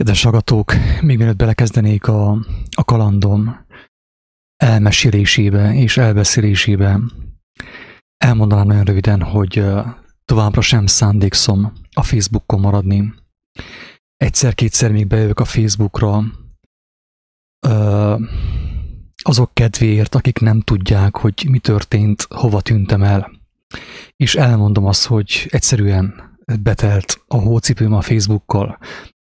Kedves hallgatók, még mielőtt belekezdenék a, a kalandom elmesélésébe és elbeszélésébe, elmondanám nagyon röviden, hogy továbbra sem szándékszom a Facebookon maradni. Egyszer-kétszer még bejövök a Facebookra azok kedvéért, akik nem tudják, hogy mi történt, hova tűntem el. És elmondom azt, hogy egyszerűen betelt a hócipőm a Facebookkal,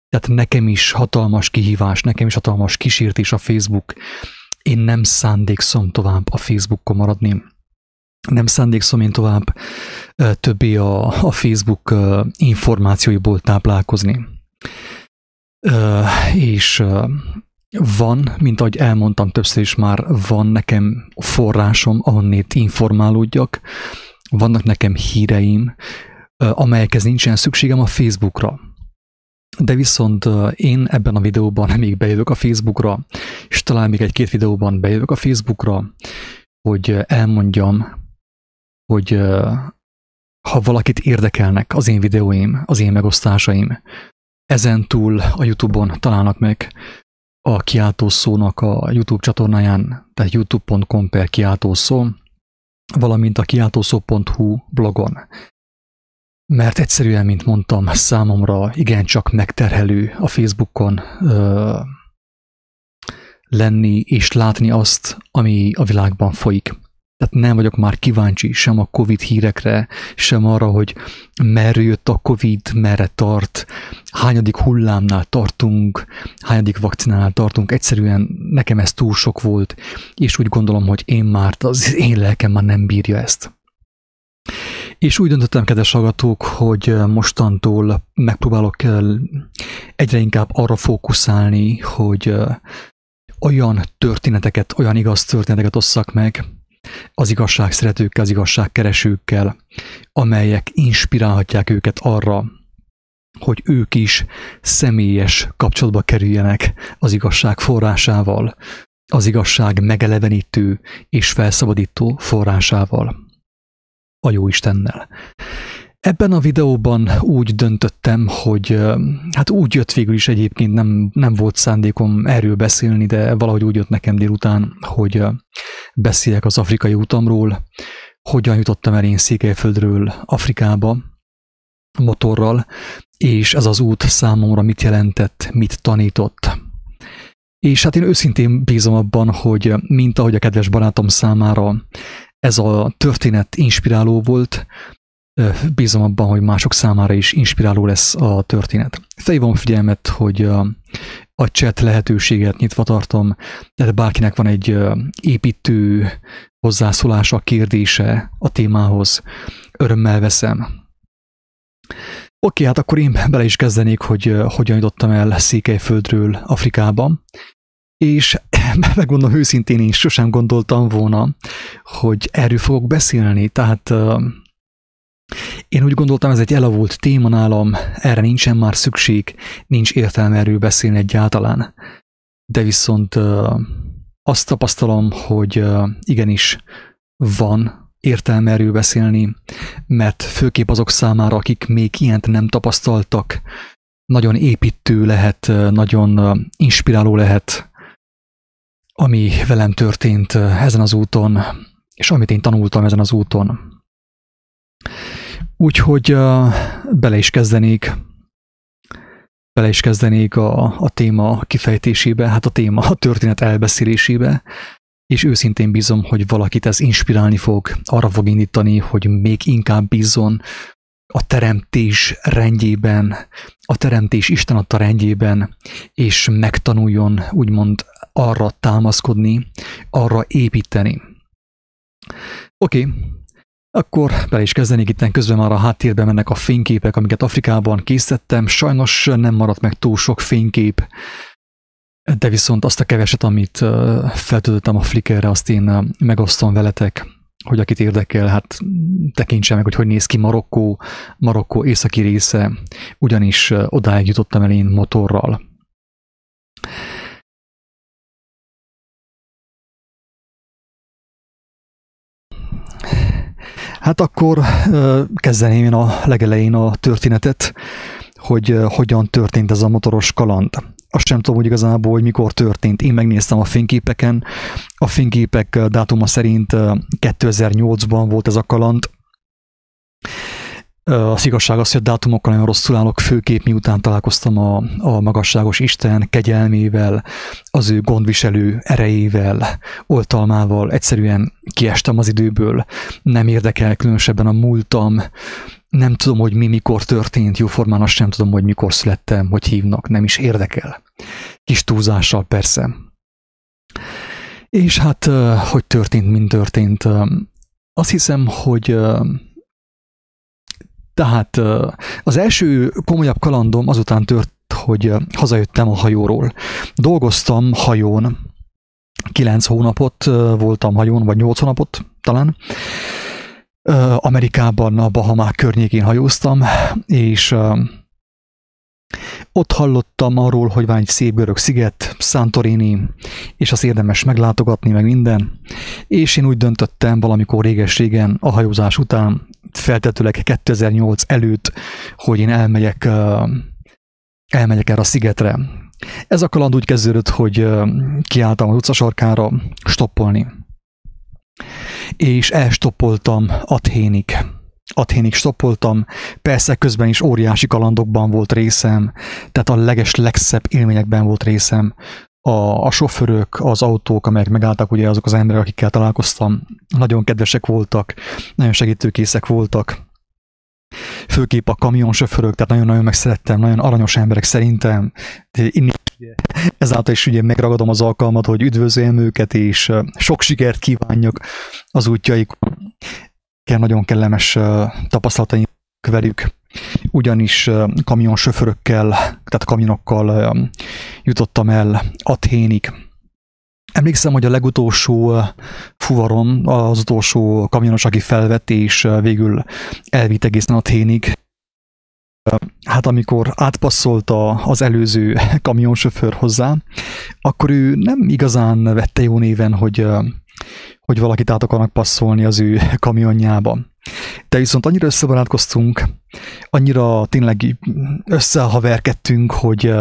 tehát nekem is hatalmas kihívás, nekem is hatalmas kísértés a Facebook. Én nem szándékszom tovább a Facebookon maradni. Nem szándékszom én tovább többé a, a Facebook információiból táplálkozni. És van, mint ahogy elmondtam többször is már, van nekem forrásom, ahonnét informálódjak, vannak nekem híreim, amelyekhez nincsen szükségem a Facebookra. De viszont én ebben a videóban még bejövök a Facebookra, és talán még egy-két videóban bejövök a Facebookra, hogy elmondjam, hogy ha valakit érdekelnek az én videóim, az én megosztásaim, ezen túl a YouTube-on találnak meg a kiáltószónak a YouTube csatornáján, tehát youtube.com per kiáltószó, valamint a kiáltószó.hu blogon mert egyszerűen, mint mondtam, számomra igencsak megterhelő a Facebookon ö, lenni és látni azt, ami a világban folyik. Tehát nem vagyok már kíváncsi sem a Covid hírekre, sem arra, hogy merre jött a Covid, merre tart, hányadik hullámnál tartunk, hányadik vakcinánál tartunk. Egyszerűen nekem ez túl sok volt, és úgy gondolom, hogy én már, az én lelkem már nem bírja ezt. És úgy döntöttem, kedves hallgatók, hogy mostantól megpróbálok egyre inkább arra fókuszálni, hogy olyan történeteket, olyan igaz történeteket osszak meg az igazság szeretőkkel, az igazság keresőkkel, amelyek inspirálhatják őket arra, hogy ők is személyes kapcsolatba kerüljenek az igazság forrásával, az igazság megelevenítő és felszabadító forrásával a Jóistennel. Ebben a videóban úgy döntöttem, hogy hát úgy jött végül is egyébként, nem, nem volt szándékom erről beszélni, de valahogy úgy jött nekem délután, hogy beszéljek az afrikai utamról, hogyan jutottam el én Székelyföldről Afrikába motorral, és ez az út számomra mit jelentett, mit tanított. És hát én őszintén bízom abban, hogy mint ahogy a kedves barátom számára ez a történet inspiráló volt, bízom abban, hogy mások számára is inspiráló lesz a történet. Felhívom figyelmet, hogy a chat lehetőséget nyitva tartom, tehát bárkinek van egy építő hozzászólása, kérdése a témához, örömmel veszem. Oké, hát akkor én bele is kezdenék, hogy hogyan jutottam el Székelyföldről Afrikába, és megmondom őszintén, én sosem gondoltam volna, hogy erről fogok beszélni, tehát én úgy gondoltam, ez egy elavult téma nálam, erre nincsen már szükség, nincs értelme erről beszélni egyáltalán. De viszont azt tapasztalom, hogy igenis van értelme erről beszélni, mert főképp azok számára, akik még ilyent nem tapasztaltak, nagyon építő lehet, nagyon inspiráló lehet ami velem történt ezen az úton, és amit én tanultam ezen az úton. Úgyhogy bele is kezdenék, bele is kezdenék a, a téma kifejtésébe, hát a téma a történet elbeszélésébe, és őszintén bízom, hogy valakit ez inspirálni fog, arra fog indítani, hogy még inkább bízzon a teremtés rendjében, a teremtés Isten adta rendjében, és megtanuljon úgymond arra támaszkodni, arra építeni. Oké, okay. akkor bele is kezdenék itt közben már a háttérbe mennek a fényképek, amiket Afrikában készítettem. Sajnos nem maradt meg túl sok fénykép, de viszont azt a keveset, amit feltöltöttem a Flickrre, azt én megosztom veletek, hogy akit érdekel, hát tekintse meg, hogy hogy néz ki Marokkó, Marokkó északi része, ugyanis odáig jutottam el én motorral. Hát akkor kezdeném én a legelején a történetet, hogy hogyan történt ez a motoros kaland. Azt sem tudom, hogy igazából, hogy mikor történt. Én megnéztem a fényképeken. A fényképek dátuma szerint 2008-ban volt ez a kaland. Az igazság az, hogy a dátumokkal nagyon rosszul állok, főképp miután találkoztam a, a magasságos Isten kegyelmével, az ő gondviselő erejével, oltalmával, egyszerűen kiestem az időből, nem érdekel különösebben a múltam, nem tudom, hogy mi mikor történt, jóformán azt sem tudom, hogy mikor születtem, hogy hívnak, nem is érdekel. Kis túlzással persze. És hát, hogy történt, mint történt, azt hiszem, hogy tehát az első komolyabb kalandom azután tört, hogy hazajöttem a hajóról. Dolgoztam hajón, kilenc hónapot voltam hajón, vagy nyolc hónapot talán. Amerikában, a Bahamák környékén hajóztam, és ott hallottam arról, hogy van egy szép görög sziget, Santorini, és az érdemes meglátogatni, meg minden. És én úgy döntöttem valamikor réges-régen a hajózás után, feltetőleg 2008 előtt, hogy én elmegyek, elmegyek erre a szigetre. Ez a kaland úgy kezdődött, hogy kiálltam az utcasarkára stoppolni. És elstoppoltam Athénig. Athénig stoppoltam, persze közben is óriási kalandokban volt részem, tehát a leges, legszebb élményekben volt részem. A, a sofőrök, az autók, amelyek megálltak, ugye azok az emberek, akikkel találkoztam, nagyon kedvesek voltak, nagyon segítőkészek voltak. Főképp a kamionsofőrök, tehát nagyon-nagyon megszerettem, nagyon aranyos emberek szerintem. Inni ezáltal is ugye megragadom az alkalmat, hogy üdvözöljem őket, és sok sikert kívánjak az útjaikon nagyon kellemes tapasztalataim velük, ugyanis kamionsofőrökkel, tehát kamionokkal jutottam el Athénig. Emlékszem, hogy a legutolsó fuvarom, az utolsó kamionos, aki felvett, és végül elvitt egészen Athénig, hát amikor átpasszolta az előző kamionsofőr hozzá, akkor ő nem igazán vette jó néven, hogy hogy valakit át akarnak passzolni az ő kamionjába. De viszont annyira összebarátkoztunk, annyira tényleg összehaverkedtünk, hogy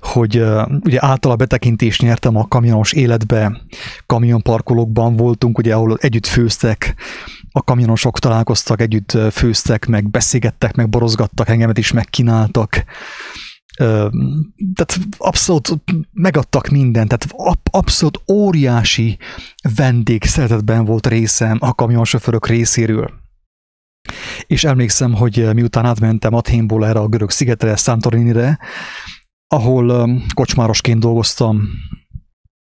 hogy ugye általa betekintést nyertem a kamionos életbe, kamionparkolókban voltunk, ugye ahol együtt főztek, a kamionosok találkoztak, együtt főztek, meg beszélgettek, meg borozgattak, engemet is megkínáltak, tehát abszolút megadtak mindent, tehát abszolút óriási vendég szeretetben volt részem a kamionsofőrök részéről. És emlékszem, hogy miután átmentem Athénból erre a görög szigetre, Santorini-re, ahol kocsmárosként dolgoztam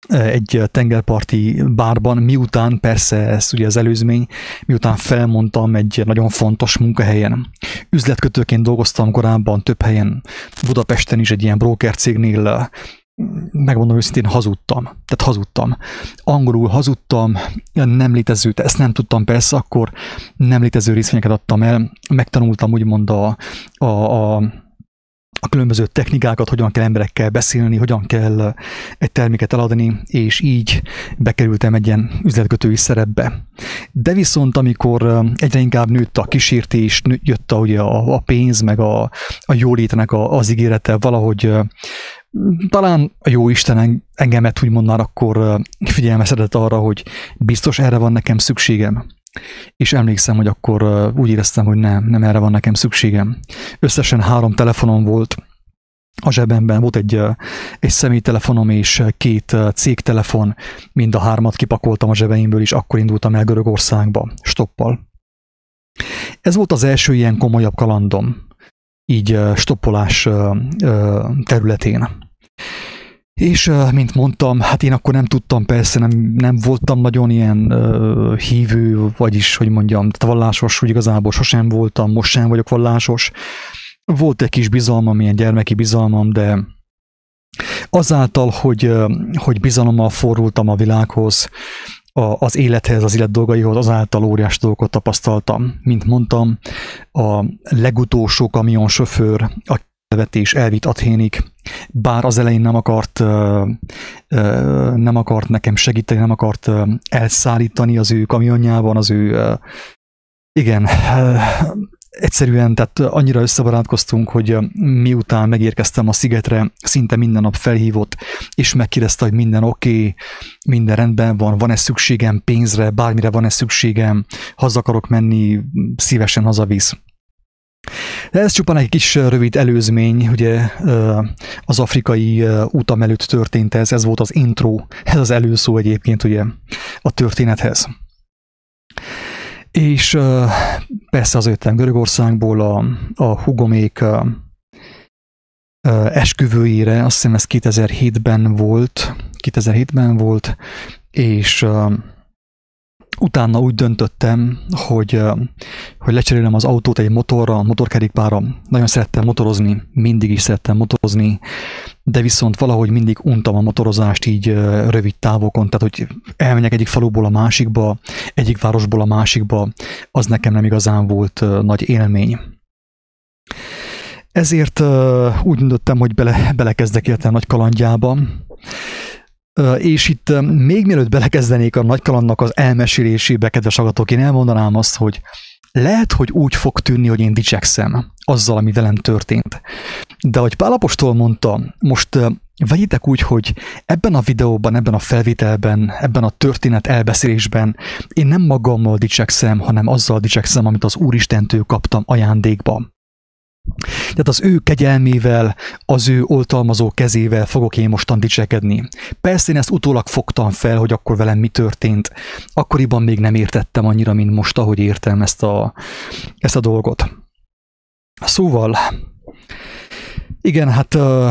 egy tengerparti bárban, miután, persze ez ugye az előzmény, miután felmondtam egy nagyon fontos munkahelyen. Üzletkötőként dolgoztam korábban több helyen, Budapesten is egy ilyen broker cégnél, megmondom őszintén, hazudtam. Tehát hazudtam. Angolul hazudtam, nem létező, ezt nem tudtam persze, akkor nem létező részvényeket adtam el, megtanultam úgymond a, a, a a különböző technikákat, hogyan kell emberekkel beszélni, hogyan kell egy terméket eladni, és így bekerültem egy ilyen üzletkötői szerepbe. De viszont, amikor egyre inkább nőtt a kísértés, jött a, ugye a, pénz, meg a, a jólétnek a, az ígérete, valahogy talán a jó Isten engemet úgymond már akkor figyelmeztetett arra, hogy biztos erre van nekem szükségem. És emlékszem, hogy akkor úgy éreztem, hogy nem, nem erre van nekem szükségem. Összesen három telefonom volt, a zsebemben volt egy, egy személytelefonom és két cégtelefon, mind a hármat kipakoltam a zsebeimből, és akkor indultam el Görögországba, stoppal. Ez volt az első ilyen komolyabb kalandom, így stoppolás területén. És mint mondtam, hát én akkor nem tudtam, persze nem, nem voltam nagyon ilyen uh, hívő, vagyis, hogy mondjam, tehát vallásos, hogy igazából sosem voltam, most sem vagyok vallásos. Volt egy kis bizalmam, ilyen gyermeki bizalmam, de azáltal, hogy, hogy bizalommal forrultam a világhoz, a, az élethez, az élet dolgaihoz, azáltal óriás dolgokat tapasztaltam. Mint mondtam, a legutolsó kamionsofőr, a vetés elvitt Athénig, bár az elején nem akart, nem akart nekem segíteni, nem akart elszállítani az ő kamionjában, az ő, igen, egyszerűen, tehát annyira összebarátkoztunk, hogy miután megérkeztem a szigetre, szinte minden nap felhívott, és megkérdezte, hogy minden oké, okay, minden rendben van, van-e szükségem pénzre, bármire van-e szükségem, haza akarok menni, szívesen hazavisz. De ez csupán egy kis rövid előzmény, ugye az afrikai utam előtt történt ez, ez volt az intro, ez az előszó egyébként ugye a történethez. És persze az jöttem Görögországból a, a hugomék esküvőjére, azt hiszem ez 2007-ben volt, 2007-ben volt, és utána úgy döntöttem, hogy, hogy lecserélem az autót egy motorra, motorkerékpára. Nagyon szerettem motorozni, mindig is szerettem motorozni, de viszont valahogy mindig untam a motorozást így rövid távokon, tehát hogy elmenjek egyik faluból a másikba, egyik városból a másikba, az nekem nem igazán volt nagy élmény. Ezért úgy döntöttem, hogy bele, belekezdek értem nagy kalandjába, és itt még mielőtt belekezdenék a nagy kalandnak az elmesélésébe, kedves agatok, én elmondanám azt, hogy lehet, hogy úgy fog tűnni, hogy én dicsekszem azzal, ami velem történt. De ahogy Pálapostól mondta, most vegyétek úgy, hogy ebben a videóban, ebben a felvételben, ebben a történet elbeszélésben én nem magammal dicsekszem, hanem azzal dicsekszem, amit az Úristentől kaptam ajándékba. Tehát az ő kegyelmével, az ő oltalmazó kezével fogok én mostan dicsekedni. Persze én ezt utólag fogtam fel, hogy akkor velem mi történt. Akkoriban még nem értettem annyira, mint most, ahogy értem ezt a, ezt a dolgot. Szóval, igen, hát uh,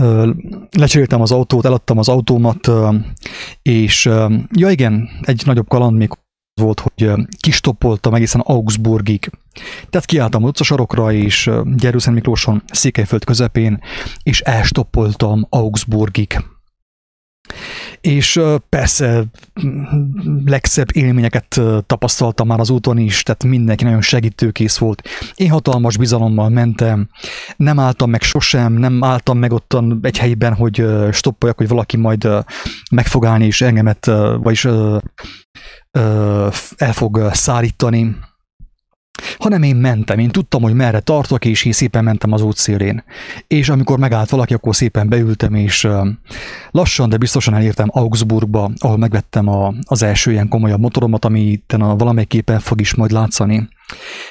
uh, lecseréltem az autót, eladtam az autómat, uh, és uh, ja igen, egy nagyobb kaland még volt, hogy kistoppoltam egészen Augsburgig. Tehát kiálltam a sarokra, és Gyerőszent Miklóson, Székelyföld közepén, és elstoppoltam Augsburgig. És persze legszebb élményeket tapasztaltam már az úton is, tehát mindenki nagyon segítőkész volt. Én hatalmas bizalommal mentem, nem álltam meg sosem, nem álltam meg ottan egy helyben, hogy stoppoljak, hogy valaki majd meg fog állni és engemet, vagyis el fog szállítani, hanem én mentem, én tudtam, hogy merre tartok, és én szépen mentem az út szélén. És amikor megállt valaki, akkor szépen beültem, és lassan, de biztosan elértem Augsburgba, ahol megvettem a, az első ilyen komolyabb motoromat, ami itt a valamelyik képen fog is majd látszani.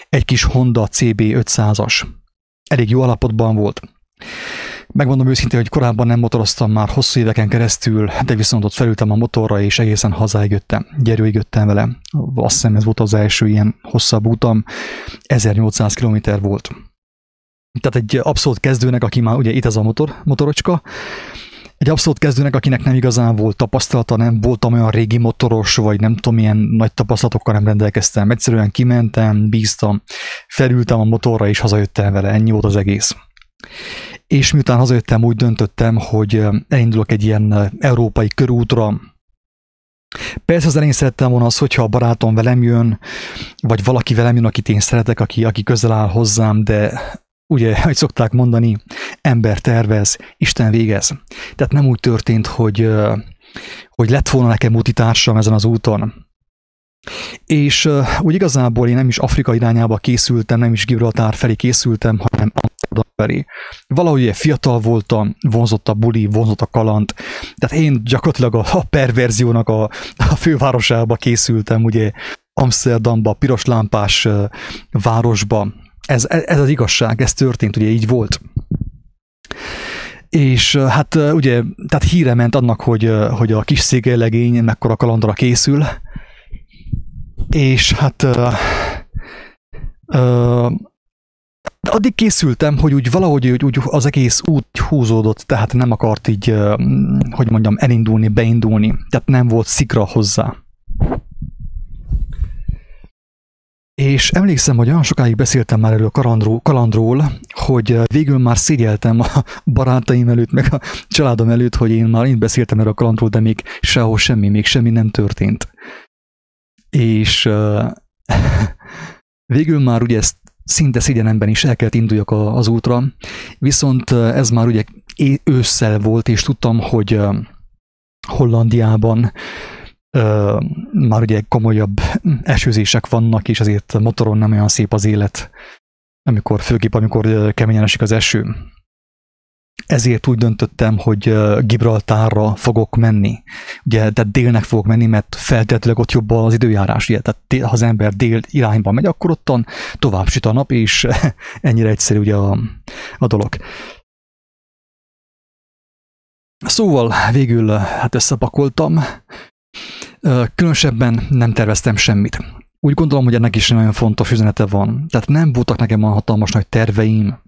Egy kis Honda CB 500-as. Elég jó állapotban volt. Megmondom őszintén, hogy korábban nem motoroztam már hosszú éveken keresztül, de viszont ott felültem a motorra, és egészen hazáig jöttem. Gyerőig jöttem vele. Azt hiszem ez volt az első ilyen hosszabb utam. 1800 km volt. Tehát egy abszolút kezdőnek, aki már ugye itt ez a motor, motorocska, egy abszolút kezdőnek, akinek nem igazán volt tapasztalata, nem voltam olyan régi motoros, vagy nem tudom, milyen nagy tapasztalatokkal nem rendelkeztem. Egyszerűen kimentem, bíztam, felültem a motorra, és hazajöttem vele. Ennyi volt az egész és miután hazajöttem, úgy döntöttem, hogy elindulok egy ilyen európai körútra, Persze az elején szerettem volna az, hogyha a barátom velem jön, vagy valaki velem jön, akit én szeretek, aki, aki közel áll hozzám, de ugye, hogy szokták mondani, ember tervez, Isten végez. Tehát nem úgy történt, hogy, hogy lett volna nekem útitársam ezen az úton. És úgy igazából én nem is Afrika irányába készültem, nem is Gibraltár felé készültem, hanem Felé. Valahogy fiatal voltam, vonzott a buli, vonzott a kaland, tehát én gyakorlatilag a, a perverziónak a, a fővárosába készültem, ugye Amsterdamba, piros lámpás városba. Ez, ez az igazság, ez történt, ugye így volt. És hát ugye, tehát híre ment annak, hogy, hogy a kis szégelegény mekkora kalandra készül, és hát uh, uh, addig készültem, hogy úgy valahogy úgy, úgy az egész út húzódott, tehát nem akart így, hogy mondjam, elindulni, beindulni, tehát nem volt szikra hozzá. És emlékszem, hogy olyan sokáig beszéltem már erről a kalandról, kalandról, hogy végül már szégyeltem a barátaim előtt, meg a családom előtt, hogy én már én beszéltem erről a kalandról, de még sehol semmi, még semmi nem történt és uh, végül már ugye ezt szinte szégyenemben is el kellett induljak az útra, viszont ez már ugye ősszel volt, és tudtam, hogy Hollandiában uh, már ugye komolyabb esőzések vannak, és azért motoron nem olyan szép az élet, amikor főképp, amikor keményen esik az eső. Ezért úgy döntöttem, hogy Gibraltárra fogok menni. Ugye, tehát délnek fogok menni, mert feltétlenül ott jobb az időjárás. Ugye, tehát ha az ember dél irányba megy, akkor ottan tovább süt a nap, és ennyire egyszerű ugye a, a dolog. Szóval végül hát összepakoltam. Különösebben nem terveztem semmit. Úgy gondolom, hogy ennek is nagyon fontos üzenete van. Tehát nem voltak nekem a hatalmas nagy terveim,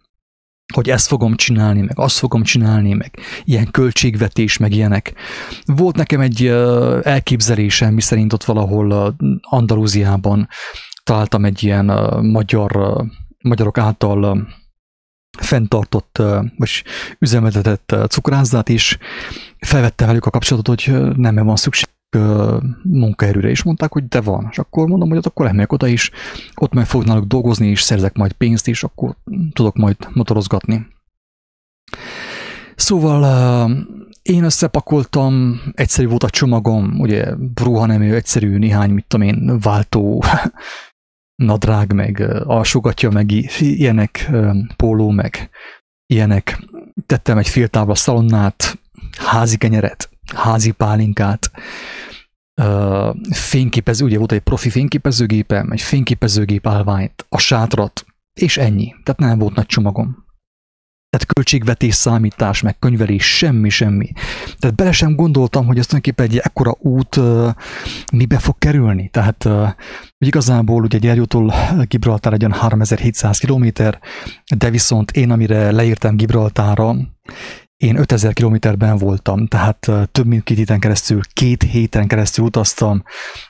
hogy ezt fogom csinálni, meg azt fogom csinálni, meg ilyen költségvetés, meg ilyenek. Volt nekem egy elképzelésem, miszerint ott valahol Andalúziában találtam egy ilyen magyar, magyarok által fenntartott, vagy üzemeltetett cukrászát, és felvettem velük a kapcsolatot, hogy nem van szükség munkaerőre, és mondták, hogy de van. És akkor mondom, hogy akkor elmegyek oda is, ott meg fogok dolgozni, és szerzek majd pénzt, és akkor tudok majd motorozgatni. Szóval én összepakoltam, egyszerű volt a csomagom, ugye ruhanemű, egyszerű néhány, mit tudom én, váltó, nadrág, meg alsógatja, meg ilyenek, póló, meg ilyenek. Tettem egy fél tábla szalonnát, házi kenyeret, házi pálinkát, fényképező, ugye volt egy profi fényképezőgépem, egy fényképezőgép állványt, a sátrat, és ennyi. Tehát nem volt nagy csomagom. Tehát költségvetés, számítás, meg könyvelés, semmi, semmi. Tehát bele sem gondoltam, hogy ez tulajdonképpen egy ekkora út uh, mibe fog kerülni. Tehát uh, hogy igazából ugye Gyergyótól Gibraltár egy 3700 km, de viszont én, amire leírtam Gibraltára, én 5000 kilométerben voltam, tehát több mint két héten keresztül, két héten keresztül utaztam,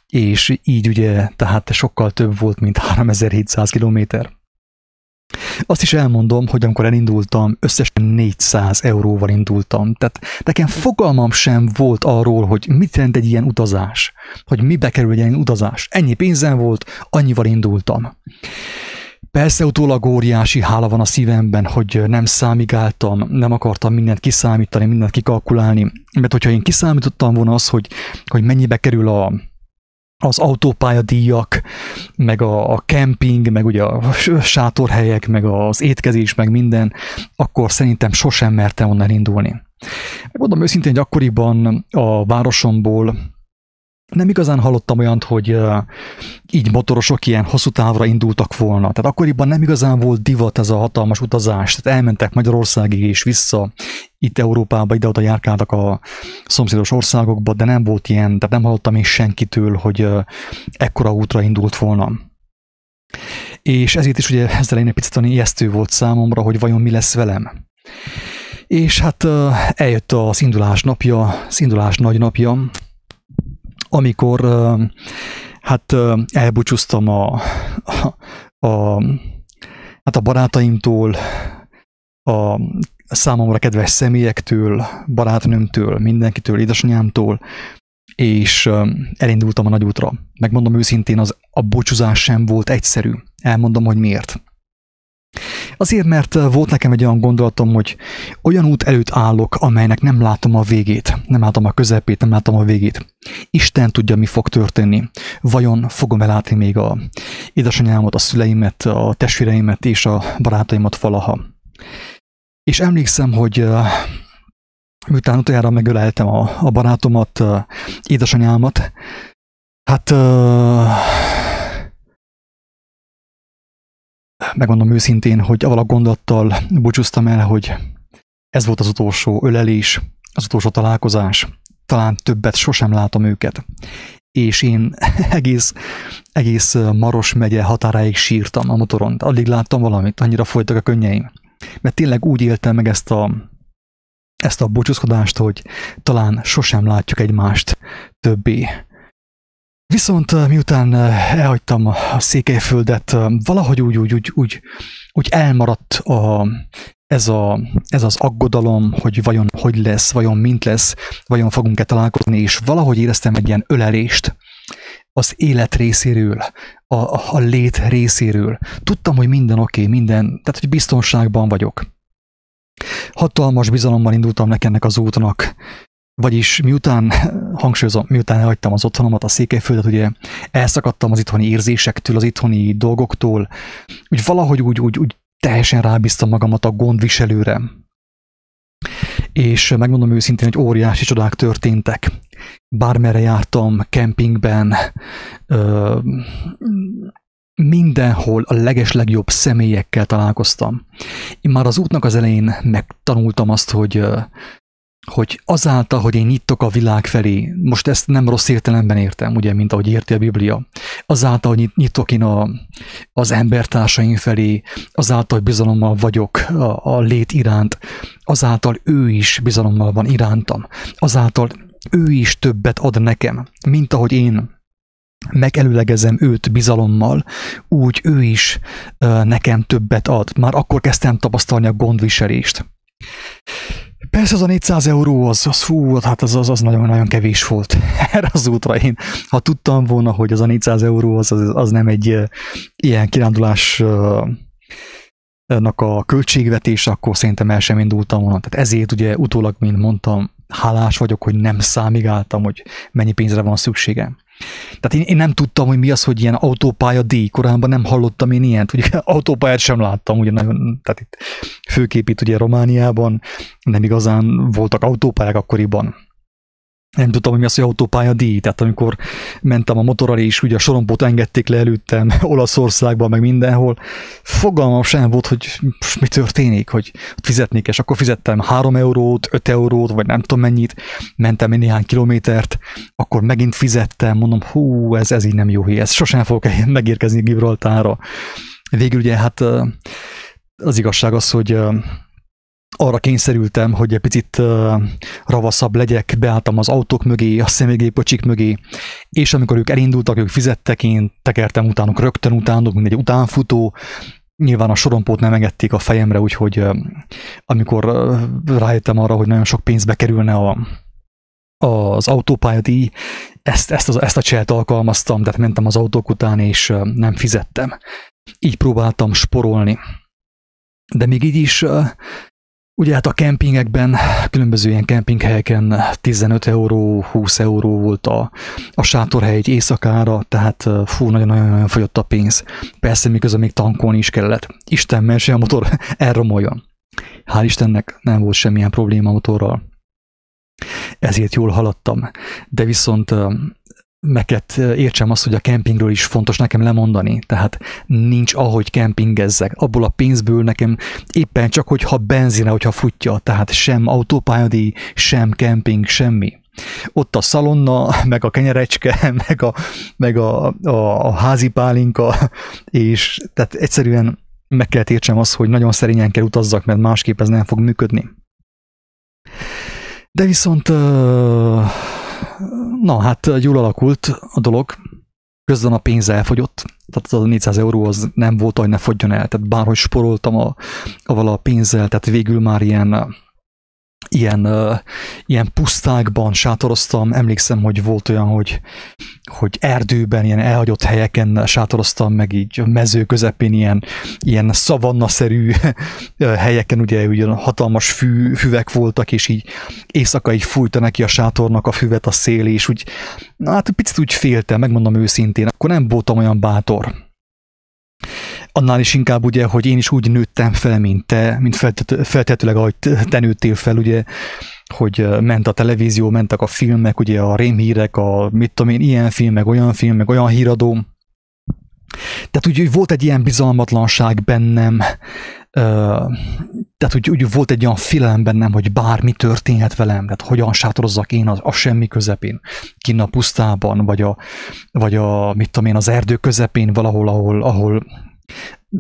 és így ugye, tehát sokkal több volt, mint 3700 kilométer. Azt is elmondom, hogy amikor elindultam, összesen 400 euróval indultam. Tehát nekem fogalmam sem volt arról, hogy mit jelent egy ilyen utazás, hogy mibe kerül egy ilyen utazás. Ennyi pénzem volt, annyival indultam. Persze utólag óriási hála van a szívemben, hogy nem számigáltam, nem akartam mindent kiszámítani, mindent kikalkulálni, mert hogyha én kiszámítottam volna az, hogy, hogy mennyibe kerül a, az autópályadíjak, meg a, a kemping, meg ugye a sátorhelyek, meg az étkezés, meg minden, akkor szerintem sosem mertem onnan indulni. Mondom őszintén, hogy akkoriban a városomból nem igazán hallottam olyant, hogy így motorosok ilyen hosszú távra indultak volna. Tehát akkoriban nem igazán volt divat ez a hatalmas utazás. Tehát elmentek Magyarországig és vissza, itt Európába, ide-oda járkáltak a szomszédos országokba, de nem volt ilyen, tehát nem hallottam én senkitől, hogy ekkora útra indult volna. És ezért is ugye ezzel egy picit ijesztő volt számomra, hogy vajon mi lesz velem. És hát eljött az indulás napja, az indulás nagy napja, amikor hát elbúcsúztam a, a, a, hát a barátaimtól, a számomra kedves személyektől, barátnőmtől, mindenkitől, édesanyámtól, és elindultam a nagyútra. Megmondom őszintén, az a búcsúzás sem volt egyszerű. Elmondom, hogy miért. Azért, mert volt nekem egy olyan gondolatom, hogy olyan út előtt állok, amelynek nem látom a végét, nem látom a közepét, nem látom a végét. Isten tudja, mi fog történni. Vajon fogom elátni még a édesanyámat, a szüleimet, a testvéreimet és a barátaimat valaha. És emlékszem, hogy miután utoljára megöleltem a, a barátomat, édesanyámat, hát megmondom őszintén, hogy avval a gondolattal búcsúztam el, hogy ez volt az utolsó ölelés, az utolsó találkozás, talán többet sosem látom őket. És én egész, egész Maros megye határáig sírtam a motoron. Addig láttam valamit, annyira folytak a könnyeim. Mert tényleg úgy éltem meg ezt a, ezt a búcsúzkodást, hogy talán sosem látjuk egymást többé. Viszont miután elhagytam a Székelyföldet, valahogy úgy, úgy, úgy, úgy, úgy elmaradt a, ez, a, ez az aggodalom, hogy vajon hogy lesz, vajon mint lesz, vajon fogunk-e találkozni, és valahogy éreztem egy ilyen ölelést az élet részéről, a, a lét részéről. Tudtam, hogy minden oké, okay, minden, tehát hogy biztonságban vagyok. Hatalmas bizalommal indultam nekennek az útnak, Vagyis miután, hangsúlyozom, miután elhagytam az otthonomat, a Székelyföldet, ugye elszakadtam az itthoni érzésektől, az itthoni dolgoktól, úgy valahogy úgy, úgy, úgy teljesen rábíztam magamat a gondviselőre. És megmondom őszintén, hogy óriási csodák történtek. Bármerre jártam, kempingben, ö, mindenhol a legeslegjobb személyekkel találkoztam. Én már az útnak az elején megtanultam azt, hogy hogy azáltal, hogy én nyitok a világ felé, most ezt nem rossz értelemben értem, ugye, mint ahogy érti a Biblia, azáltal, hogy nyitok én a, az embertársaim felé, azáltal, hogy bizalommal vagyok a, a lét iránt, azáltal ő is bizalommal van irántam, azáltal ő is többet ad nekem, mint ahogy én megelőlegezem őt bizalommal, úgy ő is nekem többet ad. Már akkor kezdtem tapasztalni a gondviselést. Persze az a 400 euró, az, az fú, hát az, az, az nagyon-nagyon kevés volt erre az útra. Én, ha tudtam volna, hogy az a 400 euró az, az, az nem egy uh, ilyen kirándulás uh, a költségvetés, akkor szerintem el sem indultam volna. Tehát ezért ugye utólag, mint mondtam, hálás vagyok, hogy nem számigáltam, hogy mennyi pénzre van szükségem. Tehát én, én nem tudtam, hogy mi az, hogy ilyen autópálya díj. Korábban nem hallottam én ilyet, ugye autópályát sem láttam, ugye nagyon, tehát itt főképp itt ugye Romániában nem igazán voltak autópályák akkoriban nem tudtam, hogy mi az, hogy autópálya díj. Tehát amikor mentem a motorral, és ugye a sorompót engedték le előttem Olaszországban, meg mindenhol, fogalmam sem volt, hogy mi történik, hogy fizetnék, és akkor fizettem 3 eurót, 5 eurót, vagy nem tudom mennyit, mentem egy néhány kilométert, akkor megint fizettem, mondom, hú, ez, ez így nem jó, ez sosem fogok megérkezni Gibraltára. Végül ugye hát az igazság az, hogy arra kényszerültem, hogy egy picit uh, ravaszabb legyek, beálltam az autók mögé, a személygépocsik mögé, és amikor ők elindultak, ők fizettek, én tekertem utánuk, rögtön utánuk, mint egy utánfutó, Nyilván a sorompót nem engedték a fejemre, úgyhogy uh, amikor uh, rájöttem arra, hogy nagyon sok pénzbe kerülne a, az autópályadíj, ezt, ezt, az, ezt a cselt alkalmaztam, tehát mentem az autók után, és uh, nem fizettem. Így próbáltam sporolni. De még így is Ugye hát a kempingekben, különböző ilyen kempinghelyeken 15 euró, 20 euró volt a, a sátorhely egy éjszakára, tehát fú, nagyon-nagyon fogyott a pénz. Persze miközben még tankolni is kellett. Isten mese a motor elromoljon. Hál' Istennek nem volt semmilyen probléma a motorral. Ezért jól haladtam. De viszont kell értsem azt, hogy a kempingről is fontos nekem lemondani, tehát nincs ahogy kempingezzek. Abból a pénzből nekem éppen csak, hogyha benzine, hogyha futja, tehát sem autópályadíj, sem kemping, semmi. Ott a szalonna, meg a kenyerecske, meg a, meg a, a, a házi pálinka, és tehát egyszerűen meg kell értsem azt, hogy nagyon szerényen kell utazzak, mert másképp ez nem fog működni. De viszont na hát jól alakult a dolog, közben a pénz elfogyott, tehát az a 400 euró az nem volt, hogy ne fogjon el, tehát bárhogy sporoltam a, a, a pénzzel, tehát végül már ilyen ilyen, ilyen pusztákban sátoroztam. Emlékszem, hogy volt olyan, hogy, hogy erdőben, ilyen elhagyott helyeken sátoroztam, meg így a mező közepén ilyen, ilyen szavannaszerű helyeken, ugye, ugye hatalmas fű, füvek voltak, és így éjszaka így fújta neki a sátornak a füvet a szél, és úgy, na hát picit úgy féltem, megmondom őszintén, akkor nem voltam olyan bátor annál is inkább ugye, hogy én is úgy nőttem fel, mint te, mint feltetőleg, ahogy te nőttél fel, ugye, hogy ment a televízió, mentek a filmek, ugye a rémhírek, a mit tudom én, ilyen film, meg olyan film, meg olyan híradó. Tehát úgy, úgy volt egy ilyen bizalmatlanság bennem, tehát úgy, úgy volt egy olyan félelem bennem, hogy bármi történhet velem, tehát hogyan sátorozzak én a, a semmi közepén, kinn a pusztában, vagy a, vagy a, mit tudom én, az erdő közepén, valahol, ahol, ahol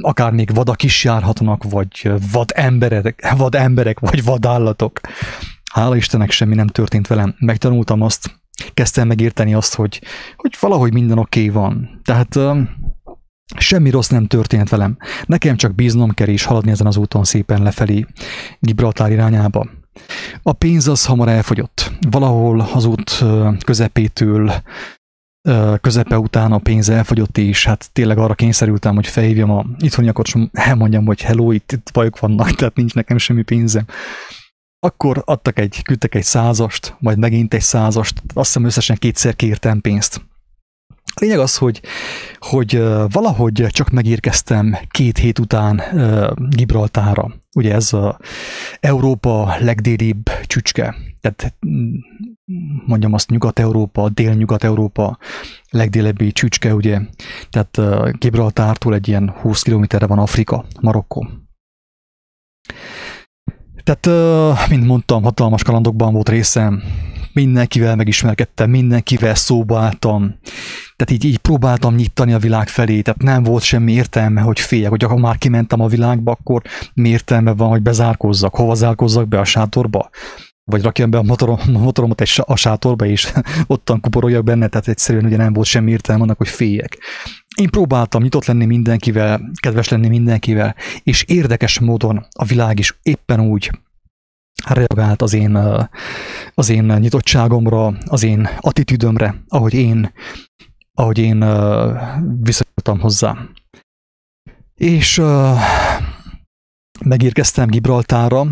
akár még vadak is járhatnak, vagy vad emberek, vad emberek, vagy vadállatok. Hála Istennek semmi nem történt velem. Megtanultam azt, kezdtem megérteni azt, hogy, hogy valahogy minden oké okay van. Tehát semmi rossz nem történt velem. Nekem csak bíznom kell és haladni ezen az úton szépen lefelé Gibraltár irányába. A pénz az hamar elfogyott. Valahol az út közepétől közepe után a pénz elfogyott, és hát tényleg arra kényszerültem, hogy felhívjam a itthoniakat, és elmondjam, hogy hello, itt, itt bajok vannak, tehát nincs nekem semmi pénzem. akkor adtak egy, küldtek egy százast, majd megint egy százast, azt hiszem összesen kétszer kértem pénzt. A lényeg az, hogy, hogy valahogy csak megérkeztem két hét után Gibraltára. Ugye ez a Európa legdélibb csücske. Tehát mondjam azt Nyugat-Európa, Dél-Nyugat-Európa legdélebbi csücske, ugye. Tehát Gibraltártól egy ilyen 20 kilométerre van Afrika, Marokkó. Tehát, mint mondtam, hatalmas kalandokban volt részem, mindenkivel megismerkedtem, mindenkivel szóba álltam, tehát így, így próbáltam nyitani a világ felé, tehát nem volt semmi értelme, hogy féljek, hogy ha már kimentem a világba, akkor mi értelme van, hogy bezárkozzak, hova zárkozzak be a sátorba? Vagy rakjam be a, motorom, a motoromat egy, a sátorba, és ottan kuporoljak benne, tehát egyszerűen ugye nem volt semmi értelme annak, hogy féljek. Én próbáltam nyitott lenni mindenkivel, kedves lenni mindenkivel, és érdekes módon a világ is éppen úgy reagált az én, az én nyitottságomra, az én attitűdömre, ahogy én, ahogy én viszonyultam hozzá. És megérkeztem Gibraltára,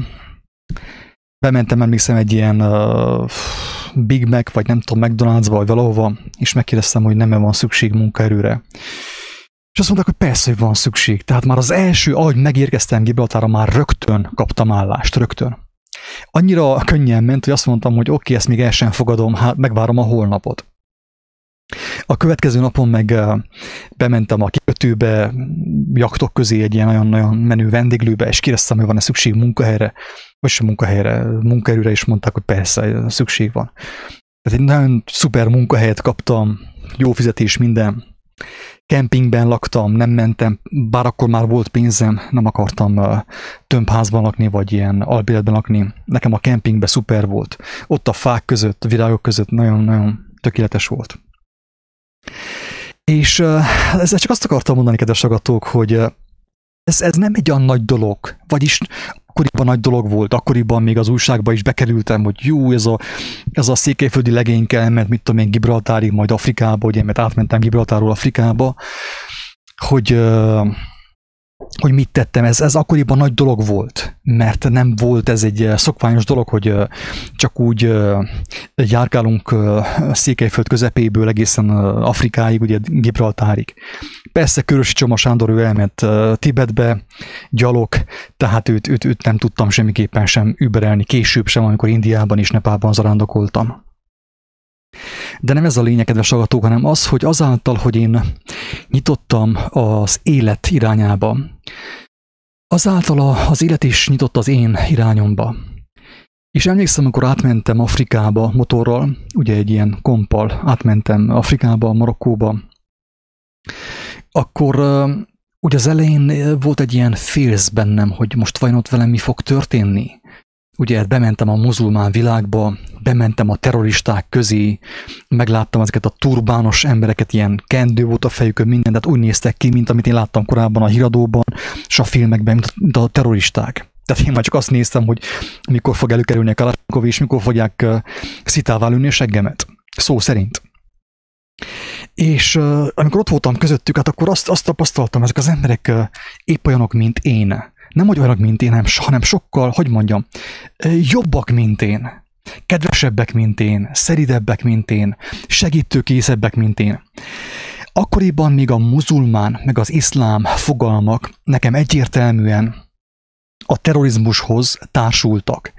bementem, emlékszem, egy ilyen Big Mac, vagy nem tudom, McDonald's vagy valahova, és megkérdeztem, hogy nem van szükség munkaerőre. És azt mondták, hogy persze, hogy van szükség. Tehát már az első, ahogy megérkeztem Gibraltára, már rögtön kaptam állást, rögtön. Annyira könnyen ment, hogy azt mondtam, hogy oké, okay, ezt még el sem fogadom, hát megvárom a holnapot. A következő napon meg bementem a kikötőbe, jaktok közé egy ilyen nagyon-nagyon menő vendéglőbe, és kérdeztem, hogy van-e szükség munkahelyre, vagy sem munkahelyre, munkaerőre, és mondták, hogy persze, szükség van. Tehát egy nagyon szuper munkahelyet kaptam, jó fizetés, minden. Kempingben laktam, nem mentem, bár akkor már volt pénzem, nem akartam uh, tömbházban lakni, vagy ilyen albéletben lakni. Nekem a kempingben szuper volt. Ott a fák között, a virágok között nagyon-nagyon tökéletes volt. És ezzel csak azt akartam mondani, kedves agatók, hogy ez, ez nem egy olyan nagy dolog, vagyis akkoriban nagy dolog volt, akkoriban még az újságba is bekerültem, hogy jó, ez a, ez a székelyföldi legényke, mert mit tudom én, Gibraltárig, majd Afrikába, ugye, mert átmentem Gibraltáról Afrikába, hogy hogy mit tettem, ez, ez akkoriban nagy dolog volt, mert nem volt ez egy szokványos dolog, hogy csak úgy járkálunk Székelyföld közepéből egészen Afrikáig, ugye Gibraltárig. Persze Körösi Csoma Sándor ő elment Tibetbe, gyalog, tehát őt, őt, őt nem tudtam semmiképpen sem überelni, később sem, amikor Indiában és Nepában zarándokoltam. De nem ez a lényeg, kedves hallgatók, hanem az, hogy azáltal, hogy én nyitottam az élet irányába, azáltal az élet is nyitott az én irányomba. És emlékszem, amikor átmentem Afrikába motorral, ugye egy ilyen kompal, átmentem Afrikába, Marokkóba, akkor ugye az elején volt egy ilyen félsz bennem, hogy most vajon ott velem mi fog történni. Ugye bementem a muzulmán világba, bementem a terroristák közé, megláttam ezeket a turbános embereket, ilyen kendő volt a fejükön, minden, tehát úgy néztek ki, mint amit én láttam korábban a híradóban, és a filmekben, mint a terroristák. Tehát én már csak azt néztem, hogy mikor fog előkerülni a Kalashnikov, és mikor fogják szitává lőni a seggemet. Szó szerint. És uh, amikor ott voltam közöttük, hát akkor azt, azt tapasztaltam, ezek az emberek uh, épp olyanok, mint én nem olyanok, mint én, hanem sokkal, hogy mondjam, jobbak, mint én, kedvesebbek, mint én, szeridebbek, mint én, segítőkészebbek, mint én. Akkoriban még a muzulmán, meg az iszlám fogalmak nekem egyértelműen a terrorizmushoz társultak.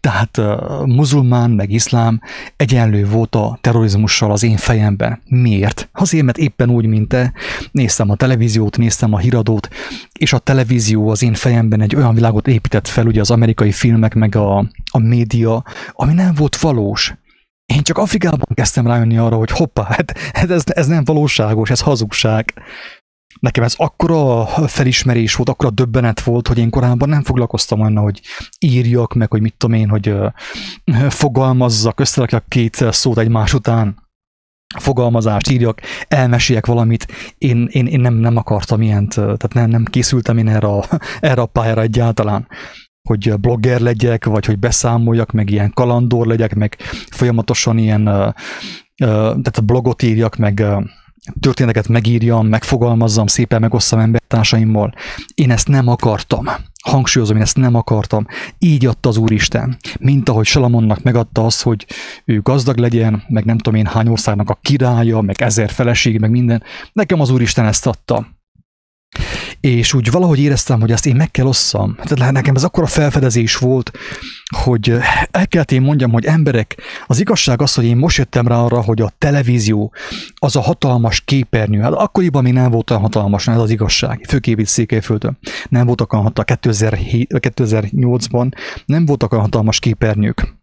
Tehát uh, muzulmán meg iszlám egyenlő volt a terrorizmussal az én fejemben. Miért? Azért, mert éppen úgy, mint te, néztem a televíziót, néztem a híradót, és a televízió az én fejemben egy olyan világot épített fel, ugye az amerikai filmek, meg a, a média, ami nem volt valós. Én csak Afrikában kezdtem rájönni arra, hogy hoppá, hát, hát ez, ez nem valóságos, ez hazugság nekem ez akkora felismerés volt, akkora döbbenet volt, hogy én korábban nem foglalkoztam olyan, hogy írjak, meg hogy mit tudom én, hogy fogalmazzak, összerakjak két szót egymás után, fogalmazást írjak, elmeséljek valamit. Én, én, én nem, nem akartam ilyent, tehát nem, nem készültem én erre a, erre a pályára egyáltalán hogy blogger legyek, vagy hogy beszámoljak, meg ilyen kalandor legyek, meg folyamatosan ilyen, tehát blogot írjak, meg történeteket megírjam, megfogalmazzam, szépen megosszam embertársaimmal. Én ezt nem akartam. Hangsúlyozom, én ezt nem akartam. Így adta az Úristen. Mint ahogy Salamonnak megadta azt, hogy ő gazdag legyen, meg nem tudom én hány országnak a királya, meg ezer feleség, meg minden. Nekem az Úristen ezt adta és úgy valahogy éreztem, hogy ezt én meg kell osszam. Tehát nekem ez akkora felfedezés volt, hogy el kellett én mondjam, hogy emberek, az igazság az, hogy én most jöttem rá arra, hogy a televízió az a hatalmas képernyő. Hát akkoriban még nem volt olyan hatalmas, ez az igazság. Főképp itt Székelyföldön. Nem voltak olyan hatalmas, 2008-ban nem voltak olyan hatalmas képernyők.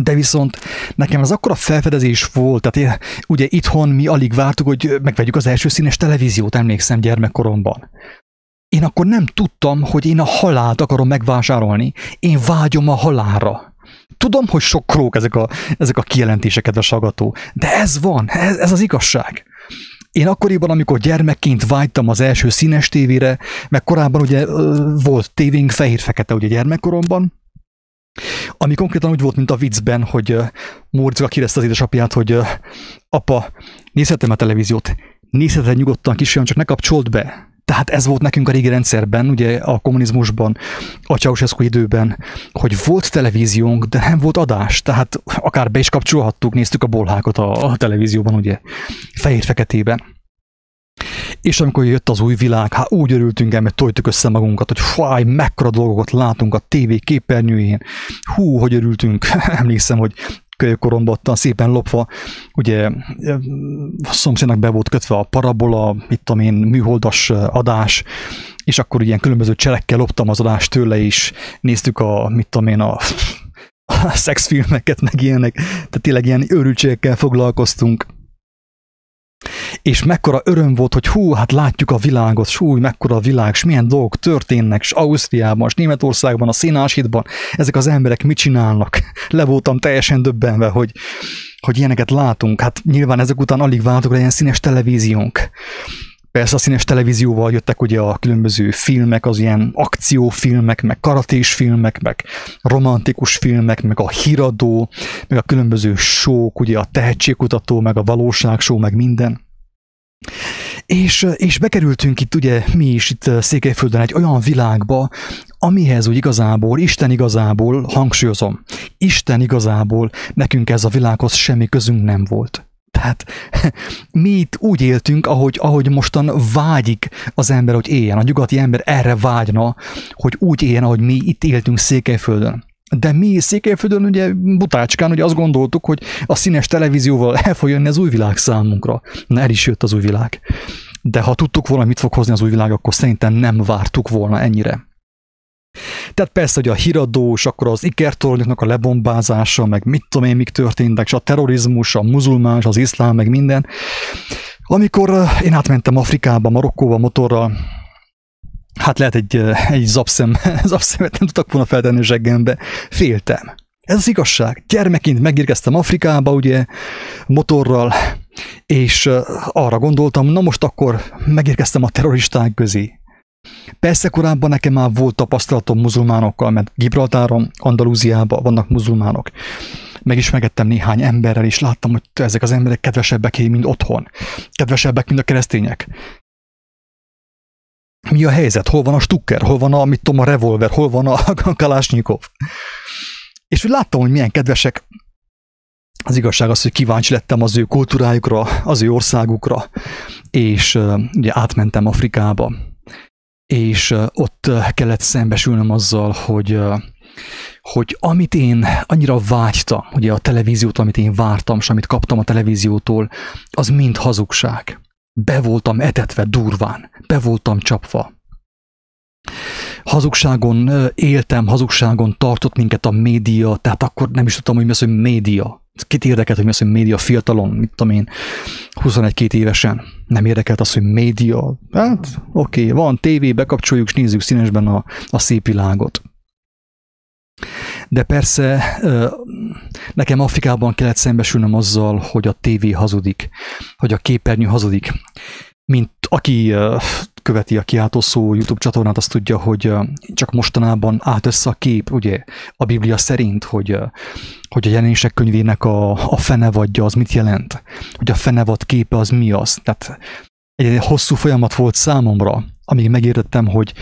De viszont nekem az akkora felfedezés volt, tehát én, ugye itthon mi alig vártuk, hogy megvegyük az első színes televíziót, emlékszem gyermekkoromban. Én akkor nem tudtam, hogy én a halált akarom megvásárolni. Én vágyom a halálra. Tudom, hogy sok krók ezek a, ezek a kijelentések, kedves hallgató, de ez van, ez, ez az igazság. Én akkoriban, amikor gyermekként vágytam az első színes tévére, meg korábban ugye volt tévénk fehér-fekete ugye gyermekkoromban, ami konkrétan úgy volt, mint a viccben, hogy Móriczka kérdezte az édesapját, hogy apa, nézhetem a televíziót, nézheted nyugodtan kisfiam, csak ne kapcsolt be. Tehát ez volt nekünk a régi rendszerben, ugye a kommunizmusban, a Ceausescu időben, hogy volt televíziónk, de nem volt adás, tehát akár be is kapcsolhattuk, néztük a bolhákat a, a televízióban, ugye, fehér-feketében. És amikor jött az új világ, hát úgy örültünk el, mert tojtuk össze magunkat, hogy fáj, mekkora dolgokat látunk a tévé képernyőjén. Hú, hogy örültünk. Emlékszem, hogy kölyökoromban ottan szépen lopva, ugye a szomszédnak be volt kötve a parabola, mit tudom én, műholdas adás, és akkor ilyen különböző cselekkel loptam az adást tőle is, néztük a, mit tudom én, a, a szexfilmeket, meg ilyenek, tehát tényleg ilyen őrültségekkel foglalkoztunk és mekkora öröm volt, hogy hú, hát látjuk a világot, súly, mekkora a világ, és milyen dolgok történnek, és Ausztriában, és Németországban, a színásítban, ezek az emberek mit csinálnak. Le voltam teljesen döbbenve, hogy, hogy ilyeneket látunk. Hát nyilván ezek után alig váltok ilyen színes televíziónk. Persze a színes televízióval jöttek ugye a különböző filmek, az ilyen akciófilmek, meg karatés filmek, meg romantikus filmek, meg a híradó, meg a különböző sók, ugye a tehetségkutató, meg a valóságsó, meg minden. És, és bekerültünk itt ugye mi is itt Székelyföldön egy olyan világba, amihez úgy igazából, Isten igazából, hangsúlyozom, Isten igazából nekünk ez a világhoz semmi közünk nem volt. Tehát mi itt úgy éltünk, ahogy, ahogy mostan vágyik az ember, hogy éljen. A nyugati ember erre vágyna, hogy úgy éljen, ahogy mi itt éltünk Székelyföldön. De mi Székelyföldön ugye butácskán ugye azt gondoltuk, hogy a színes televízióval el fog jönni az új világ számunkra. Na el is jött az új világ. De ha tudtuk volna, mit fog hozni az új világ, akkor szerintem nem vártuk volna ennyire. Tehát persze, hogy a híradós, akkor az ikertornyoknak a lebombázása, meg mit tudom én, mik történtek, és a terrorizmus, a muzulmán, az iszlám, meg minden. Amikor eh, én átmentem Afrikába, Marokkóba motorral, hát lehet egy, egy zapszem, zapszemet nem tudtak volna feltenni zseggembe. Féltem. Ez az igazság. Gyermekként megérkeztem Afrikába, ugye, motorral, és arra gondoltam, na most akkor megérkeztem a terroristák közé. Persze korábban nekem már volt tapasztalatom muzulmánokkal, mert Gibraltáron, Andalúziában vannak muzulmánok. Megismergettem néhány emberrel, és láttam, hogy ezek az emberek kedvesebbek, mint otthon. Kedvesebbek, mint a keresztények mi a helyzet, hol van a Stukker, hol van a, mit tudom, a revolver, hol van a Kalásnyikov. És úgy láttam, hogy milyen kedvesek. Az igazság az, hogy kíváncsi lettem az ő kultúrájukra, az ő országukra, és ugye átmentem Afrikába, és ott kellett szembesülnöm azzal, hogy hogy amit én annyira vágytam, ugye a televíziót, amit én vártam, és amit kaptam a televíziótól, az mind hazugság. Be voltam etetve durván, be voltam csapva. Hazugságon éltem, hazugságon tartott minket a média, tehát akkor nem is tudtam, hogy mi az, hogy média. Kit érdekelt, hogy mi az, hogy média fiatalon, mit tudom én, 21-2 évesen. Nem érdekelt az, hogy média. Hát oké, okay, van tévé, bekapcsoljuk, és nézzük színesben a, a szép világot. De persze nekem Afrikában kellett szembesülnöm azzal, hogy a tévé hazudik, hogy a képernyő hazudik, mint aki követi a kiáltószó YouTube csatornát, azt tudja, hogy csak mostanában állt össze a kép, ugye, a Biblia szerint, hogy, hogy a jelenések könyvének a, a fenevadja az mit jelent, hogy a fenevad képe az mi az. Tehát egy hosszú folyamat volt számomra, amíg megértettem, hogy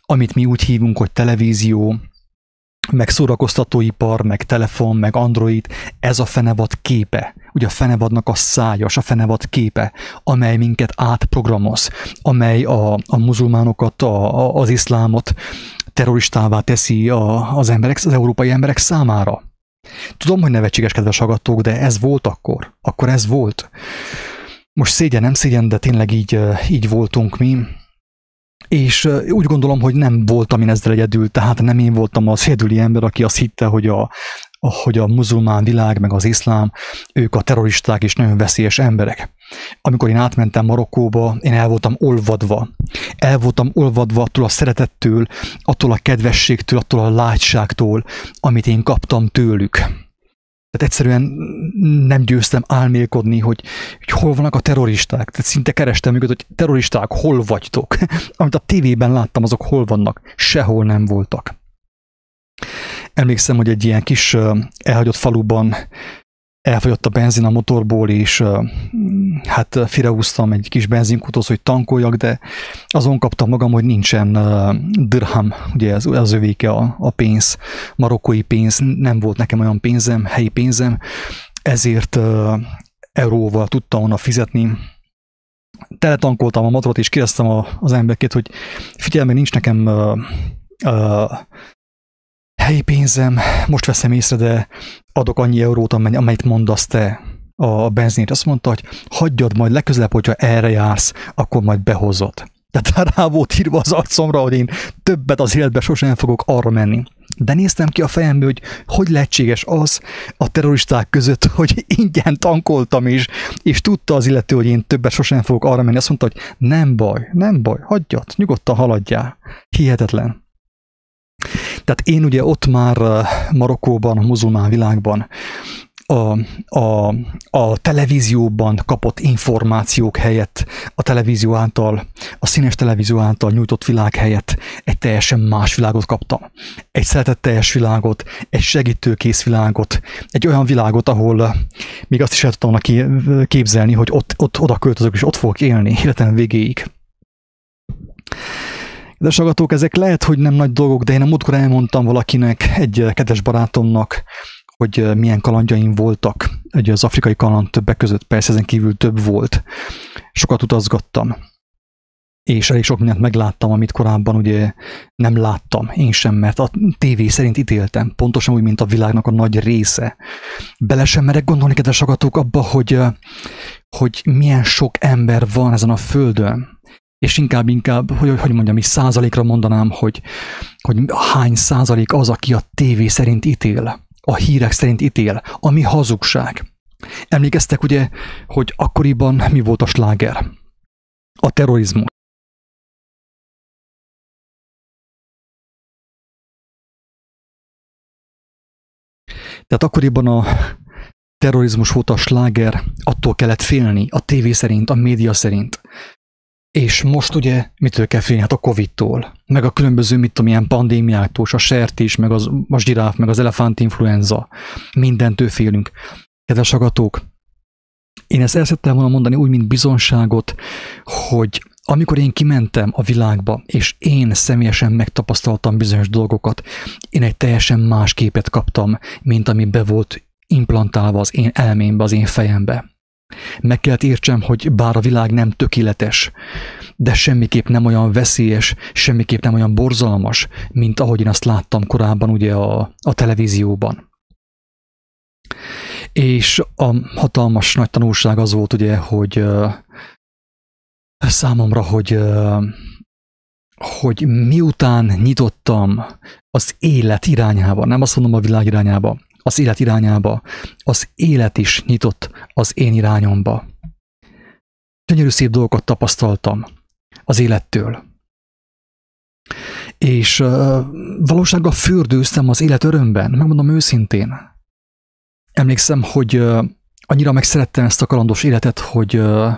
amit mi úgy hívunk, hogy televízió, meg szórakoztatóipar, meg telefon, meg Android, ez a fenevad képe, ugye a fenevadnak a szájas, a fenevad képe, amely minket átprogramoz, amely a, a muzulmánokat, a, a, az iszlámot terroristává teszi a, az emberek, az európai emberek számára. Tudom, hogy nevetséges kedves hallgatók, de ez volt akkor. Akkor ez volt. Most szégyen, nem szégyen, de tényleg így, így voltunk mi. És úgy gondolom, hogy nem voltam én ezzel egyedül, tehát nem én voltam az egyedüli ember, aki azt hitte, hogy a, hogy a muzulmán világ, meg az iszlám, ők a terroristák és nagyon veszélyes emberek. Amikor én átmentem Marokkóba, én el voltam olvadva. El voltam olvadva attól a szeretettől, attól a kedvességtől, attól a látságtól, amit én kaptam tőlük. Tehát egyszerűen nem győztem álmélkodni, hogy, hogy hol vannak a terroristák. Tehát szinte kerestem őket, hogy terroristák, hol vagytok? Amit a tévében láttam, azok hol vannak? Sehol nem voltak. Emlékszem, hogy egy ilyen kis elhagyott faluban elfogyott a benzin a motorból, és hát fireúztam egy kis benzinkutóz, hogy tankoljak, de azon kaptam magam, hogy nincsen dirham, ugye ez az övéke a, a pénz, marokkói pénz, nem volt nekem olyan pénzem, helyi pénzem, ezért euróval tudtam volna fizetni, teletankoltam a motorot, és kérdeztem az emberkét, hogy figyelj, nincs nekem helyi pénzem, most veszem észre, de adok annyi eurót, amelyet mondasz te a benzinért. Azt mondta, hogy hagyjad majd legközelebb, hogyha erre jársz, akkor majd behozod. Tehát rá volt írva az arcomra, hogy én többet az életben sosem fogok arra menni. De néztem ki a fejembe, hogy hogy lehetséges az a terroristák között, hogy ingyen tankoltam is, és tudta az illető, hogy én többet sosem fogok arra menni. Azt mondta, hogy nem baj, nem baj, hagyjad, nyugodtan haladjál. Hihetetlen. Tehát én ugye ott már Marokkóban, a muzulmán világban a, a, a televízióban kapott információk helyett, a televízió által, a színes televízió által nyújtott világ helyett egy teljesen más világot kaptam. Egy szeretetteljes világot, egy segítőkész világot, egy olyan világot, ahol még azt is el tudtam képzelni, hogy ott, ott oda költözök, és ott fogok élni életem végéig. Kedves hallgatók, ezek lehet, hogy nem nagy dolgok, de én a múltkor elmondtam valakinek, egy kedves barátomnak, hogy milyen kalandjaim voltak. Ugye az afrikai kaland többek között persze ezen kívül több volt. Sokat utazgattam. És elég sok mindent megláttam, amit korábban ugye nem láttam, én sem, mert a tévé szerint ítéltem, pontosan úgy, mint a világnak a nagy része. Bele sem merek gondolni, kedves hallgatók, abba, hogy, hogy milyen sok ember van ezen a földön, és inkább, inkább, hogy, hogy mondjam, is százalékra mondanám, hogy, hogy hány százalék az, aki a tévé szerint ítél, a hírek szerint ítél, ami hazugság. Emlékeztek ugye, hogy akkoriban mi volt a sláger? A terrorizmus. Tehát akkoriban a terrorizmus volt a sláger, attól kellett félni, a tévé szerint, a média szerint. És most ugye mitől kell félni? Hát a Covid-tól, meg a különböző, mit tudom, ilyen pandémiáktól, a sertés, meg az, a zsiráf, meg az elefánt influenza. Mindentől félünk. Kedves agatók, én ezt el szerettem volna mondani úgy, mint bizonságot, hogy amikor én kimentem a világba, és én személyesen megtapasztaltam bizonyos dolgokat, én egy teljesen más képet kaptam, mint ami be volt implantálva az én elmémbe, az én fejembe. Meg kellett értsem, hogy bár a világ nem tökéletes, de semmiképp nem olyan veszélyes, semmiképp nem olyan borzalmas, mint ahogy én azt láttam korábban ugye a, a televízióban. És a hatalmas nagy tanulság az volt ugye, hogy számomra, hogy hogy miután nyitottam az élet irányába, nem azt mondom a világ irányába, az élet irányába, az élet is nyitott az én irányomba. Gyönyörű szép dolgokat tapasztaltam az élettől. És uh, valósággal fürdőztem az élet örömben, megmondom őszintén. Emlékszem, hogy uh, annyira megszerettem ezt a kalandos életet, hogy uh,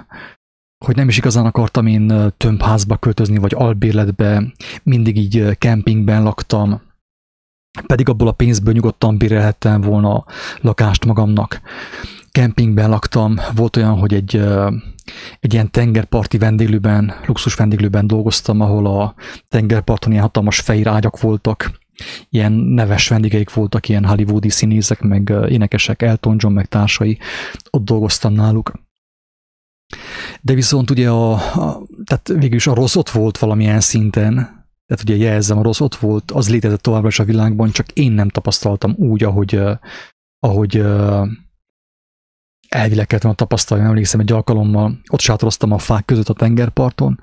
hogy nem is igazán akartam én tömbházba költözni, vagy albérletbe, mindig így kempingben laktam, pedig abból a pénzből nyugodtan bérelhettem volna lakást magamnak. Kempingben laktam, volt olyan, hogy egy, egy ilyen tengerparti vendéglőben, luxus vendéglőben dolgoztam, ahol a tengerparton ilyen hatalmas fehér ágyak voltak, ilyen neves vendégeik voltak, ilyen hollywoodi színészek, meg énekesek, Elton John, meg társai, ott dolgoztam náluk. De viszont ugye a, a tehát végülis a rossz ott volt valamilyen szinten, tehát ugye jelzem, a rossz ott volt, az létezett továbbra is a világban, csak én nem tapasztaltam úgy, ahogy, ahogy elvileg kellett volna tapasztalni, emlékszem egy alkalommal, ott sátoroztam a fák között a tengerparton,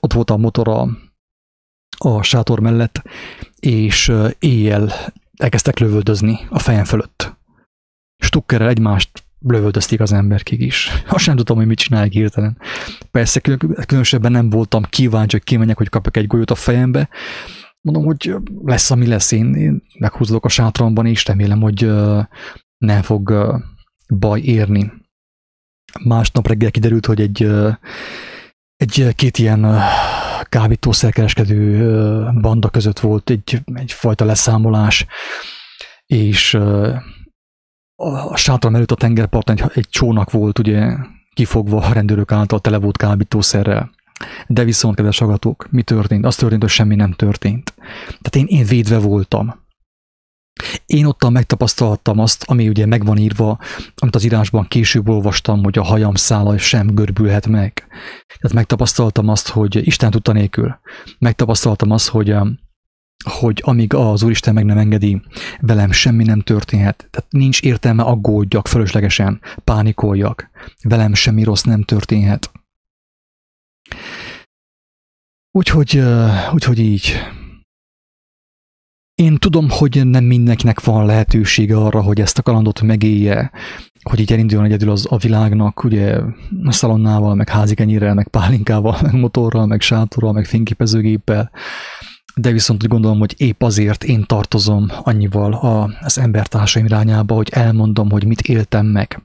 ott volt a motor a, a sátor mellett, és éjjel elkezdtek lövöldözni a fejem fölött. Stukkerrel egymást lövöldözték az emberkig is. Azt nem tudtam, hogy mit csinálják hirtelen. Persze különösebben nem voltam kíváncsi, hogy kimenjek, hogy kapok egy golyót a fejembe. Mondom, hogy lesz, ami lesz. Én, én meghúzolok a sátramban, és remélem, hogy nem fog baj érni. Másnap reggel kiderült, hogy egy, egy két ilyen kábítószerkereskedő banda között volt egy, egyfajta leszámolás, és a sátram előtt a tengerparton egy, egy csónak volt, ugye kifogva a rendőrök által tele volt kábítószerrel. De viszont, kedves agatók, mi történt? Az történt, hogy semmi nem történt. Tehát én, én védve voltam. Én ottan megtapasztaltam azt, ami ugye megvan írva, amit az írásban később olvastam, hogy a hajam szála sem görbülhet meg. Tehát megtapasztaltam azt, hogy Isten tudta nélkül. Megtapasztaltam azt, hogy hogy amíg az Úristen meg nem engedi, velem semmi nem történhet. Tehát nincs értelme aggódjak fölöslegesen, pánikoljak. Velem semmi rossz nem történhet. Úgyhogy, úgyhogy így. Én tudom, hogy nem mindenkinek van lehetősége arra, hogy ezt a kalandot megélje, hogy így elinduljon egyedül az a világnak, ugye a szalonnával, meg házikenyérrel, meg pálinkával, meg motorral, meg sátorral, meg fényképezőgéppel de viszont úgy gondolom, hogy épp azért én tartozom annyival az embertársaim irányába, hogy elmondom, hogy mit éltem meg.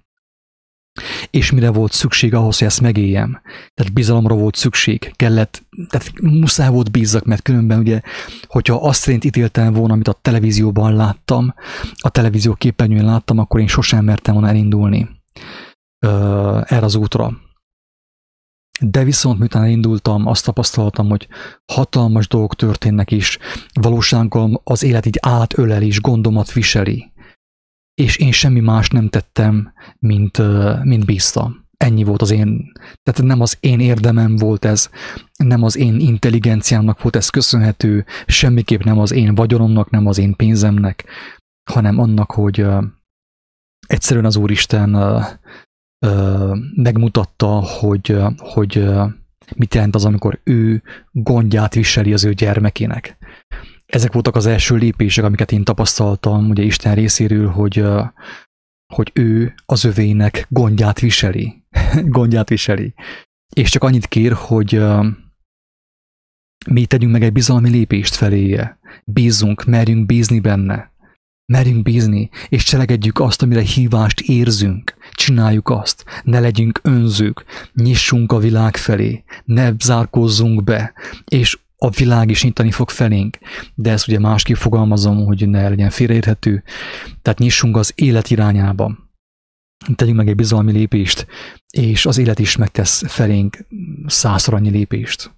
És mire volt szükség ahhoz, hogy ezt megéljem. Tehát bizalomra volt szükség, kellett, tehát muszáj volt bízzak, mert különben ugye, hogyha azt szerint ítéltem volna, amit a televízióban láttam, a televízió képernyőn láttam, akkor én sosem mertem volna elindulni erre az útra. De viszont miután indultam, azt tapasztaltam, hogy hatalmas dolgok történnek is, valósággal az élet így átölel és gondomat viseli. És én semmi más nem tettem, mint, mint bíztam. Ennyi volt az én, tehát nem az én érdemem volt ez, nem az én intelligenciámnak volt ez köszönhető, semmiképp nem az én vagyonomnak, nem az én pénzemnek, hanem annak, hogy egyszerűen az Úristen megmutatta, hogy, hogy mit jelent az, amikor ő gondját viseli az ő gyermekének. Ezek voltak az első lépések, amiket én tapasztaltam ugye Isten részéről, hogy, hogy ő az övének gondját viseli. gondját viseli. És csak annyit kér, hogy mi tegyünk meg egy bizalmi lépést feléje. Bízzunk, merjünk bízni benne. Merjünk bízni, és cselekedjük azt, amire hívást érzünk. Csináljuk azt, ne legyünk önzők, nyissunk a világ felé, ne zárkózzunk be, és a világ is nyitani fog felénk. De ezt ugye másképp fogalmazom, hogy ne legyen félreérthető. Tehát nyissunk az élet irányába. Tegyünk meg egy bizalmi lépést, és az élet is megtesz felénk százszor annyi lépést.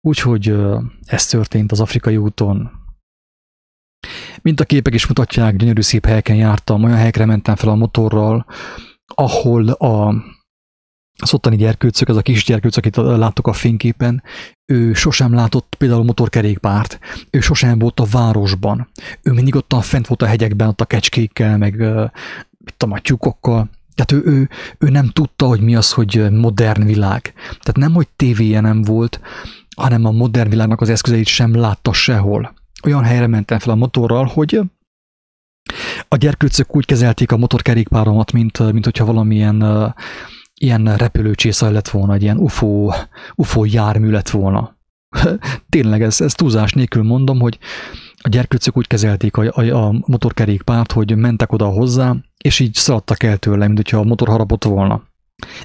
Úgyhogy ez történt az afrikai úton, mint a képek is mutatják, gyönyörű szép helyeken jártam, olyan helyekre mentem fel a motorral, ahol a, az ottani gyerkőcök, ez a kis gyerkőc, akit láttuk a fényképen, ő sosem látott például motorkerékpárt, ő sosem volt a városban, ő mindig ott a fent volt a hegyekben, ott a kecskékkel, meg itt a matyukokkal, tehát ő, ő, ő nem tudta, hogy mi az, hogy modern világ. Tehát nem, hogy tévéje nem volt, hanem a modern világnak az eszközeit sem látta sehol. Olyan helyre mentem fel a motorral, hogy a gyerkőcök úgy kezelték a motorkerékpáromat, mint, mint hogyha valamilyen ilyen repülőcsészaj lett volna, egy ilyen UFO, UFO jármű lett volna. Tényleg ez, ez túlzás nélkül mondom, hogy a gyerkőcök úgy kezelték a, a, a motorkerékpárt, hogy mentek oda hozzá, és így szaladtak el tőle, mint hogyha a motor harapott volna.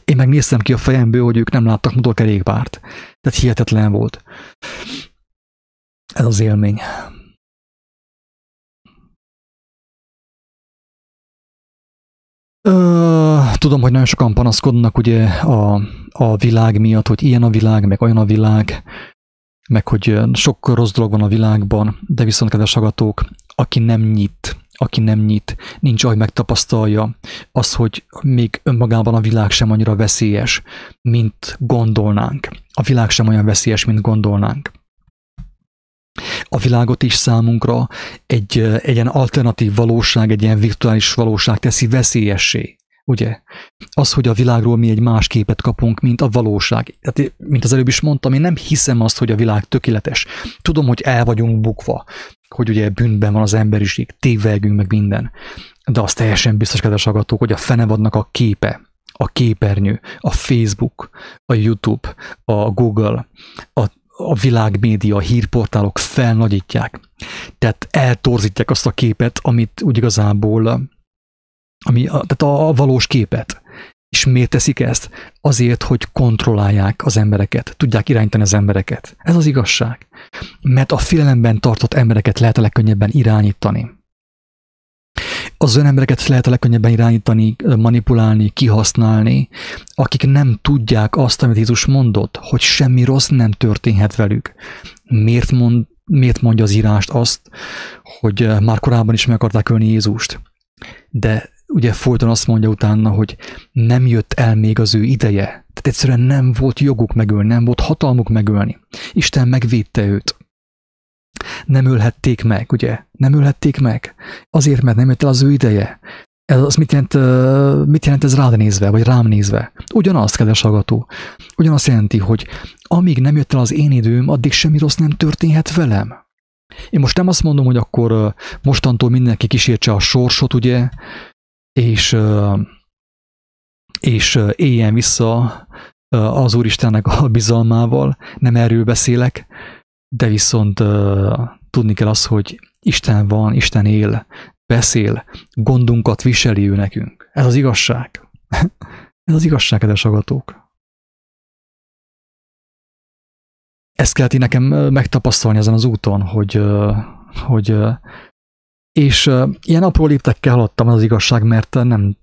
Én megnéztem ki a fejemből, hogy ők nem láttak motorkerékpárt. Tehát hihetetlen volt. Ez az élmény. Tudom, hogy nagyon sokan panaszkodnak ugye a, a világ miatt, hogy ilyen a világ, meg olyan a világ, meg hogy sok rossz dolog van a világban, de viszont kedves agatók, aki nem nyit, aki nem nyit, nincs ahogy megtapasztalja az, hogy még önmagában a világ sem annyira veszélyes, mint gondolnánk. A világ sem olyan veszélyes, mint gondolnánk. A világot is számunkra egy, egy ilyen alternatív valóság, egy ilyen virtuális valóság teszi veszélyessé. Ugye? Az, hogy a világról mi egy más képet kapunk, mint a valóság. Tehát, mint az előbb is mondtam, én nem hiszem azt, hogy a világ tökéletes. Tudom, hogy el vagyunk bukva, hogy ugye bűnben van az emberiség, tévelgünk meg minden. De az teljesen biztos, kedves agatók, hogy a fenevadnak a képe, a képernyő, a Facebook, a YouTube, a Google, a, a világmédia, a hírportálok felnagyítják. Tehát eltorzítják azt a képet, amit úgy igazából ami, tehát a, a valós képet. És miért teszik ezt? Azért, hogy kontrollálják az embereket, tudják irányítani az embereket. Ez az igazság. Mert a félelemben tartott embereket lehet a legkönnyebben irányítani. Az olyan embereket lehet a legkönnyebben irányítani, manipulálni, kihasználni, akik nem tudják azt, amit Jézus mondott, hogy semmi rossz nem történhet velük. Miért, mond, miért mondja az írást azt, hogy már korábban is meg akarták ölni Jézust? De ugye folyton azt mondja utána, hogy nem jött el még az ő ideje. Tehát egyszerűen nem volt joguk megölni, nem volt hatalmuk megölni. Isten megvédte őt. Nem ölhették meg, ugye? Nem ölhették meg. Azért, mert nem jött el az ő ideje. Ez az mit jelent, mit jelent ez rád nézve, vagy rám nézve? Ugyanazt, kedves hallgató. Ugyanazt jelenti, hogy amíg nem jött el az én időm, addig semmi rossz nem történhet velem. Én most nem azt mondom, hogy akkor mostantól mindenki kísértse a sorsot, ugye, és, és éljen vissza az Úristennek a bizalmával, nem erről beszélek, de viszont tudni kell az, hogy Isten van, Isten él, beszél, gondunkat viseli ő nekünk. Ez az igazság. Ez az igazság, kedves agatók. Ezt kellett nekem megtapasztalni ezen az úton, hogy, hogy és uh, ilyen apró léptekkel haladtam az igazság, mert nem,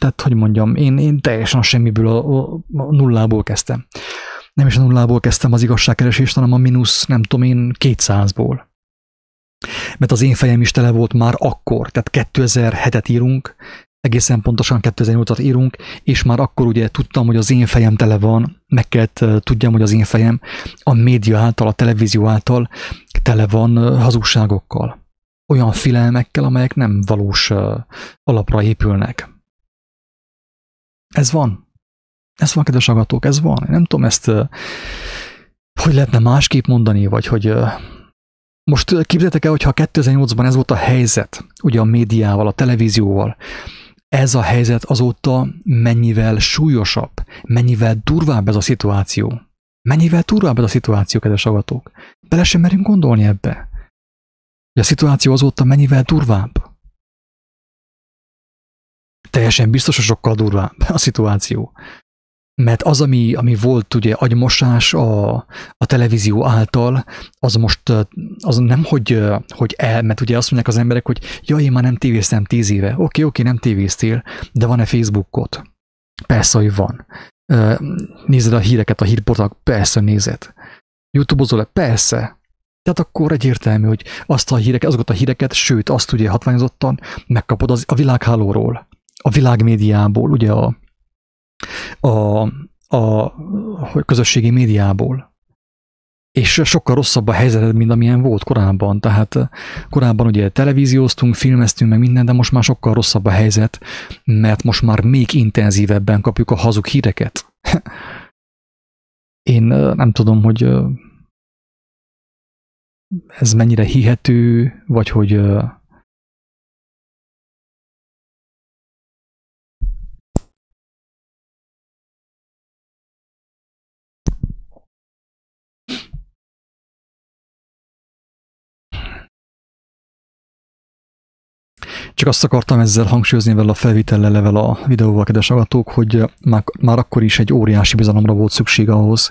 tehát hogy mondjam, én, én teljesen a semmiből a, a, a nullából kezdtem. Nem is a nullából kezdtem az igazságkeresést, hanem a mínusz, nem tudom én, 200-ból. Mert az én fejem is tele volt már akkor, tehát 2007-et írunk, egészen pontosan 2008-at írunk, és már akkor ugye tudtam, hogy az én fejem tele van, meg kellett tudjam, hogy az én fejem a média által, a televízió által tele van hazugságokkal olyan filelmekkel, amelyek nem valós alapra épülnek. Ez van. Ez van, kedves agatók, ez van. Én nem tudom ezt, hogy lehetne másképp mondani, vagy hogy most képzeljétek el, hogyha 2008-ban ez volt a helyzet, ugye a médiával, a televízióval, ez a helyzet azóta mennyivel súlyosabb, mennyivel durvább ez a szituáció. Mennyivel durvább ez a szituáció, kedves agatók. Bele sem merünk gondolni ebbe hogy a szituáció azóta mennyivel durvább. Teljesen biztos, hogy sokkal durvább a szituáció. Mert az, ami, ami volt ugye agymosás a, a televízió által, az most az nem, hogy, hogy el, mert ugye azt mondják az emberek, hogy jaj, én már nem tévéztem tíz éve. Oké, okay, oké, okay, nem tévéztél, de van-e Facebookot? Persze, hogy van. Nézed a híreket, a hírportálok? Persze, nézed. YouTube-ozol-e? Persze. Tehát akkor egyértelmű, hogy azt a hírek, azokat a híreket, sőt, azt ugye hatványozottan megkapod az, a világhálóról, a világmédiából, ugye a, a, a, a közösségi médiából. És sokkal rosszabb a helyzeted, mint amilyen volt korábban. Tehát korábban ugye televízióztunk, filmeztünk meg minden, de most már sokkal rosszabb a helyzet, mert most már még intenzívebben kapjuk a hazug híreket. Én nem tudom, hogy ez mennyire hihető, vagy hogy Csak azt akartam ezzel hangsúlyozni vele a felvitellel level a videóval, kedves agatók, hogy már, már akkor is egy óriási bizalomra volt szükség ahhoz,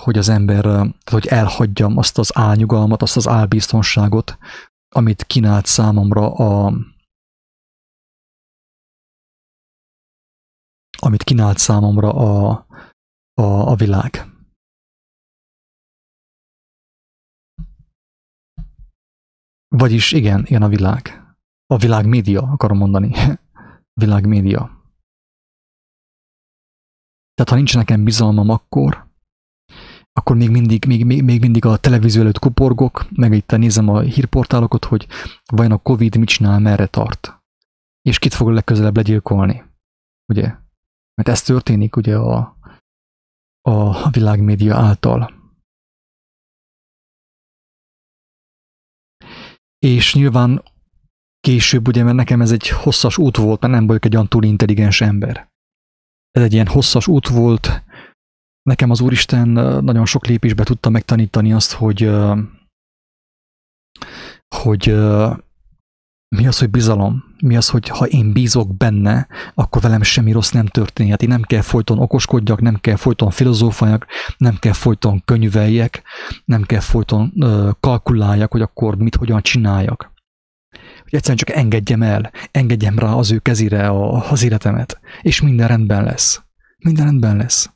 hogy az ember, tehát hogy elhagyjam azt az álnyugalmat, azt az álbiztonságot, amit kínált számomra a, amit kínált számomra a, a, a világ. Vagyis igen, igen a világ. A világ média, akarom mondani. világ média. Tehát ha nincs nekem bizalmam akkor, akkor még mindig, még, még, még mindig a televízió előtt kuporgok, meg itt nézem a hírportálokat, hogy vajon a Covid mit csinál, merre tart. És kit fog legközelebb legyilkolni. Ugye? Mert ez történik ugye a, a világmédia által. És nyilván később, ugye, mert nekem ez egy hosszas út volt, mert nem vagyok egy olyan túl intelligens ember. Ez egy ilyen hosszas út volt. Nekem az Úristen nagyon sok lépésbe tudta megtanítani azt, hogy hogy mi az, hogy bizalom? Mi az, hogy ha én bízok benne, akkor velem semmi rossz nem történhet. Én nem kell folyton okoskodjak, nem kell folyton filozófáljak, nem kell folyton könyveljek, nem kell folyton uh, kalkuláljak, hogy akkor mit, hogyan csináljak. Hogy egyszerűen csak engedjem el, engedjem rá az ő kezére a, az életemet, és minden rendben lesz. Minden rendben lesz.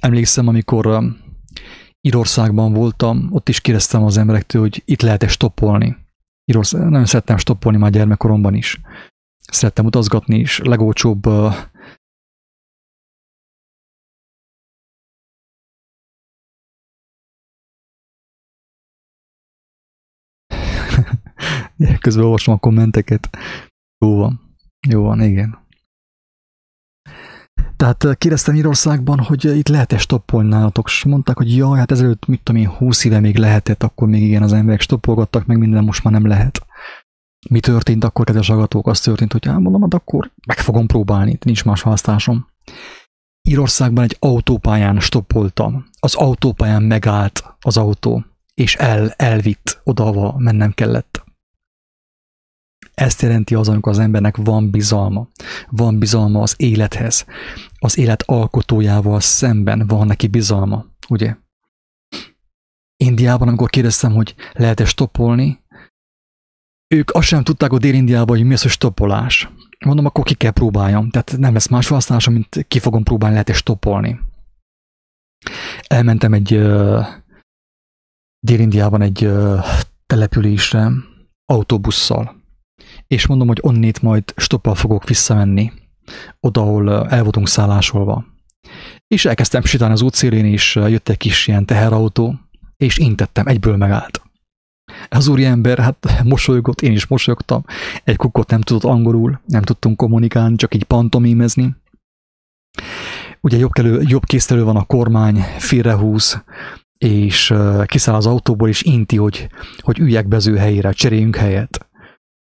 Emlékszem, amikor Írországban voltam, ott is kérdeztem az emberektől, hogy itt lehet-e stoppolni. Írország, nagyon szerettem stoppolni már gyermekkoromban is. Szerettem utazgatni is, legolcsóbb uh, Közben olvasom a kommenteket. Jó van. Jó van, igen. Tehát eh, kérdeztem Írországban, hogy eh, itt lehet-e stoppolni nálatok, és mondták, hogy jaj, hát ezelőtt, mit tudom én, 20 éve még lehetett, akkor még igen, az emberek stoppolgattak, meg minden most már nem lehet. Mi történt akkor, kedves agatók? Az történt, hogy hát mondom, hát akkor meg fogom próbálni, nincs más választásom. Írországban egy autópályán stoppoltam. Az autópályán megállt az autó, és el, elvitt oda, ahova mennem kellett. Ezt jelenti az, amikor az embernek van bizalma. Van bizalma az élethez. Az élet alkotójával szemben van neki bizalma, ugye? Indiában, amikor kérdeztem, hogy lehet-e stoppolni, ők azt sem tudták a Dél-Indiában, hogy mi az, hogy stoppolás. Mondom, akkor ki kell próbáljam. Tehát nem lesz más választásom, mint ki fogom próbálni, lehet-e stoppolni. Elmentem egy uh, Dél-Indiában egy uh, településre autóbusszal és mondom, hogy onnét majd stoppal fogok visszamenni, oda, ahol el voltunk szállásolva. És elkezdtem sétálni az útszélén, és jött egy kis ilyen teherautó, és intettem, egyből megállt. Az úriember hát mosolygott, én is mosolyogtam, egy kukot nem tudott angolul, nem tudtunk kommunikálni, csak így pantomímezni. Ugye jobb, kelő, jobb késztelő van a kormány, félrehúz, és kiszáll az autóból, és inti, hogy, hogy üljek be az ő helyére, cseréljünk helyet.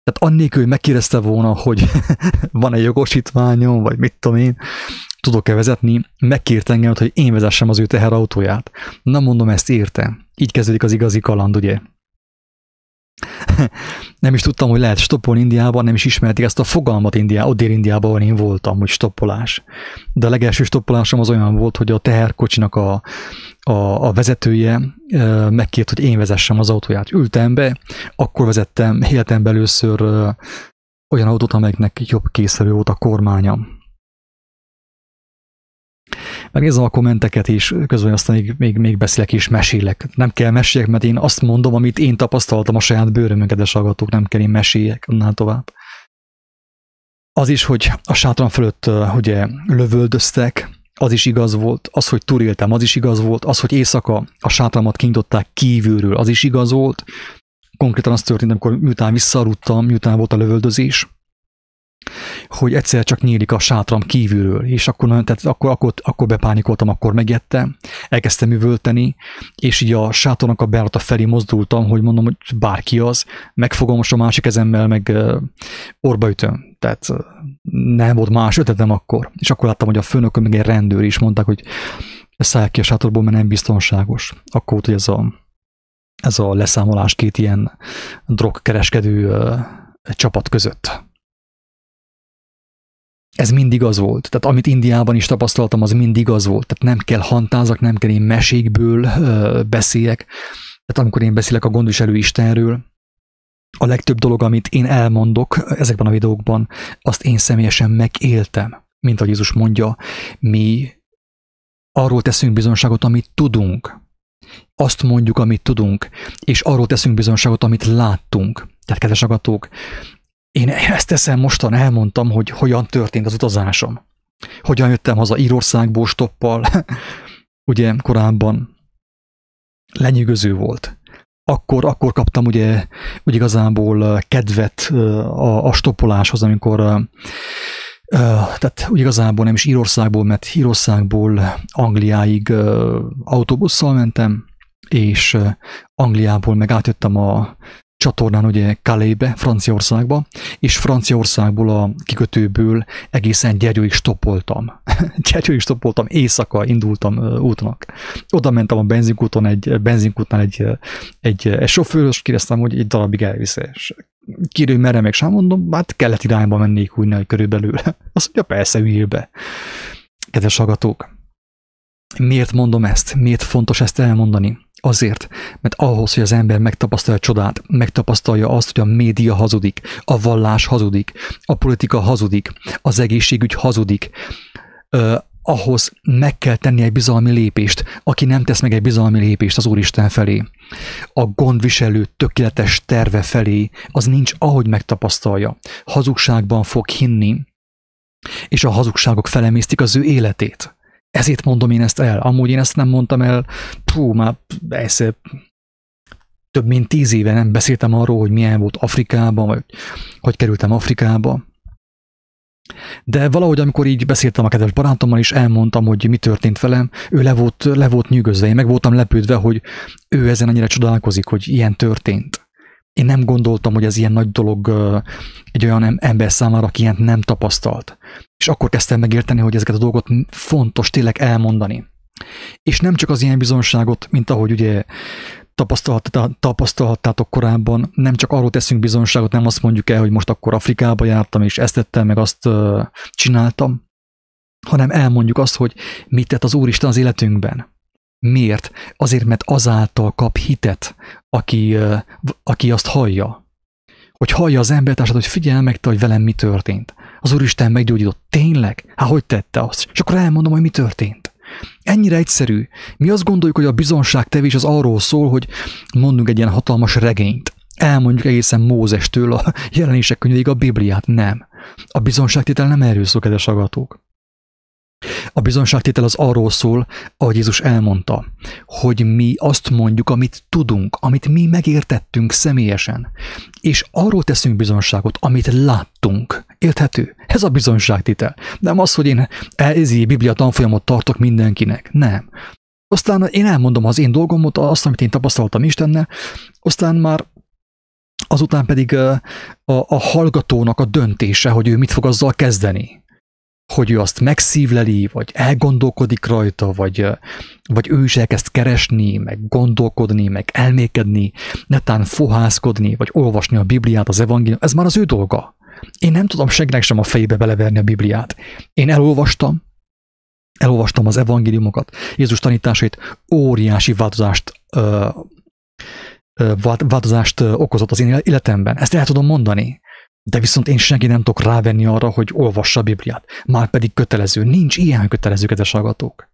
Tehát annélkül, hogy megkérdezte volna, hogy van-e jogosítványom, vagy mit tudom én, tudok-e vezetni, megkért engem, hogy én vezessem az ő teherautóját. Na mondom, ezt érte. Így kezdődik az igazi kaland, ugye? Nem is tudtam, hogy lehet stoppolni Indiában, nem is ismerték ezt a fogalmat Indiában, Dél-Indiában, ahol én voltam, hogy stoppolás. De a legelső stoppolásom az olyan volt, hogy a teherkocsinak a, a, a vezetője megkért, hogy én vezessem az autóját. Ültem be, akkor vezettem életemben először olyan autót, amelyeknek jobb készülő volt a kormánya megnézem a kommenteket, és közben aztán még, még, még beszélek és mesélek. Nem kell meséljek, mert én azt mondom, amit én tapasztaltam a saját bőrömön, kedves hallgatók, nem kell én meséljek annál tovább. Az is, hogy a sátran fölött ugye lövöldöztek, az is igaz volt, az, hogy túléltem, az is igaz volt, az, hogy éjszaka a sátramat kinyitották kívülről, az is igaz volt. Konkrétan az történt, amikor miután visszarúttam, miután volt a lövöldözés, hogy egyszer csak nyílik a sátram kívülről, és akkor, tehát akkor, akkor, akkor bepánikoltam, akkor megettem, elkezdtem üvölteni, és így a sátornak a beállata felé mozdultam, hogy mondom, hogy bárki az, megfogom most a másik kezemmel, meg uh, orba ütöm. Tehát uh, nem volt más ötletem akkor. És akkor láttam, hogy a főnökön meg egy rendőr is mondták, hogy szállj ki a sátorból, mert nem biztonságos. Akkor volt, hogy ez a, ez a leszámolás két ilyen drogkereskedő csapat között. Ez mindig az volt. Tehát amit Indiában is tapasztaltam, az mindig az volt. Tehát nem kell hantázak, nem kell én mesékből uh, beszéljek. Tehát amikor én beszélek a gondviselő Istenről, a legtöbb dolog, amit én elmondok ezekben a videókban, azt én személyesen megéltem. Mint ahogy Jézus mondja, mi arról teszünk bizonságot, amit tudunk. Azt mondjuk, amit tudunk, és arról teszünk bizonságot, amit láttunk. Tehát, kedves agatók, én ezt teszem mostan, elmondtam, hogy hogyan történt az utazásom. Hogyan jöttem haza Írországból stoppal, ugye korábban lenyűgöző volt akkor, akkor kaptam ugye, ugye igazából kedvet a, a stoppoláshoz, amikor tehát úgy igazából nem is Írországból, mert Írországból Angliáig autóbusszal mentem, és Angliából meg átjöttem a csatornán ugye Calais-be, Franciaországba, és Franciaországból a kikötőből egészen Gyergyóig stoppoltam. Gyergyóig stoppoltam, éjszaka indultam útnak. Oda mentem a benzinkúton, egy benzinkútnál egy, egy, egy sofőrös, kérdeztem, hogy egy darabig elvisz. Kérő, merre meg sem mondom, hát kellett irányba mennék úgy, körülbelül. Azt mondja, persze, üljél be. Kedves hallgatók, miért mondom ezt? Miért fontos ezt elmondani? Azért, mert ahhoz, hogy az ember megtapasztalja a csodát, megtapasztalja azt, hogy a média hazudik, a vallás hazudik, a politika hazudik, az egészségügy hazudik, uh, ahhoz meg kell tenni egy bizalmi lépést. Aki nem tesz meg egy bizalmi lépést az Úristen felé, a gondviselő tökéletes terve felé, az nincs ahogy megtapasztalja. Hazugságban fog hinni, és a hazugságok felemésztik az ő életét. Ezért mondom én ezt el. Amúgy én ezt nem mondtam el, pú, már persze több mint tíz éve nem beszéltem arról, hogy milyen volt Afrikában, vagy hogy kerültem Afrikába. De valahogy, amikor így beszéltem a kedves barátommal, és elmondtam, hogy mi történt velem, ő le volt, le volt nyűgözve, én meg voltam lepődve, hogy ő ezen annyira csodálkozik, hogy ilyen történt. Én nem gondoltam, hogy ez ilyen nagy dolog egy olyan ember számára, aki ilyent nem tapasztalt. És akkor kezdtem megérteni, hogy ezeket a dolgot fontos tényleg elmondani. És nem csak az ilyen bizonságot, mint ahogy ugye tapasztalhattátok korábban, nem csak arról teszünk bizonságot, nem azt mondjuk el, hogy most akkor Afrikába jártam, és ezt tettem, meg azt csináltam, hanem elmondjuk azt, hogy mit tett az Úristen az életünkben. Miért? Azért, mert azáltal kap hitet, aki, aki azt hallja. Hogy hallja az embertársat, hogy figyelj meg te, hogy velem mi történt. Az Úristen meggyógyított. Tényleg? Hát hogy tette azt? És akkor elmondom, hogy mi történt. Ennyire egyszerű. Mi azt gondoljuk, hogy a bizonságtevés az arról szól, hogy mondunk egy ilyen hatalmas regényt. Elmondjuk egészen Mózestől a jelenések könyvéig a Bibliát. Nem. A bizonságtétel nem erről szól, kedves agatók. A bizonságtétel az arról szól, ahogy Jézus elmondta, hogy mi azt mondjuk, amit tudunk, amit mi megértettünk személyesen, és arról teszünk bizonságot, amit láttunk. Érthető? Ez a bizonságtétel. Nem az, hogy én ezi Biblia tanfolyamot tartok mindenkinek. Nem. Aztán én elmondom az én dolgomot, azt, amit én tapasztaltam Istennel, aztán már azután pedig a, a, hallgatónak a döntése, hogy ő mit fog azzal kezdeni hogy ő azt megszívleli, vagy elgondolkodik rajta, vagy, vagy ő is elkezd keresni, meg gondolkodni, meg elmékedni, netán fohászkodni, vagy olvasni a Bibliát, az evangélium, ez már az ő dolga. Én nem tudom senkinek sem a fejébe beleverni a Bibliát. Én elolvastam, elolvastam az evangéliumokat, Jézus tanításait, óriási változást, ö, változást okozott az én életemben. Ezt el tudom mondani. De viszont én senki nem tudok rávenni arra, hogy olvassa a Bibliát. Már pedig kötelező. Nincs ilyen kötelező, kedves hallgatók.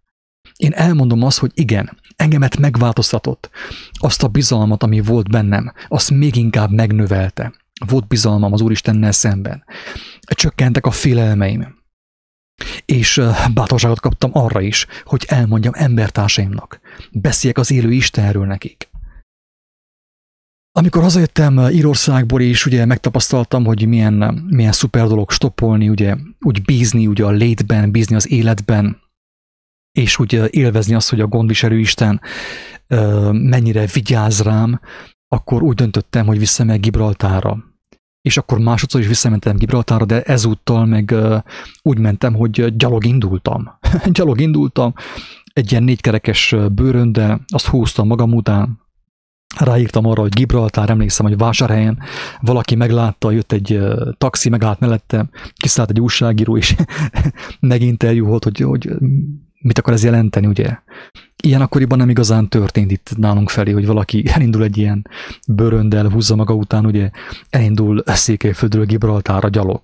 Én elmondom azt, hogy igen, engemet megváltoztatott. Azt a bizalmat, ami volt bennem, azt még inkább megnövelte. Volt bizalmam az Úristennel szemben. Csökkentek a félelmeim. És bátorságot kaptam arra is, hogy elmondjam embertársaimnak. Beszéljek az élő Istenről nekik. Amikor hazajöttem Írországból, és ugye megtapasztaltam, hogy milyen, milyen szuper dolog stoppolni, ugye úgy bízni ugye a létben, bízni az életben, és úgy élvezni azt, hogy a gondviselő Isten mennyire vigyáz rám, akkor úgy döntöttem, hogy visszamegyek Gibraltára. És akkor másodszor is visszamentem Gibraltára, de ezúttal meg úgy mentem, hogy gyalog indultam. gyalog indultam, egy ilyen négykerekes bőröndel, azt húztam magam után, ráírtam arra, hogy Gibraltár, emlékszem, hogy vásárhelyen valaki meglátta, jött egy taxi, megállt mellette, kiszállt egy újságíró, és meginterjúholt, hogy, hogy mit akar ez jelenteni, ugye? Ilyen akkoriban nem igazán történt itt nálunk felé, hogy valaki elindul egy ilyen bőröndel, húzza maga után, ugye elindul Székelyföldről Gibraltára gyalog.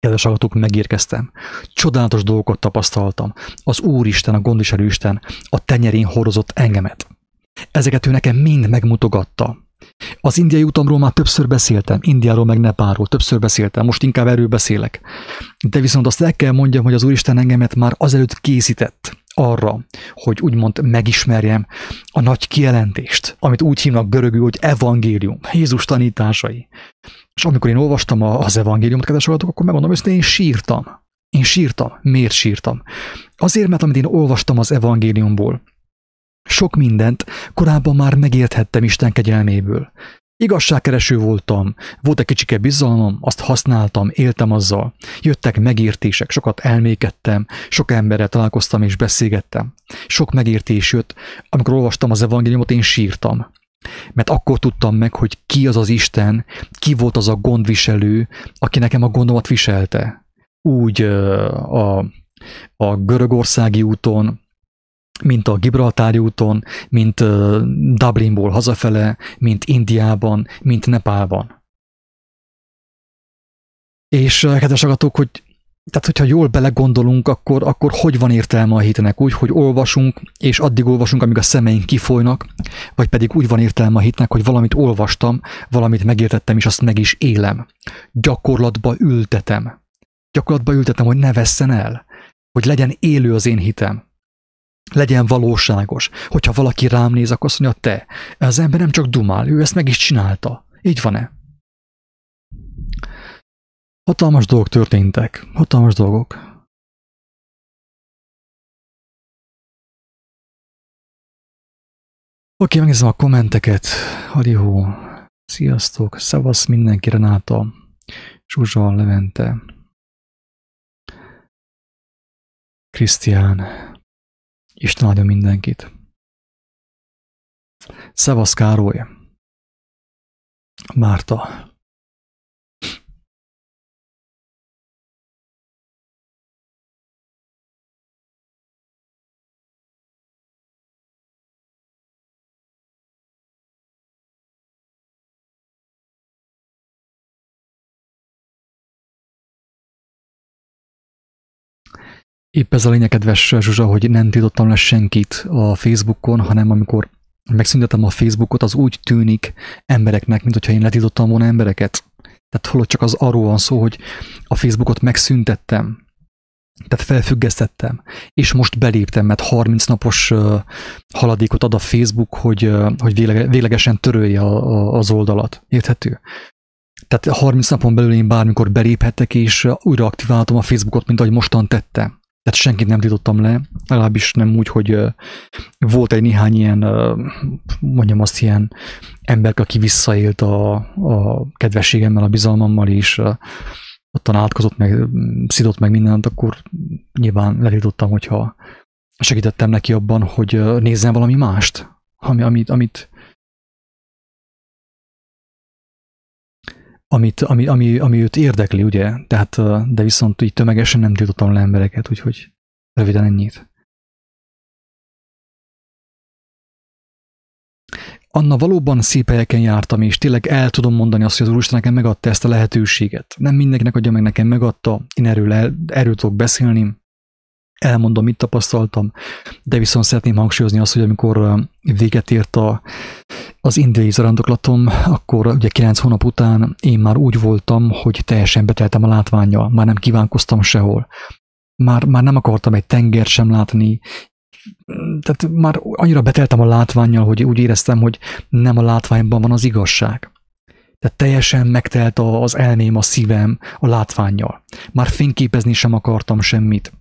Kedves hallgatók, megérkeztem. Csodálatos dolgokat tapasztaltam. Az Úristen, a gondviselő Isten a tenyerén horozott engemet. Ezeket ő nekem mind megmutogatta. Az indiai utamról már többször beszéltem, Indiáról meg Nepáról többször beszéltem, most inkább erről beszélek. De viszont azt el kell mondjam, hogy az Úristen engemet már azelőtt készített arra, hogy úgymond megismerjem a nagy kijelentést, amit úgy hívnak görögül, hogy evangélium, Jézus tanításai. És amikor én olvastam az evangéliumot, kedves hallgatók, akkor megmondom hogy én sírtam. Én sírtam. Miért sírtam? Azért, mert amit én olvastam az evangéliumból, sok mindent korábban már megérthettem Isten kegyelméből. Igazságkereső voltam, volt egy kicsike bizalmam, azt használtam, éltem azzal. Jöttek megértések, sokat elmékedtem, sok emberrel találkoztam és beszélgettem. Sok megértés jött, amikor olvastam az evangéliumot, én sírtam. Mert akkor tudtam meg, hogy ki az az Isten, ki volt az a gondviselő, aki nekem a gondomat viselte. Úgy a, a görögországi úton, mint a Gibraltári úton, mint Dublinból hazafele, mint Indiában, mint Nepálban. És kedves agatok, hogy tehát, hogyha jól belegondolunk, akkor, akkor hogy van értelme a hitnek? Úgy, hogy olvasunk, és addig olvasunk, amíg a szemeink kifolynak, vagy pedig úgy van értelme a hitnek, hogy valamit olvastam, valamit megértettem, és azt meg is élem. Gyakorlatba ültetem. Gyakorlatba ültetem, hogy ne vesszen el. Hogy legyen élő az én hitem legyen valóságos. Hogyha valaki rám néz, akkor azt mondja, te, az ember nem csak dumál, ő ezt meg is csinálta. Így van-e? Hatalmas dolgok történtek. Hatalmas dolgok. Oké, megnézem a kommenteket. Halihó. Sziasztok. Szevasz mindenki, Renáta. Zsuzsa, Levente. Krisztián. Isten áldja mindenkit. Szevasz Károly. Márta. Épp ez a lényeg, kedves Zsuzsa, hogy nem tiltottam le senkit a Facebookon, hanem amikor megszüntetem a Facebookot, az úgy tűnik embereknek, mint hogyha én letiltottam volna embereket. Tehát holott csak az arról van szó, hogy a Facebookot megszüntettem, tehát felfüggesztettem, és most beléptem, mert 30 napos haladékot ad a Facebook, hogy, hogy véglegesen törölje a, az oldalat. Érthető? Tehát 30 napon belül én bármikor beléphetek, és újra aktiváltam a Facebookot, mint ahogy mostan tettem. Tehát senkit nem tiltottam le, legalábbis nem úgy, hogy volt egy néhány ilyen, mondjam azt, ilyen ember, aki visszaélt a, a kedvességemmel, a bizalmammal, és ottan átkozott meg, szidott meg mindent, akkor nyilván letiltottam, hogyha segítettem neki abban, hogy nézzen valami mást, ami, amit, amit, amit, ami, ami, ami őt érdekli, ugye? Tehát, de viszont így tömegesen nem tiltottam le embereket, úgyhogy röviden ennyit. Anna, valóban szép helyeken jártam, és tényleg el tudom mondani azt, hogy az Úristen nekem megadta ezt a lehetőséget. Nem mindenkinek adja meg, nekem megadta, én erről, el, erről tudok beszélni, elmondom, mit tapasztaltam, de viszont szeretném hangsúlyozni azt, hogy amikor véget ért a, az indiai zarándoklatom, akkor ugye 9 hónap után én már úgy voltam, hogy teljesen beteltem a látványjal, már nem kívánkoztam sehol. Már, már nem akartam egy tenger sem látni, tehát már annyira beteltem a látványjal, hogy úgy éreztem, hogy nem a látványban van az igazság. Tehát teljesen megtelt az elmém, a szívem a látványjal. Már fényképezni sem akartam semmit.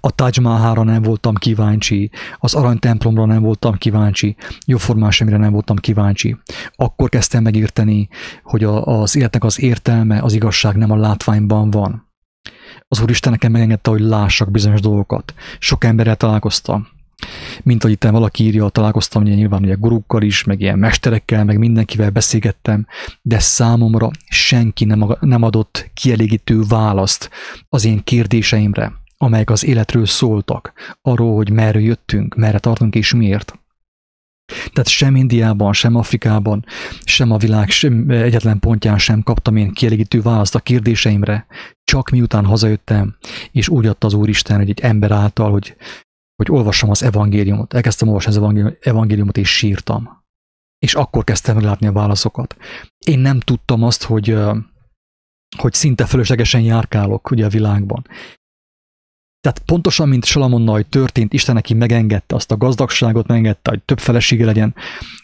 A Taj Mahalra nem voltam kíváncsi, az aranytemplomra nem voltam kíváncsi, jóformán semmire nem voltam kíváncsi. Akkor kezdtem megérteni, hogy a, az életnek az értelme, az igazság nem a látványban van. Az Úristen nekem megengedte, hogy lássak bizonyos dolgokat. Sok emberrel találkoztam. Mint ahogy itt valaki írja, találkoztam ugye nyilván ugye gurukkal is, meg ilyen mesterekkel, meg mindenkivel beszélgettem, de számomra senki nem, nem adott kielégítő választ az én kérdéseimre, amelyek az életről szóltak, arról, hogy merről jöttünk, merre tartunk és miért. Tehát sem Indiában, sem Afrikában, sem a világ sem, egyetlen pontján sem kaptam én kielégítő választ a kérdéseimre, csak miután hazajöttem, és úgy adta az Úristen, hogy egy ember által, hogy, hogy olvassam az evangéliumot. Elkezdtem olvasni az evangéliumot, és sírtam. És akkor kezdtem meglátni a válaszokat. Én nem tudtam azt, hogy, hogy szinte fölöslegesen járkálok ugye a világban. Tehát pontosan, mint Salamonnal, hogy történt, Isten neki megengedte azt a gazdagságot, megengedte, hogy több felesége legyen,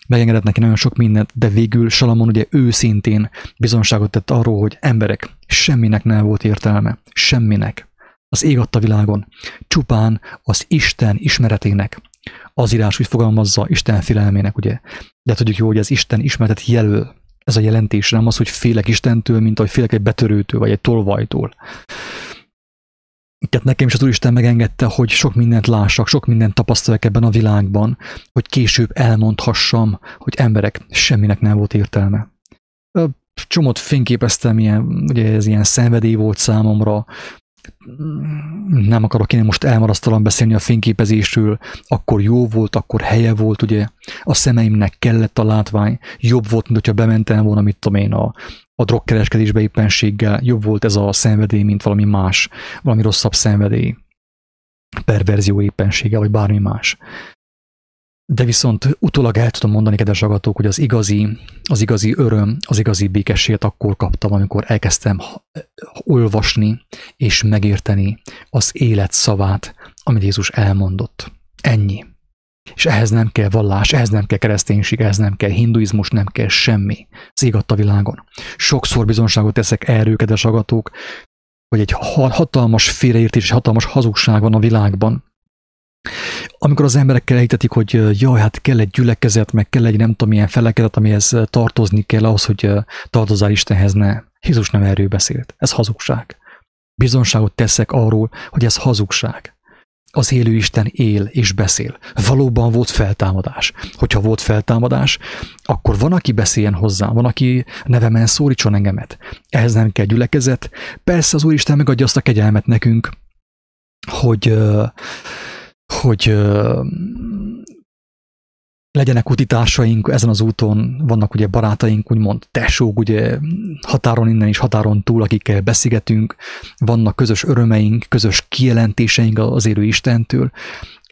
megengedett neki nagyon sok mindent, de végül Salamon ugye őszintén bizonságot tett arról, hogy emberek, semminek nem volt értelme, semminek. Az ég adta világon, csupán az Isten ismeretének. Az írás úgy fogalmazza Isten félelmének, ugye? De tudjuk jó, hogy az Isten ismeretet jelöl. Ez a jelentés nem az, hogy félek Istentől, mint ahogy félek egy betörőtől, vagy egy tolvajtól. Tehát nekem is az Úristen megengedte, hogy sok mindent lássak, sok mindent tapasztaljak ebben a világban, hogy később elmondhassam, hogy emberek, semminek nem volt értelme. Csomót fényképeztem, ilyen, ugye ez ilyen szenvedély volt számomra, nem akarok én most elmarasztalan beszélni a fényképezésről, akkor jó volt, akkor helye volt, ugye, a szemeimnek kellett a látvány, jobb volt, mint hogyha bementem volna, mit tudom én, a, a drogkereskedésbe éppenséggel, jobb volt ez a szenvedély, mint valami más, valami rosszabb szenvedély, perverzió éppensége, vagy bármi más. De viszont utólag el tudom mondani, kedves agatók, hogy az igazi, az igazi öröm, az igazi békességet akkor kaptam, amikor elkezdtem olvasni és megérteni az élet szavát, amit Jézus elmondott. Ennyi. És ehhez nem kell vallás, ehhez nem kell kereszténység, ehhez nem kell hinduizmus, nem kell semmi. Ez a világon. Sokszor bizonságot teszek erről, kedves agatók, hogy egy hatalmas félreértés és hatalmas hazugság van a világban, amikor az emberekkel ejtetik, hogy jaj, hát kell egy gyülekezet, meg kell egy nem tudom milyen felekezet, amihez tartozni kell ahhoz, hogy tartozzál Istenhez, ne. Jézus nem erről beszélt. Ez hazugság. Bizonságot teszek arról, hogy ez hazugság. Az élő Isten él és beszél. Valóban volt feltámadás. Hogyha volt feltámadás, akkor van, aki beszéljen hozzá, van, aki nevemen szólítson engemet. Ehhez nem kell gyülekezet. Persze az Úristen megadja azt a kegyelmet nekünk, hogy hogy legyenek utitársaink ezen az úton, vannak ugye barátaink, úgymond tesók, ugye határon innen is határon túl, akikkel beszélgetünk, vannak közös örömeink, közös kijelentéseink az élő Istentől.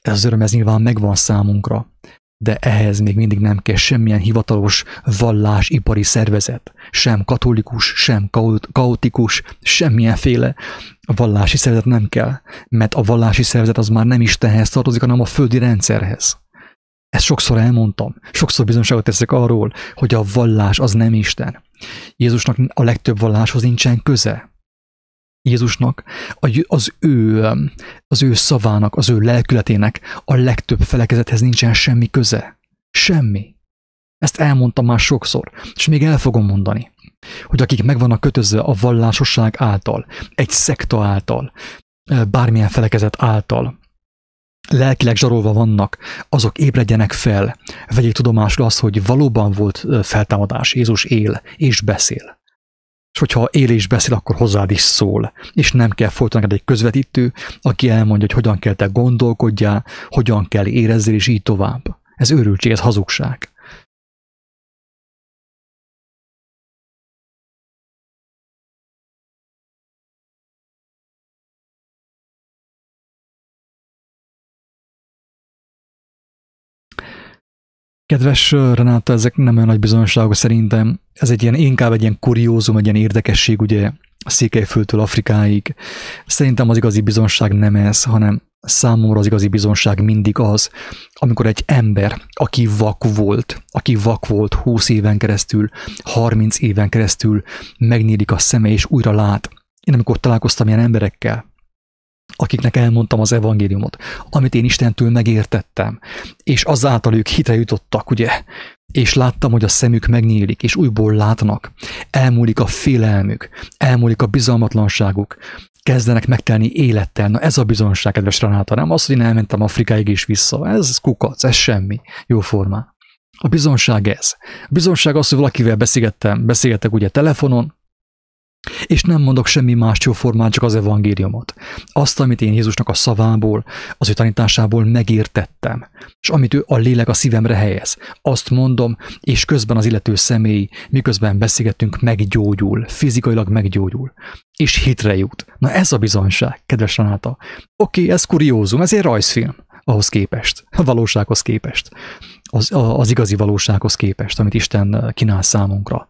Ez az öröm ez nyilván megvan számunkra, de ehhez még mindig nem kell semmilyen hivatalos vallásipari szervezet, sem katolikus, sem kaotikus, semmilyenféle vallási szervezet nem kell, mert a vallási szervezet az már nem Istenhez tartozik, hanem a földi rendszerhez. Ezt sokszor elmondtam, sokszor bizonságot teszek arról, hogy a vallás az nem Isten. Jézusnak a legtöbb valláshoz nincsen köze. Jézusnak az ő, az ő szavának, az ő lelkületének a legtöbb felekezethez nincsen semmi köze. Semmi. Ezt elmondtam már sokszor, és még el fogom mondani, hogy akik meg vannak kötözve a vallásosság által, egy szekta által, bármilyen felekezet által, lelkileg zsarolva vannak, azok ébredjenek fel, vegyék tudomásul azt, hogy valóban volt feltámadás, Jézus él és beszél. És hogyha él és beszél, akkor hozzád is szól. És nem kell folyton egy közvetítő, aki elmondja, hogy hogyan kell te gondolkodjál, hogyan kell érezzél, és így tovább. Ez őrültség, ez hazugság. Kedves Renáta, ezek nem olyan nagy bizonyosságok szerintem. Ez egy ilyen, inkább egy ilyen kuriózum, egy ilyen érdekesség, ugye Székelyföldtől Afrikáig. Szerintem az igazi bizonság nem ez, hanem számomra az igazi bizonság mindig az, amikor egy ember, aki vak volt, aki vak volt 20 éven keresztül, 30 éven keresztül, megnyílik a szeme és újra lát. Én amikor találkoztam ilyen emberekkel, akiknek elmondtam az evangéliumot, amit én Istentől megértettem, és azáltal ők hitre jutottak, ugye, és láttam, hogy a szemük megnyílik, és újból látnak, elmúlik a félelmük, elmúlik a bizalmatlanságuk, kezdenek megtelni élettel. Na ez a bizonság, kedves Renáta, nem az, hogy én elmentem Afrikáig és vissza. Ez kukac, ez semmi. Jó formán. A bizonság ez. A bizonság az, hogy valakivel beszélgettem, beszélgetek ugye telefonon, és nem mondok semmi más jóformán, csak az evangéliumot. Azt, amit én Jézusnak a szavából, az ő tanításából megértettem, és amit ő a lélek a szívemre helyez. Azt mondom, és közben az illető személy, miközben beszélgetünk, meggyógyul, fizikailag meggyógyul, és hitre jut. Na ez a bizonyság, kedves Renáta. Oké, okay, ez kuriózum, ez egy rajzfilm ahhoz képest, a valósághoz képest, az, az igazi valósághoz képest, amit Isten kínál számunkra.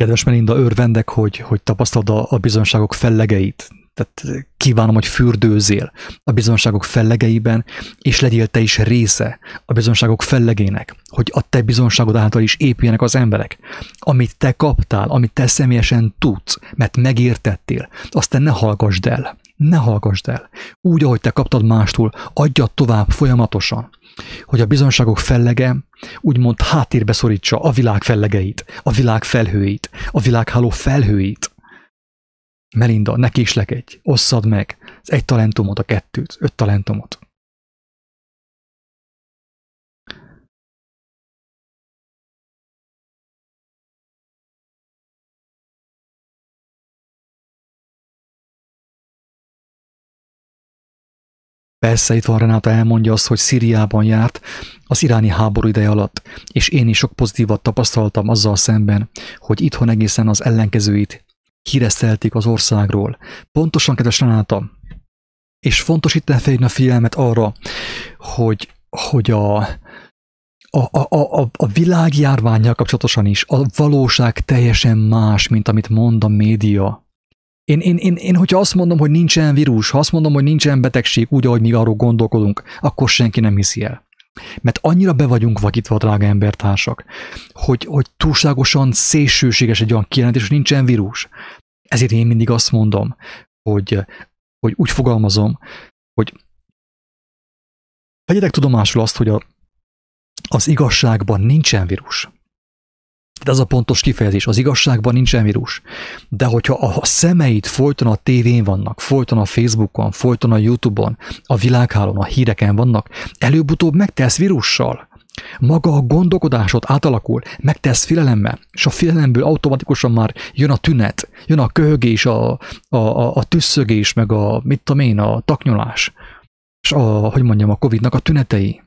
Kedves Melinda, örvendek, hogy, hogy tapasztalod a, a bizonságok fellegeit. Tehát kívánom, hogy fürdőzél a bizonságok fellegeiben, és legyél te is része a bizonságok fellegének, hogy a te bizonságod által is épüljenek az emberek. Amit te kaptál, amit te személyesen tudsz, mert megértettél, azt te ne hallgassd el. Ne hallgassd el. Úgy, ahogy te kaptad mástól, adjad tovább folyamatosan hogy a bizonságok fellege úgymond háttérbe szorítsa a világ fellegeit, a világ felhőit, a világháló felhőit. Melinda, ne késlekedj, osszad meg az egy talentumot, a kettőt, öt talentumot. Persze itt van Renáta elmondja azt, hogy Szíriában járt az iráni háború ideje alatt, és én is sok pozitívat tapasztaltam azzal szemben, hogy itthon egészen az ellenkezőit híresztelték az országról. Pontosan, kedves Renáta, és fontos itt elfelejteni a figyelmet arra, hogy, hogy a, a, a, a, a világjárványjal kapcsolatosan is a valóság teljesen más, mint amit mond a média. Én, én, én, én, hogyha azt mondom, hogy nincsen vírus, ha azt mondom, hogy nincsen betegség, úgy, ahogy mi arról gondolkodunk, akkor senki nem hiszi el. Mert annyira be vagyunk vakítva, drága embertársak, hogy, hogy túlságosan szélsőséges egy olyan kijelentés, hogy nincsen vírus. Ezért én mindig azt mondom, hogy, hogy úgy fogalmazom, hogy vegyetek tudomásul azt, hogy a, az igazságban nincsen vírus. De az a pontos kifejezés, az igazságban nincsen vírus. De hogyha a szemeit folyton a tévén vannak, folyton a Facebookon, folyton a Youtube-on, a világhálón, a híreken vannak, előbb-utóbb megtesz vírussal. Maga a gondolkodásod átalakul, megtesz félelemmel, és a félelemből automatikusan már jön a tünet, jön a köhögés, a, a, a, a tüsszögés, meg a, mit tudom én, a taknyolás, és a, hogy mondjam, a Covid-nak a tünetei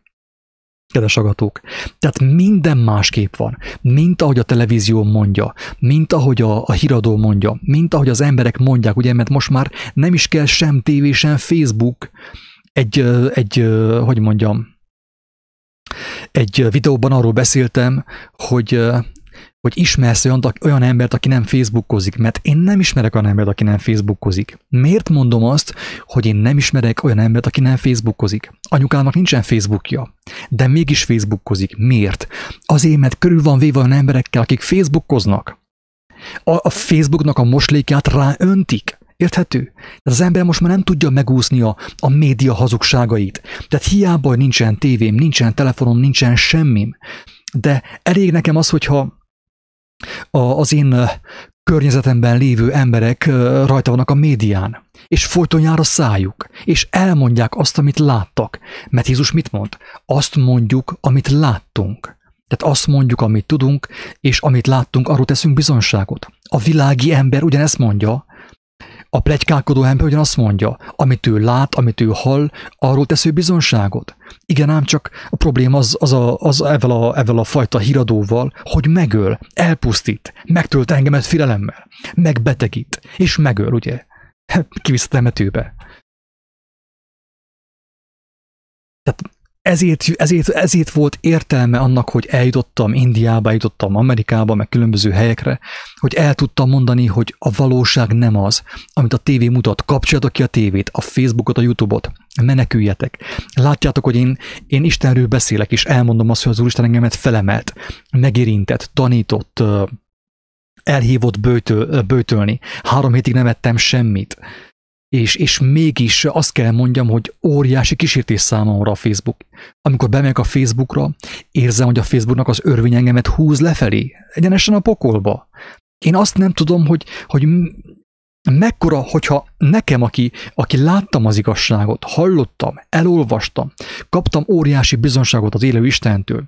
kedves agatók. Tehát minden másképp van, mint ahogy a televízió mondja, mint ahogy a, a híradó mondja, mint ahogy az emberek mondják, ugye, mert most már nem is kell sem tévé, sem Facebook, egy, egy hogy mondjam, egy videóban arról beszéltem, hogy hogy ismersz olyan, olyan embert, aki nem Facebookozik, mert én nem ismerek olyan embert, aki nem Facebookozik. Miért mondom azt, hogy én nem ismerek olyan embert, aki nem Facebookozik? Anyukának nincsen Facebookja, de mégis Facebookozik. Miért? Azért, mert körül van véve olyan emberekkel, akik Facebookoznak. A, a Facebooknak a moslékát ráöntik. Érthető? Tehát az ember most már nem tudja megúszni a, a média hazugságait. Tehát hiába, nincsen tévém, nincsen telefonom, nincsen semmim. De elég nekem az, hogyha a, az én környezetemben lévő emberek rajta vannak a médián, és folyton jár a szájuk, és elmondják azt, amit láttak. Mert Jézus mit mond? Azt mondjuk, amit láttunk. Tehát azt mondjuk, amit tudunk, és amit láttunk, arról teszünk bizonságot. A világi ember ugyanezt mondja, a plegykálkodó ember ugyanazt mondja, amit ő lát, amit ő hall, arról tesz ő bizonságot. Igen, ám csak a probléma az, az, a, az ezzel, a, ezzel a fajta híradóval, hogy megöl, elpusztít, megtölt engemet filelemmel, megbetegít, és megöl, ugye? Kivisz a temetőbe. Tehát ezért, ezért, ezért volt értelme annak, hogy eljutottam Indiába, eljutottam Amerikába, meg különböző helyekre, hogy el tudtam mondani, hogy a valóság nem az, amit a tévé mutat. Kapcsoljatok ki a tévét, a Facebookot, a Youtube-ot, meneküljetek. Látjátok, hogy én, én Istenről beszélek, és elmondom azt, hogy az Úristen engemet felemelt, megérintett, tanított, elhívott bőtől, bőtölni. Három hétig nem ettem semmit és, és mégis azt kell mondjam, hogy óriási kísértés számomra a Facebook. Amikor bemegyek a Facebookra, érzem, hogy a Facebooknak az örvény engemet húz lefelé, egyenesen a pokolba. Én azt nem tudom, hogy, hogy mekkora, hogyha nekem, aki, aki láttam az igazságot, hallottam, elolvastam, kaptam óriási bizonságot az élő Istentől,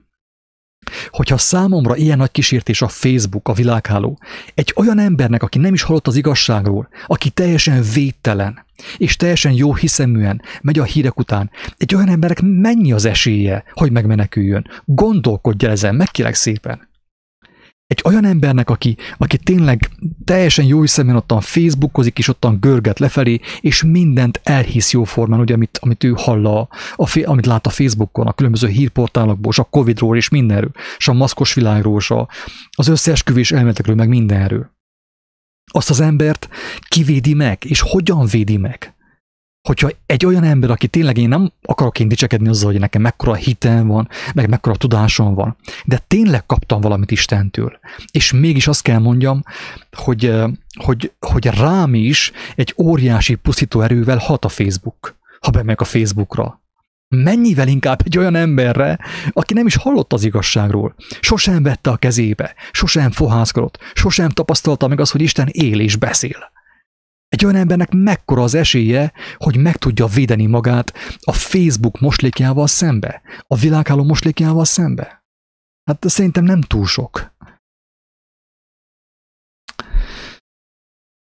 hogyha számomra ilyen nagy kísértés a Facebook, a világháló, egy olyan embernek, aki nem is hallott az igazságról, aki teljesen védtelen, és teljesen jó hiszeműen megy a hírek után, egy olyan embernek mennyi az esélye, hogy megmeneküljön? Gondolkodj el ezen, megkérek szépen egy olyan embernek, aki, aki tényleg teljesen jó hiszemben ottan Facebookozik, és ottan görget lefelé, és mindent elhisz jóformán, ugye, amit, amit ő hall, a, a, amit lát a Facebookon, a különböző hírportálokból, és a Covidról, és mindenről, és a maszkos világról, és a, az összeesküvés elméletekről, meg mindenről. Azt az embert kivédi meg, és hogyan védi meg? Hogyha egy olyan ember, aki tényleg én nem akarok én dicsekedni azzal, hogy nekem mekkora hitem van, meg mekkora tudásom van, de tényleg kaptam valamit Istentől. És mégis azt kell mondjam, hogy, hogy, hogy rám is egy óriási pusztító erővel hat a Facebook, ha bemegyek a Facebookra. Mennyivel inkább egy olyan emberre, aki nem is hallott az igazságról, sosem vette a kezébe, sosem fohászkodott, sosem tapasztalta meg azt, hogy Isten él és beszél. Egy olyan embernek mekkora az esélye, hogy meg tudja védeni magát a Facebook moslékjával szembe, a világháló moslékjával szembe? Hát szerintem nem túl sok.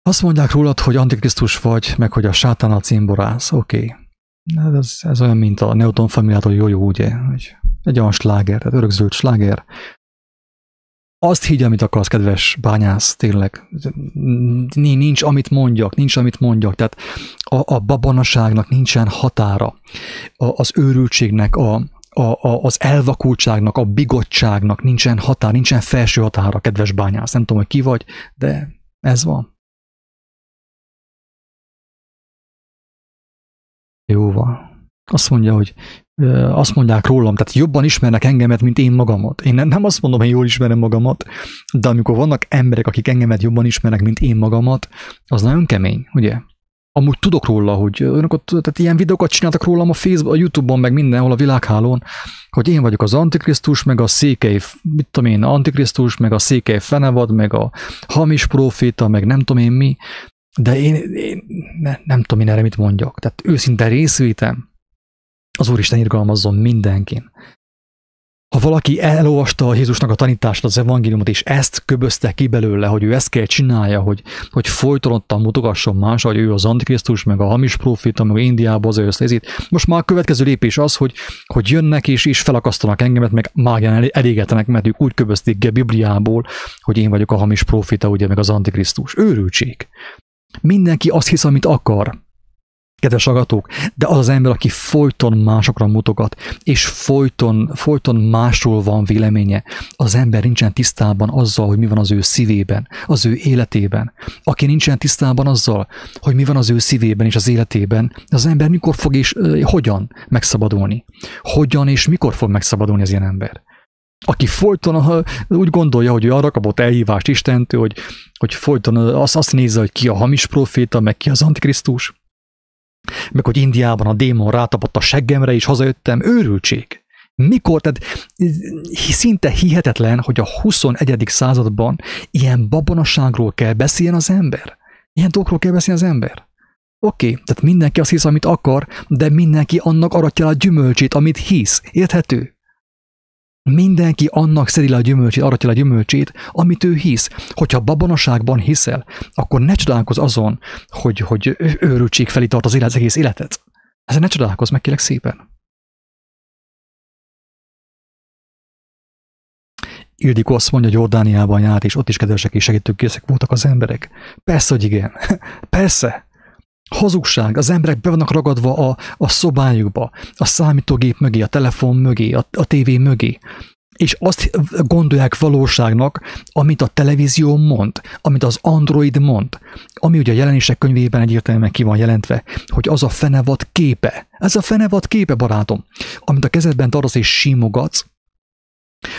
Azt mondják rólad, hogy antikrisztus vagy, meg hogy a sátán a cimborász. Oké. Okay. Ez, ez olyan, mint a Newton familiától jó-jó, ugye? Hogy egy olyan sláger, tehát örökzöld sláger, azt higgy, amit akarsz, kedves bányász, tényleg. Nincs, amit mondjak, nincs, amit mondjak. Tehát a, a babonaságnak nincsen határa. A, az őrültségnek, a, a, a, az elvakultságnak, a bigottságnak nincsen határ, nincsen felső határa, kedves bányász. Nem tudom, hogy ki vagy, de ez van. Jó van. Azt mondja, hogy azt mondják rólam, tehát jobban ismernek engemet, mint én magamat. Én nem azt mondom, hogy jól ismerem magamat, de amikor vannak emberek, akik engemet jobban ismernek, mint én magamat, az nagyon kemény, ugye? Amúgy tudok róla, hogy önök ott, tehát ilyen videókat csináltak rólam a Facebook, a Youtube-on, meg mindenhol a világhálón, hogy én vagyok az Antikrisztus, meg a székely, mit tudom én, Antikrisztus, meg a székely fenevad, meg a hamis proféta, meg nem tudom én mi, de én, én ne, nem tudom én erre mit mondjak. Tehát őszinte részvétem, az Úristen irgalmazzon mindenkin. Ha valaki elolvasta a Jézusnak a tanítását, az evangéliumot, és ezt köbözte ki belőle, hogy ő ezt kell csinálja, hogy, hogy folytonottan mutogasson más, hogy ő az Antikrisztus, meg a hamis profita, meg Indiába az őszlézít. Most már a következő lépés az, hogy, hogy jönnek és, és felakasztanak engemet, meg mágián elégetenek, mert ők úgy köbözték a Bibliából, hogy én vagyok a hamis profita, ugye, meg az Antikrisztus. Őrültség. Mindenki azt hisz, amit akar kedves agatók, de az az ember, aki folyton másokra mutogat, és folyton, folyton másról van véleménye, az ember nincsen tisztában azzal, hogy mi van az ő szívében, az ő életében. Aki nincsen tisztában azzal, hogy mi van az ő szívében és az életében, az ember mikor fog és hogyan megszabadulni? Hogyan és mikor fog megszabadulni az ilyen ember? aki folyton úgy gondolja, hogy ő arra kapott elhívást Istentől, hogy, hogy folyton azt, azt nézze, hogy ki a hamis proféta, meg ki az antikrisztus, meg hogy Indiában a démon rátapott a seggemre, és hazajöttem, őrültség. Mikor? Tehát szinte hihetetlen, hogy a 21. században ilyen babonaságról kell beszéljen az ember. Ilyen dolgokról kell beszélni az ember. Oké, okay, tehát mindenki azt hisz, amit akar, de mindenki annak aratja a gyümölcsét, amit hisz. Érthető? Mindenki annak szedi le a gyümölcsét, aratja le a gyümölcsét, amit ő hisz. Hogyha babonaságban hiszel, akkor ne csodálkozz azon, hogy, hogy őrültség felé tart az, élet, az egész életet. Ezen ne csodálkozz, meg kérlek szépen. Ildikó azt mondja, Jordániában járt, és ott is kedvesek és segítőkészek voltak az emberek. Persze, hogy igen. Persze. Hazugság, az emberek be vannak ragadva a, a szobájukba, a számítógép mögé, a telefon mögé, a, a tévé mögé, és azt gondolják valóságnak, amit a televízió mond, amit az Android mond, ami ugye a jelenések könyvében egyértelműen ki van jelentve, hogy az a fenevad képe, ez a fenevad képe, barátom, amit a kezedben tartasz és simogatsz,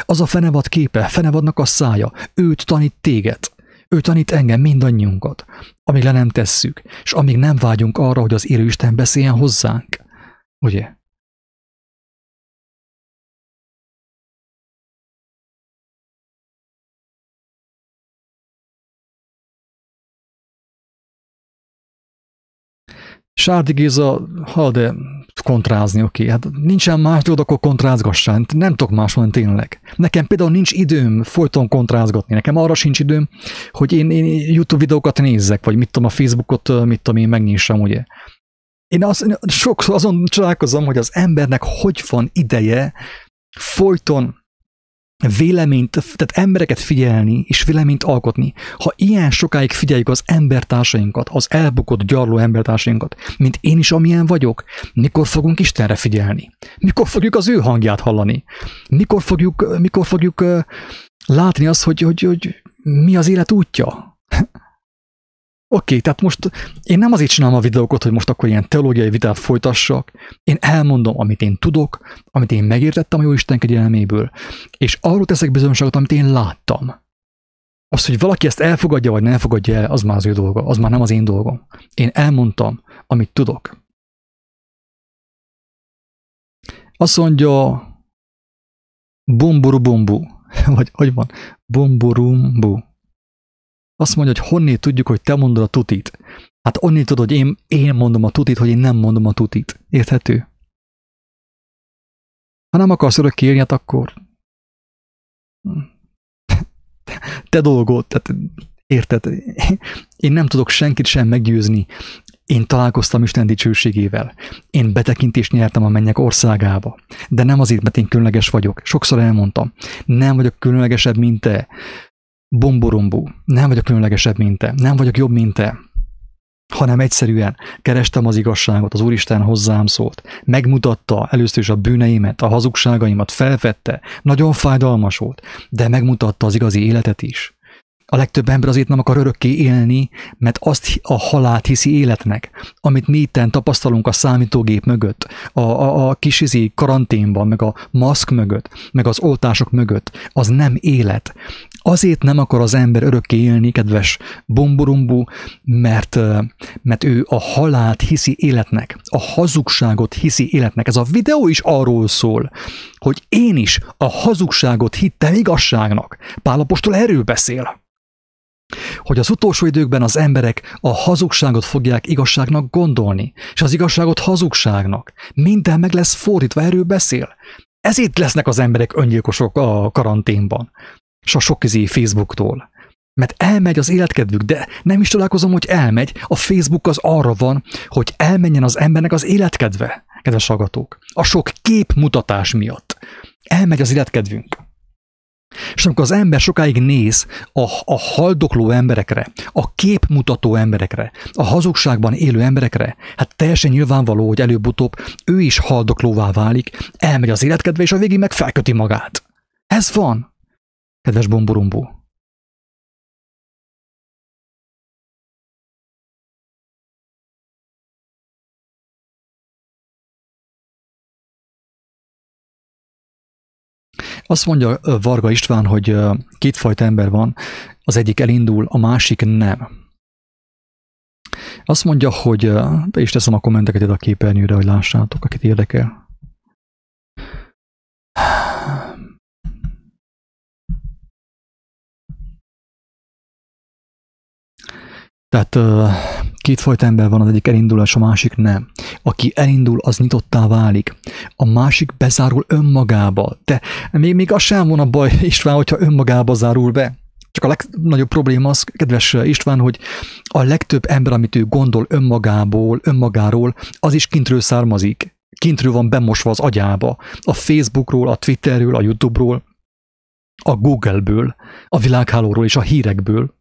az a fenevad képe, fenevadnak a szája, őt tanít téged, Ő tanít engem mindannyiunkat, amíg le nem tesszük, és amíg nem vágyunk arra, hogy az élő Isten beszéljen hozzánk. Ugye? Sárdi Géza, ha de kontrázni, oké, hát nincsen más dolog, akkor kontrázgassál, nem tudok más mondani tényleg. Nekem például nincs időm folyton kontrázgatni, nekem arra sincs időm, hogy én, én YouTube videókat nézzek, vagy mit tudom, a Facebookot, mit tudom én megnyissam, ugye. Én az, sokszor azon csodálkozom, hogy az embernek hogy van ideje folyton véleményt, tehát embereket figyelni és véleményt alkotni. Ha ilyen sokáig figyeljük az embertársainkat, az elbukott, gyarló embertársainkat, mint én is amilyen vagyok, mikor fogunk Istenre figyelni? Mikor fogjuk az ő hangját hallani? Mikor fogjuk, mikor fogjuk látni azt, hogy, hogy, hogy mi az élet útja? Oké, tehát most én nem azért csinálom a videókat, hogy most akkor ilyen teológiai vitát folytassak. Én elmondom, amit én tudok, amit én megértettem a Jóisten kegyelméből, és arról teszek bizonyságot, amit én láttam. Az, hogy valaki ezt elfogadja, vagy nem elfogadja el, az már az ő dolga, az már nem az én dolgom. Én elmondtam, amit tudok. Azt mondja, bomburu bombu, vagy hogy van, bomburumbu. Azt mondja, hogy honnét tudjuk, hogy te mondod a tutit. Hát onnét tudod, hogy én, én mondom a tutit, hogy én nem mondom a tutit. Érthető? Ha nem akarsz örökké élni, hát akkor te dolgod, tehát érted? Én nem tudok senkit sem meggyőzni. Én találkoztam Isten dicsőségével. Én betekintést nyertem a mennyek országába. De nem azért, mert én különleges vagyok. Sokszor elmondtam. Nem vagyok különlegesebb, mint te bomborombú, nem vagyok különlegesebb, mint te, nem vagyok jobb, mint te, hanem egyszerűen kerestem az igazságot, az Úristen hozzám szólt, megmutatta először is a bűneimet, a hazugságaimat, felvette, nagyon fájdalmas volt, de megmutatta az igazi életet is. A legtöbb ember azért nem akar örökké élni, mert azt a halált hiszi életnek, amit mi itten tapasztalunk a számítógép mögött, a, a, a kisizi karanténban, meg a maszk mögött, meg az oltások mögött, az nem élet. Azért nem akar az ember örökké élni, kedves bomborumbu, mert, mert ő a halált hiszi életnek, a hazugságot hiszi életnek. Ez a videó is arról szól, hogy én is a hazugságot hittem igazságnak. Pálapostól erről beszél hogy az utolsó időkben az emberek a hazugságot fogják igazságnak gondolni, és az igazságot hazugságnak. Minden meg lesz fordítva, erről beszél. Ezért lesznek az emberek öngyilkosok a karanténban, és a sok Facebooktól. Mert elmegy az életkedvük, de nem is találkozom, hogy elmegy. A Facebook az arra van, hogy elmenjen az embernek az életkedve, kedves hallgatók. A sok képmutatás miatt. Elmegy az életkedvünk. És amikor az ember sokáig néz a, a haldokló emberekre, a képmutató emberekre, a hazugságban élő emberekre, hát teljesen nyilvánvaló, hogy előbb-utóbb ő is haldoklóvá válik, elmegy az életkedve, és a végén meg felköti magát. Ez van, kedves bomborumbó. Azt mondja Varga István, hogy kétfajta ember van, az egyik elindul, a másik nem. Azt mondja, hogy be is teszem a kommenteket ide a képernyőre, hogy lássátok, akit érdekel. Tehát kétfajta ember van, az egyik elindul, és a másik nem. Aki elindul, az nyitottá válik. A másik bezárul önmagába. De még, még az sem van a baj, István, hogyha önmagába zárul be. Csak a legnagyobb probléma az, kedves István, hogy a legtöbb ember, amit ő gondol önmagából, önmagáról, az is kintről származik. Kintről van bemosva az agyába. A Facebookról, a Twitterről, a YouTube-ról, a Google-ből, a világhálóról és a hírekből.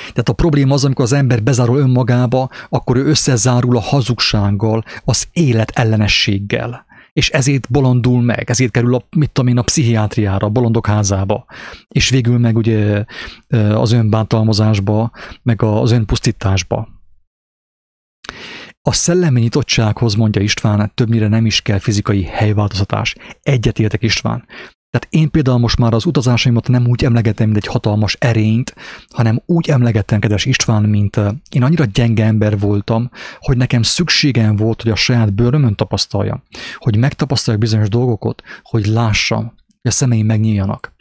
Tehát a probléma az, amikor az ember bezárul önmagába, akkor ő összezárul a hazugsággal, az élet ellenességgel. És ezért bolondul meg, ezért kerül a, mit tudom én, a pszichiátriára, a bolondok házába. És végül meg ugye az önbántalmazásba, meg az önpusztításba. A szellemi nyitottsághoz, mondja István, többnyire nem is kell fizikai helyváltoztatás. Egyetértek István. Tehát én például most már az utazásaimat nem úgy emlegetem, mint egy hatalmas erényt, hanem úgy emlegettem, kedves István, mint én annyira gyenge ember voltam, hogy nekem szükségem volt, hogy a saját bőrömön tapasztaljam, hogy megtapasztaljak bizonyos dolgokat, hogy lássam, hogy a szemeim megnyíljanak.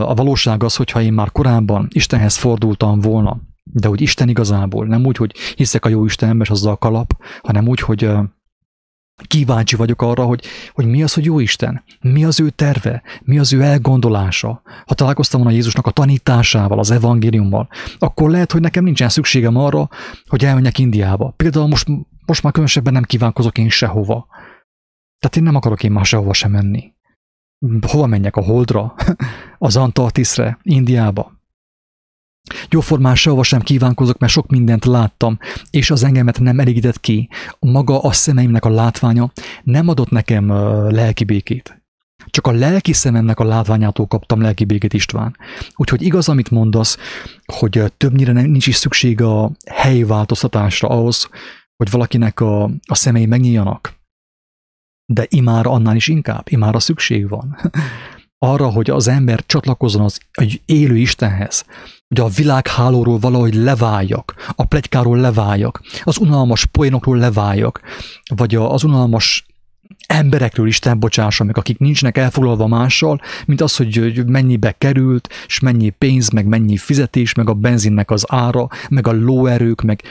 A valóság az, hogyha én már korábban Istenhez fordultam volna, de hogy Isten igazából, nem úgy, hogy hiszek a jó Istenbe, és azzal kalap, hanem úgy, hogy kíváncsi vagyok arra, hogy, hogy mi az, hogy jó Isten, mi az ő terve, mi az ő elgondolása. Ha találkoztam volna Jézusnak a tanításával, az evangéliummal, akkor lehet, hogy nekem nincsen szükségem arra, hogy elmenjek Indiába. Például most, most már különösebben nem kívánkozok én sehova. Tehát én nem akarok én már sehova sem menni. Hova menjek a Holdra? Az Antarktiszre? Indiába? Jóformán sehova sem kívánkozok, mert sok mindent láttam, és az engemet nem elégített ki. Maga a szemeimnek a látványa nem adott nekem lelki békét. Csak a lelki szememnek a látványától kaptam lelki békét István. Úgyhogy igaz, amit mondasz, hogy többnyire nincs is szükség a helyi változtatásra ahhoz, hogy valakinek a, a szemei megnyíljanak. De imára annál is inkább, imára szükség van. Arra, hogy az ember csatlakozzon az egy élő Istenhez, hogy a világhálóról valahogy leváljak, a plegykáról leváljak, az unalmas poénokról leváljak, vagy az unalmas emberekről Isten bocsássa meg, akik nincsenek elfoglalva mással, mint az, hogy mennyibe került, és mennyi pénz, meg mennyi fizetés, meg a benzinnek az ára, meg a lóerők, meg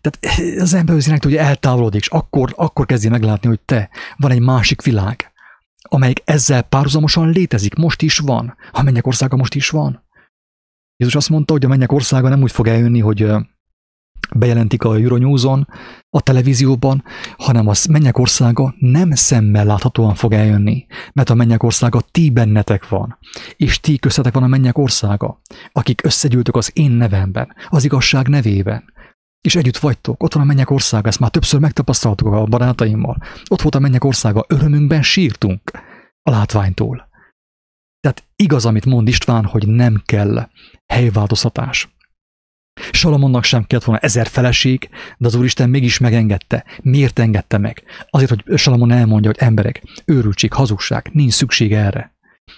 tehát az ember hogy eltávolodik, és akkor, akkor kezdi meglátni, hogy te, van egy másik világ, amelyik ezzel párhuzamosan létezik, most is van, ha mennyek országa most is van. Jézus azt mondta, hogy a mennyek országa nem úgy fog eljönni, hogy bejelentik a Euronews-on, a televízióban, hanem a mennyek országa nem szemmel láthatóan fog eljönni, mert a mennyek országa ti bennetek van, és ti köztetek van a mennyek országa, akik összegyűltök az én nevemben, az igazság nevében, és együtt vagytok, ott van a mennyek országa, ezt már többször megtapasztaltuk a barátaimmal, ott volt a mennyek országa, örömünkben sírtunk a látványtól. Tehát igaz, amit mond István, hogy nem kell helyváltoztatás. Salamonnak sem kellett volna ezer feleség, de az Úristen mégis megengedte. Miért engedte meg? Azért, hogy Salamon elmondja, hogy emberek, őrültség, hazugság, nincs szükség erre.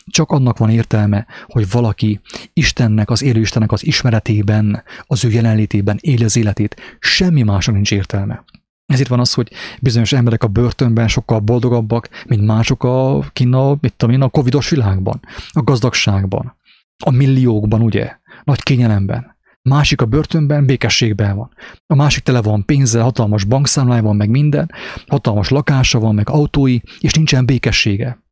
Csak annak van értelme, hogy valaki Istennek, az élő Istennek az ismeretében, az ő jelenlétében éli az életét. Semmi másra nincs értelme. Ezért van az, hogy bizonyos emberek a börtönben sokkal boldogabbak, mint mások a kina, mit tudom én, a covidos világban, a gazdagságban, a milliókban, ugye, nagy kényelemben. Másik a börtönben békességben van. A másik tele van pénzzel, hatalmas bankszámlája van, meg minden, hatalmas lakása van, meg autói, és nincsen békessége.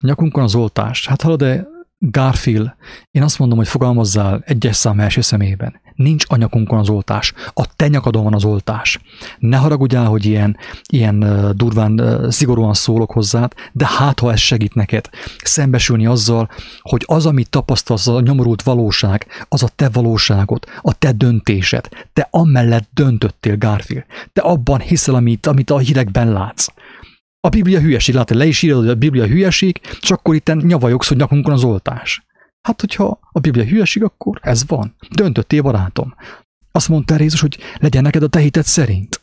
Nyakunkon az oltás. Hát hallod, de Garfield, én azt mondom, hogy fogalmazzál egyes szám első szemében. Nincs anyakunkon az oltás. A te nyakadon van az oltás. Ne haragudjál, hogy ilyen, ilyen durván, szigorúan szólok hozzád, de hát, ha ez segít neked szembesülni azzal, hogy az, amit tapasztalsz, az a nyomorult valóság, az a te valóságod, a te döntésed. Te amellett döntöttél, Garfield. Te abban hiszel, amit, amit a hírekben látsz. A Biblia hülyeség, látod, le is írod, hogy a Biblia hülyeség, és akkor itt nyavajogsz, hogy nyakunkon az oltás. Hát, hogyha a Biblia hülyeség, akkor ez van. Döntöttél, barátom. Azt mondta Jézus, hogy legyen neked a te hited szerint.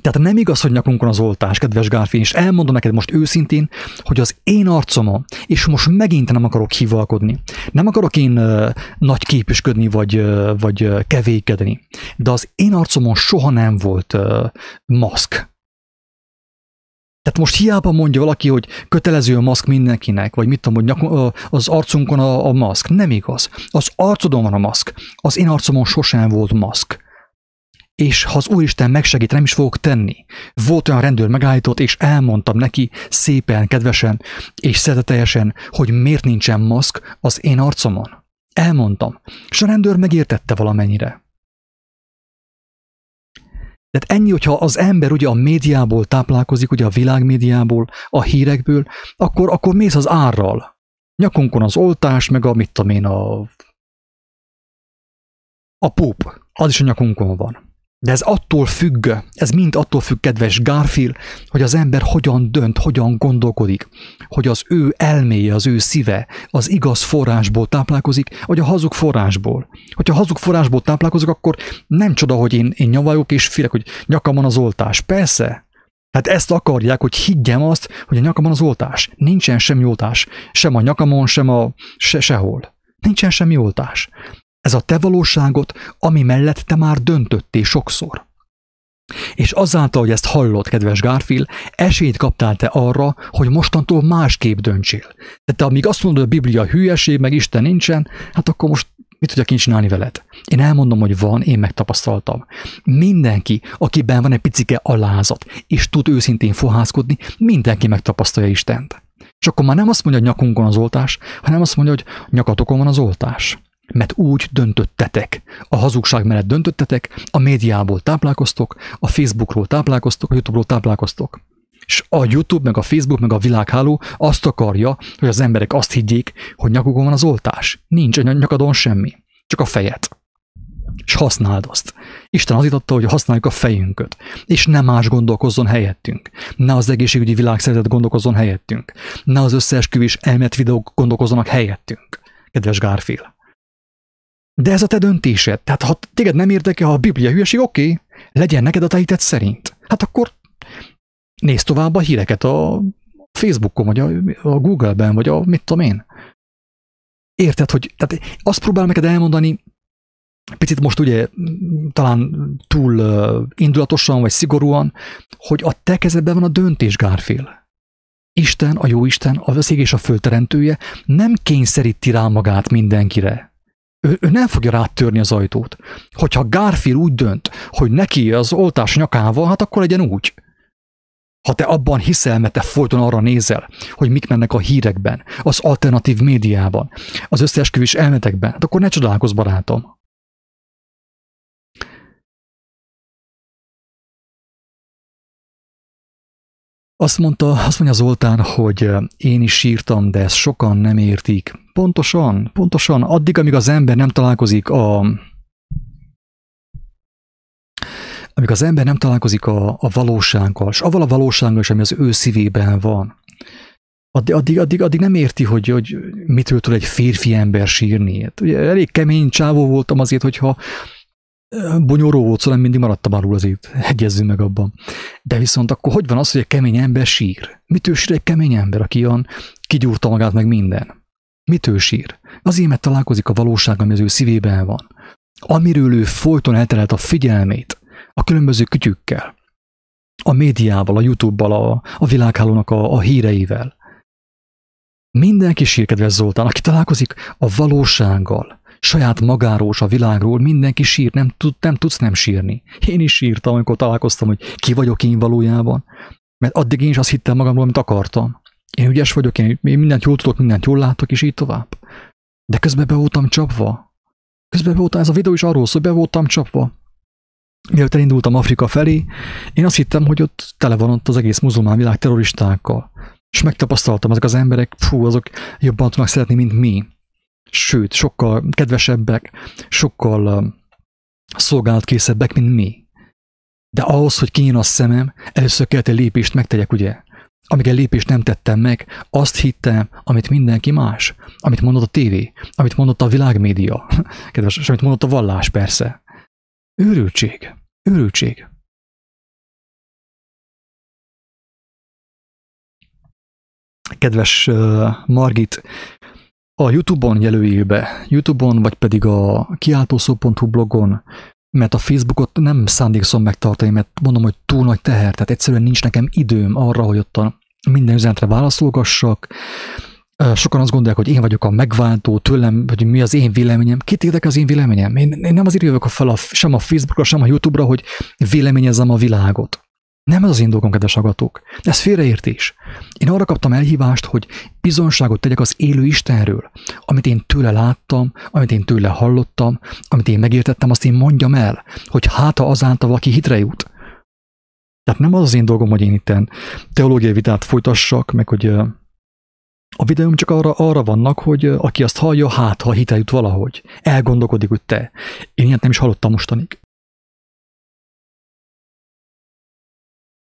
Tehát nem igaz, hogy nyakunkon az oltás, kedves Gárfin, és elmondom neked most őszintén, hogy az én arcomon, és most megint nem akarok hivalkodni, nem akarok én uh, nagy képüsködni, vagy, uh, vagy uh, kevékedni, de az én arcomon soha nem volt uh, maszk. Tehát most hiába mondja valaki, hogy kötelező a maszk mindenkinek, vagy mit tudom, hogy az arcunkon a, a maszk. Nem igaz. Az arcodon van a maszk. Az én arcomon sosem volt maszk. És ha az Úristen megsegít, nem is fogok tenni. Volt olyan rendőr megállított, és elmondtam neki szépen, kedvesen és szeretetesen, hogy miért nincsen maszk az én arcomon. Elmondtam. És a rendőr megértette valamennyire. Tehát ennyi, hogyha az ember ugye a médiából táplálkozik, ugye a világmédiából, a hírekből, akkor, akkor mész az árral. Nyakunkon az oltás, meg a mit tudom én, a, a púp, az is a nyakunkon van. De ez attól függ, ez mind attól függ, kedves Garfield, hogy az ember hogyan dönt, hogyan gondolkodik, hogy az ő elméje, az ő szíve az igaz forrásból táplálkozik, vagy a hazug forrásból. Hogyha hazug forrásból táplálkozik, akkor nem csoda, hogy én, én nyavajok és félek, hogy nyakamon az oltás. Persze, Tehát ezt akarják, hogy higgyem azt, hogy a nyakamon az oltás. Nincsen semmi oltás. Sem a nyakamon, sem a se, sehol. Nincsen semmi oltás. Ez a te valóságot, ami mellett te már döntöttél sokszor. És azáltal, hogy ezt hallott, kedves Gárfil, esélyt kaptál te arra, hogy mostantól másképp döntsél. Tehát te amíg azt mondod, hogy a Biblia hülyeség, meg Isten nincsen, hát akkor most mit tudjak én csinálni veled? Én elmondom, hogy van, én megtapasztaltam. Mindenki, akiben van egy picike alázat, és tud őszintén fohászkodni, mindenki megtapasztalja Istent. És akkor már nem azt mondja, hogy nyakunkon az oltás, hanem azt mondja, hogy nyakatokon van az oltás mert úgy döntöttetek. A hazugság mellett döntöttetek, a médiából táplálkoztok, a Facebookról táplálkoztok, a YouTube-ról táplálkoztok. És a YouTube, meg a Facebook, meg a világháló azt akarja, hogy az emberek azt higgyék, hogy nyakukon van az oltás. Nincs a nyakadon semmi. Csak a fejet. És használd azt. Isten az adta, hogy használjuk a fejünket, és ne más gondolkozzon helyettünk. Ne az egészségügyi világszervezet gondolkozzon helyettünk. Ne az összeesküvés elmet videók gondolkozzanak helyettünk. Kedves Gárfél. De ez a te döntésed. Tehát ha téged nem érdekel, ha a Biblia hülyeség, oké, okay, legyen neked a te szerint. Hát akkor nézd tovább a híreket a Facebookon, vagy a, a Google-ben, vagy a mit tudom én. Érted, hogy tehát azt próbál neked elmondani, picit most ugye talán túl indulatosan, vagy szigorúan, hogy a te kezedben van a döntés, Gárfél. Isten, a jó Isten, az ég és a fölteremtője nem kényszeríti rá magát mindenkire ő, ő nem fogja rátörni az ajtót. Hogyha Garfield úgy dönt, hogy neki az oltás nyakával, hát akkor legyen úgy. Ha te abban hiszel, mert te folyton arra nézel, hogy mik mennek a hírekben, az alternatív médiában, az összeesküvés elmetekben, hát akkor ne csodálkozz, barátom. Azt mondta, azt mondja Zoltán, hogy én is sírtam, de ezt sokan nem értik. Pontosan, pontosan, addig, amíg az ember nem találkozik a amíg az ember nem találkozik a, a valósággal, és avval a valósággal is, ami az ő szívében van, addig, addig, addig, addig nem érti, hogy, hogy mitől tud egy férfi ember sírni. Hát, ugye elég kemény csávó voltam azért, hogyha bonyoló volt, szóval mindig maradtam arról azért, egyezzünk meg abban. De viszont akkor hogy van az, hogy egy kemény ember sír? Mitől sír egy kemény ember, aki olyan kigyúrta magát meg minden? Mitől sír? Azért, mert találkozik a valóság, ami az ő szívében van. Amiről ő folyton elterelt a figyelmét, a különböző kütyükkel, a médiával, a YouTube-bal, a, a világhálónak a, a híreivel. Mindenki sír, kedves Zoltán, aki találkozik a valósággal, saját magáról, a világról, mindenki sír, nem, tud, nem tudsz nem sírni. Én is sírtam, amikor találkoztam, hogy ki vagyok én valójában, mert addig én is azt hittem magamról, amit akartam. Én ügyes vagyok, én, én mindent jól tudok, mindent jól látok, és így tovább. De közben be voltam csapva. Közben be voltam, ez a videó is arról szól, be voltam csapva. Mielőtt elindultam Afrika felé, én azt hittem, hogy ott tele van ott az egész muzulmán világ terroristákkal. És megtapasztaltam, ezek az emberek, fú, azok jobban tudnak szeretni, mint mi sőt, sokkal kedvesebbek, sokkal szolgálatkészebbek, mint mi. De ahhoz, hogy kinyíljon a szemem, először kellett egy lépést megtegyek, ugye? Amíg egy lépést nem tettem meg, azt hittem, amit mindenki más, amit mondott a tévé, amit mondott a világmédia, kedves, és amit mondott a vallás persze. Őrültség, őrültség. Kedves uh, Margit, a YouTube-on jelöljél be, YouTube-on, vagy pedig a kiáltószó.hu blogon, mert a Facebookot nem szándékszom megtartani, mert mondom, hogy túl nagy teher, tehát egyszerűen nincs nekem időm arra, hogy ott a minden üzenetre válaszolgassak. Sokan azt gondolják, hogy én vagyok a megváltó, tőlem, hogy mi az én véleményem. Kit érdekel az én véleményem? Én, én nem azért jövök fel a, sem a Facebookra, sem a YouTube-ra, hogy véleményezem a világot. Nem ez az én dolgom, kedves agatók. Ez félreértés. Én arra kaptam elhívást, hogy bizonságot tegyek az élő Istenről. Amit én tőle láttam, amit én tőle hallottam, amit én megértettem, azt én mondjam el, hogy hát azáltal valaki hitre jut. Tehát nem az az én dolgom, hogy én itten teológiai vitát folytassak, meg hogy a videóm csak arra, arra vannak, hogy aki azt hallja, hát ha hitre jut valahogy. Elgondolkodik, hogy te. Én ilyet nem is hallottam mostanig.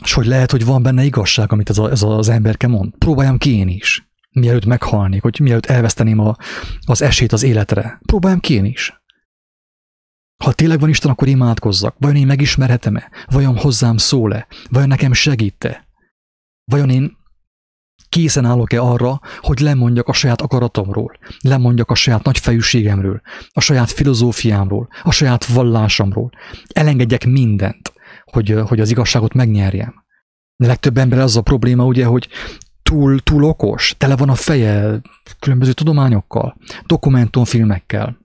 És hogy lehet, hogy van benne igazság, amit ez, a, ez az emberke mond. Próbáljam ki én is. Mielőtt meghalnék, hogy mielőtt elveszteném a, az esélyt az életre. Próbáljam ki én is. Ha tényleg van Isten, akkor imádkozzak. Vajon én megismerhetem-e? Vajon hozzám szól-e? Vajon nekem segít-e? Vajon én készen állok-e arra, hogy lemondjak a saját akaratomról, lemondjak a saját nagyfejűségemről, a saját filozófiámról, a saját vallásomról, elengedjek mindent, hogy, hogy az igazságot megnyerjem. De legtöbb ember az a probléma, ugye, hogy túl, túl okos, tele van a feje különböző tudományokkal, dokumentumfilmekkel,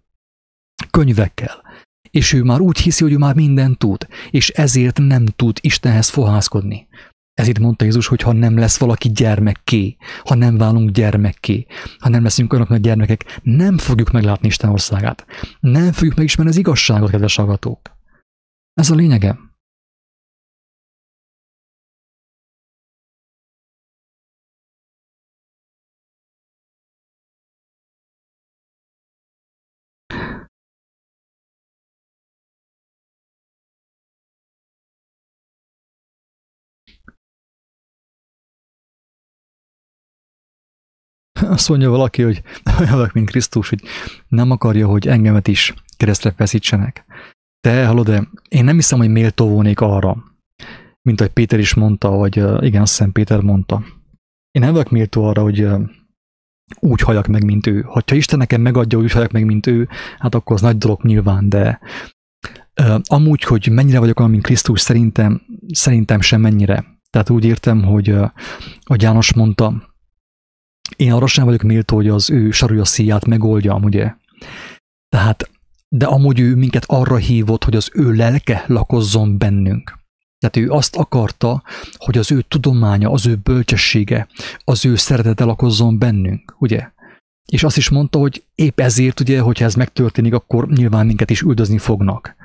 könyvekkel, és ő már úgy hiszi, hogy ő már mindent tud, és ezért nem tud Istenhez fohászkodni. Ezért mondta Jézus, hogy ha nem lesz valaki gyermekké, ha nem válunk gyermekké, ha nem leszünk olyanok nagy gyermekek, nem fogjuk meglátni Isten országát. Nem fogjuk megismerni az igazságot, kedves hallgatók. Ez a lényegem. Azt mondja valaki, hogy olyan mint Krisztus, hogy nem akarja, hogy engemet is keresztre feszítsenek. Te, hallod, de én nem hiszem, hogy méltó volnék arra, mint ahogy Péter is mondta, vagy igen, azt hiszem Péter mondta. Én nem vagyok méltó arra, hogy úgy halljak meg, mint ő. Ha Isten nekem megadja, úgy halljak meg, mint ő, hát akkor az nagy dolog nyilván, de amúgy, hogy mennyire vagyok olyan, mint Krisztus, szerintem, szerintem sem mennyire. Tehát úgy értem, hogy, a János mondta, én arra sem vagyok méltó, hogy az ő sarúja szíját megoldjam, ugye? Tehát, de amúgy ő minket arra hívott, hogy az ő lelke lakozzon bennünk. Tehát ő azt akarta, hogy az ő tudománya, az ő bölcsessége, az ő szeretete lakozzon bennünk, ugye? És azt is mondta, hogy épp ezért, ugye, hogyha ez megtörténik, akkor nyilván minket is üldözni fognak.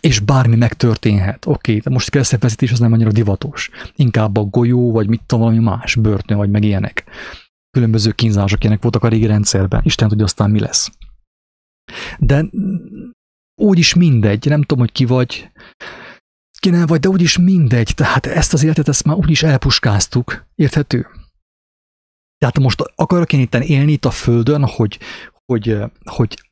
És bármi megtörténhet. Oké, de most keresztefeszítés az nem annyira divatos. Inkább a golyó, vagy mit tudom, valami más, börtön, vagy meg ilyenek különböző kínzások ilyenek voltak a régi rendszerben. Isten tudja aztán mi lesz. De úgyis mindegy, nem tudom, hogy ki vagy, ki nem vagy, de úgyis mindegy. Tehát ezt az életet, ezt már úgyis elpuskáztuk. Érthető? Tehát most akarok én itt élni itt a Földön, hogy, hogy, hogy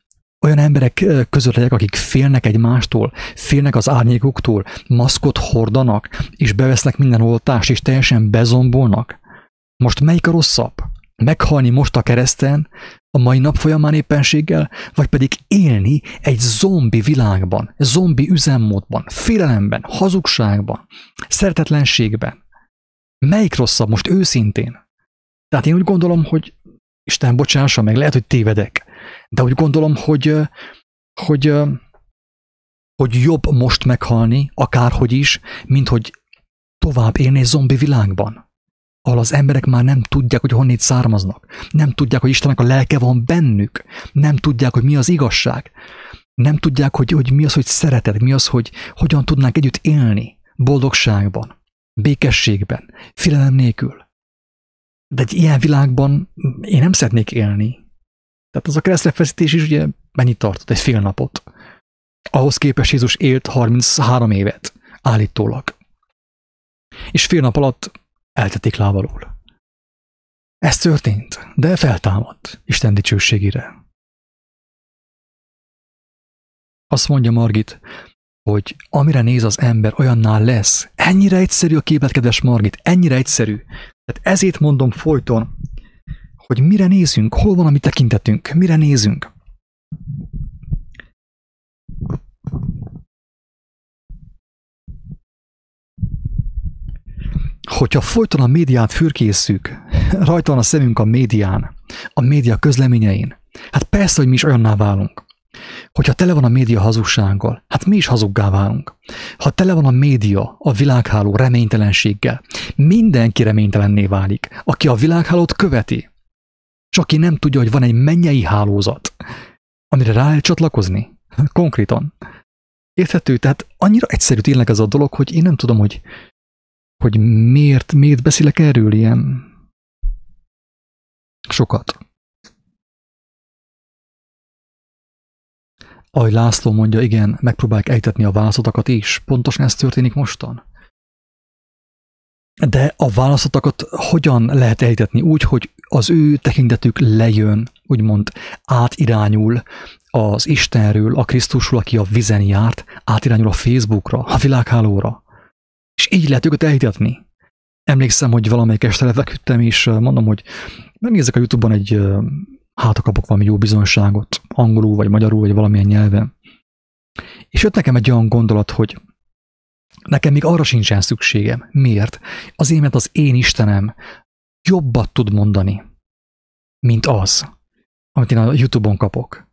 olyan emberek között legyek, akik félnek egymástól, félnek az árnyékoktól, maszkot hordanak, és bevesznek minden oltást, és teljesen bezombolnak. Most melyik a rosszabb? Meghalni most a kereszten, a mai nap folyamán éppenséggel, vagy pedig élni egy zombi világban, zombi üzemmódban, félelemben, hazugságban, szeretetlenségben. Melyik rosszabb most őszintén? Tehát én úgy gondolom, hogy Isten bocsássa meg, lehet, hogy tévedek, de úgy gondolom, hogy, hogy, hogy jobb most meghalni, akárhogy is, mint hogy tovább élni zombi világban ahol az emberek már nem tudják, hogy honnét származnak. Nem tudják, hogy Istennek a lelke van bennük. Nem tudják, hogy mi az igazság. Nem tudják, hogy, hogy mi az, hogy szeretet, mi az, hogy hogyan tudnánk együtt élni boldogságban, békességben, félelem nélkül. De egy ilyen világban én nem szeretnék élni. Tehát az a keresztrefeszítés is ugye mennyit tartott? Egy fél napot. Ahhoz képest Jézus élt 33 évet, állítólag. És fél nap alatt eltetik lábalól. Ez történt, de feltámadt Isten dicsőségére. Azt mondja Margit, hogy amire néz az ember, olyannál lesz. Ennyire egyszerű a képlet, kedves Margit, ennyire egyszerű. Tehát ezért mondom folyton, hogy mire nézünk, hol van a mi tekintetünk, mire nézünk. Hogyha folyton a médiát fürkészük, rajta van a szemünk a médián, a média közleményein, hát persze, hogy mi is olyanná válunk. Hogyha tele van a média hazugsággal, hát mi is hazuggá válunk. Ha tele van a média a világháló reménytelenséggel, mindenki reménytelenné válik, aki a világhálót követi. Csak aki nem tudja, hogy van egy mennyei hálózat, amire rá lehet csatlakozni. Konkrétan. Érthető? Tehát annyira egyszerű tényleg ez a dolog, hogy én nem tudom, hogy hogy miért, miért beszélek erről ilyen sokat. Ahogy László mondja, igen, megpróbálják ejtetni a válaszotakat is. Pontosan ez történik mostan. De a választottakat hogyan lehet elhitetni úgy, hogy az ő tekintetük lejön, úgymond átirányul az Istenről, a Krisztusról, aki a vizen járt, átirányul a Facebookra, a világhálóra. És így lehet őket elhitetni. Emlékszem, hogy valamelyik este lefeküdtem, és mondom, hogy megnézzek a Youtube-on egy, hát kapok valami jó bizonságot, angolul, vagy magyarul, vagy valamilyen nyelven. És jött nekem egy olyan gondolat, hogy nekem még arra sincsen szükségem. Miért? Azért, mert az én Istenem jobbat tud mondani, mint az, amit én a YouTube-on kapok.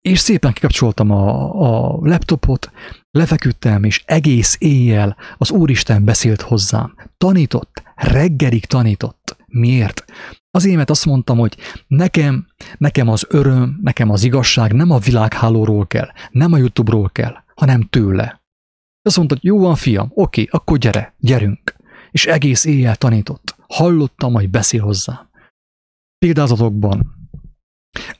És szépen kikapcsoltam a, a laptopot, lefeküdtem, és egész éjjel az Úristen beszélt hozzám. Tanított, reggelig tanított. Miért? Azért, mert azt mondtam, hogy nekem, nekem az öröm, nekem az igazság nem a világhálóról kell, nem a YouTube-ról kell, hanem tőle. Azt mondta, hogy jó van, fiam, oké, akkor gyere, gyerünk. És egész éjjel tanított. Hallottam, hogy beszél hozzám. Példázatokban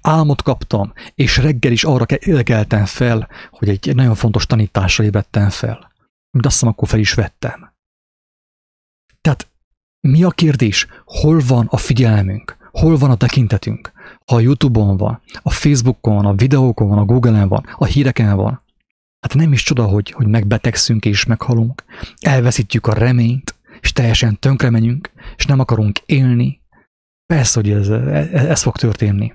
álmot kaptam, és reggel is arra élkeltem fel, hogy egy nagyon fontos tanításra ébredtem fel. Amit azt hiszem, akkor fel is vettem. Tehát mi a kérdés? Hol van a figyelmünk? Hol van a tekintetünk? Ha a Youtube-on van, a Facebookon, a videókon van, a Google-en van, a híreken van, hát nem is csoda, hogy, hogy megbetegszünk és meghalunk. Elveszítjük a reményt, és teljesen tönkre menjünk, és nem akarunk élni. Persze, hogy ez, ez, ez fog történni.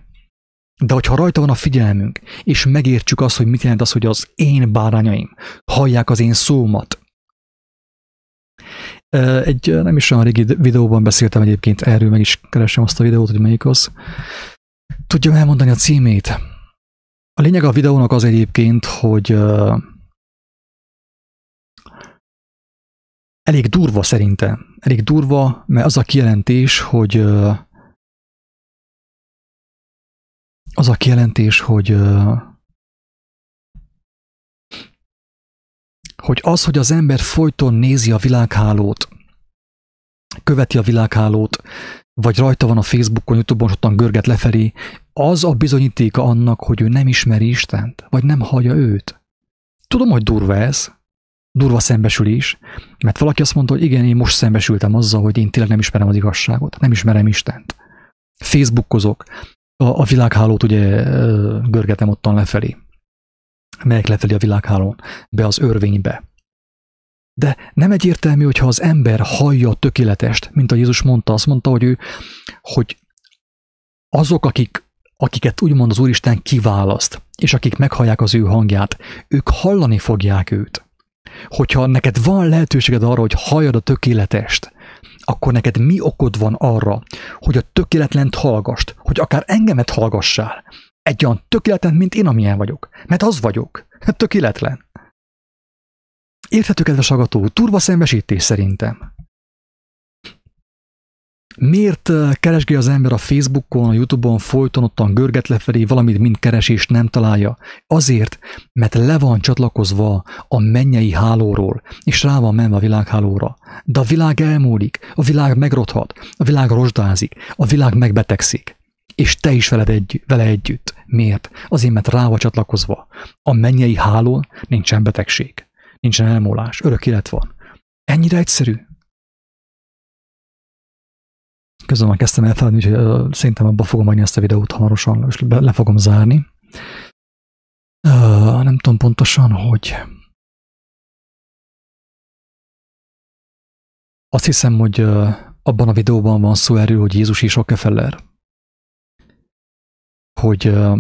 De hogyha rajta van a figyelmünk, és megértsük azt, hogy mit jelent az, hogy az én bárányaim hallják az én szómat. Egy nem is olyan régi videóban beszéltem egyébként erről, meg is keresem azt a videót, hogy melyik az. Tudjam elmondani a címét. A lényeg a videónak az egyébként, hogy elég durva szerintem. Elég durva, mert az a kijelentés, hogy az a kijelentés, hogy hogy az, hogy az ember folyton nézi a világhálót, követi a világhálót, vagy rajta van a Facebookon, Youtube-on, ottan görget lefelé, az a bizonyítéka annak, hogy ő nem ismeri Istent, vagy nem hallja őt. Tudom, hogy durva ez, durva szembesülés, mert valaki azt mondta, hogy igen, én most szembesültem azzal, hogy én tényleg nem ismerem az igazságot, nem ismerem Istent. Facebookozok, a, a világhálót ugye görgetem ottan lefelé. Melyek lefelé a világhálón, be az örvénybe. De nem egyértelmű, hogyha az ember hallja a tökéletest, mint a Jézus mondta, azt mondta, hogy ő, hogy azok, akik, akiket úgymond az Úristen kiválaszt, és akik meghallják az ő hangját, ők hallani fogják őt. Hogyha neked van lehetőséged arra, hogy halljad a tökéletest, akkor neked mi okod van arra, hogy a tökéletlent hallgast, hogy akár engemet hallgassál, egy olyan tökéletlen, mint én, amilyen vagyok. Mert az vagyok. Tökéletlen. Érthető, kedves agató, turva szembesítés szerintem. Miért keresgél az ember a Facebookon, a Youtube-on folyton ottan görget lefelé, valamit mind keres és nem találja? Azért, mert le van csatlakozva a mennyei hálóról, és rá van menve a világhálóra. De a világ elmúlik, a világ megrothat, a világ rozsdázik, a világ megbetegszik. És te is veled egy, vele együtt. Miért? Azért, mert rá van csatlakozva. A mennyei hálón nincsen betegség, nincsen elmúlás, örök élet van. Ennyire egyszerű. Közben már kezdtem elfeledni, úgyhogy szerintem abba fogom adni ezt a videót hamarosan, és le fogom zárni. Uh, nem tudom pontosan, hogy azt hiszem, hogy uh, abban a videóban van szó erről, hogy Jézus és Rockefeller. Hogy uh,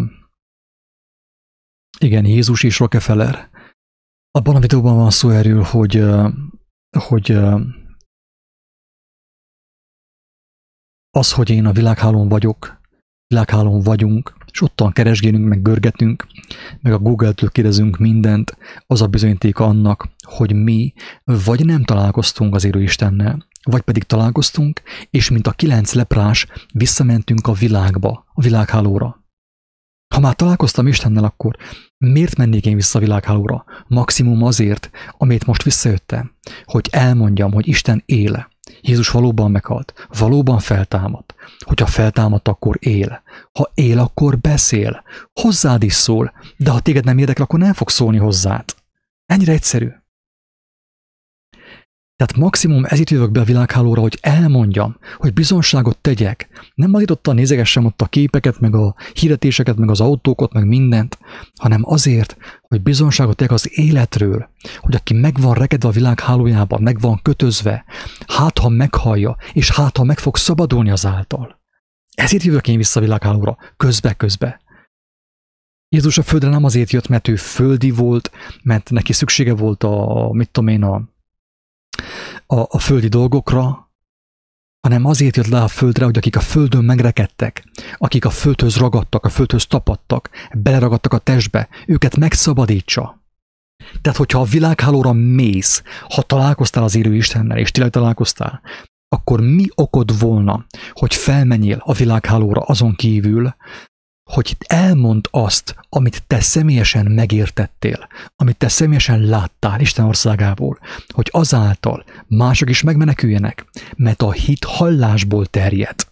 igen, Jézus és Rockefeller. Abban a videóban van szó erről, hogy, hogy az, hogy én a világhálón vagyok, világhálón vagyunk, és ottan keresgélünk, meg görgetünk, meg a Google-től kérdezünk mindent, az a bizonyíték annak, hogy mi vagy nem találkoztunk az élő Istennel, vagy pedig találkoztunk, és mint a kilenc leprás visszamentünk a világba, a világhálóra. Ha már találkoztam Istennel, akkor miért mennék én vissza a világhálóra? Maximum azért, amit most visszajöttem, hogy elmondjam, hogy Isten éle, Jézus valóban meghalt, valóban feltámadt. Hogyha feltámadt, akkor él. Ha él, akkor beszél. Hozzád is szól, de ha téged nem érdekel, akkor nem fog szólni hozzád. Ennyire egyszerű. Tehát maximum ezért jövök be a világhálóra, hogy elmondjam, hogy bizonságot tegyek. Nem azért ott nézegessem ott a képeket, meg a hirdetéseket, meg az autókat, meg mindent, hanem azért, hogy bizonságot tegyek az életről, hogy aki meg van rekedve a világ hálójában, meg van kötözve, hát ha meghallja, és hát ha meg fog szabadulni azáltal. Ezért jövök én vissza a világhálóra, közbe-közbe. Jézus a földre nem azért jött, mert ő földi volt, mert neki szüksége volt a, mit tudom én, a, a, a földi dolgokra, hanem azért jött le a földre, hogy akik a földön megrekedtek, akik a földhöz ragadtak, a földhöz tapadtak, beleragadtak a testbe, őket megszabadítsa. Tehát, hogyha a világhálóra mész, ha találkoztál az élő Istennel, és tényleg találkoztál, akkor mi okod volna, hogy felmenjél a világhálóra azon kívül, hogy elmond azt, amit te személyesen megértettél, amit te személyesen láttál Isten országából, hogy azáltal mások is megmeneküljenek, mert a hit hallásból terjed,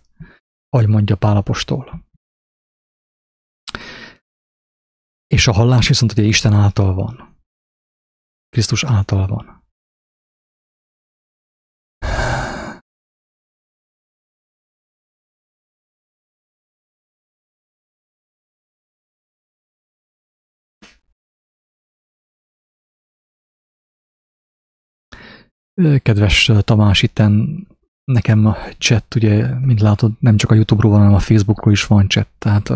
ahogy mondja Pálapostól. És a hallás viszont ugye Isten által van. Krisztus által van. Kedves Tamás, itten nekem a chat, ugye, mint látod, nem csak a YouTube-ról van, hanem a Facebookról is van chat, tehát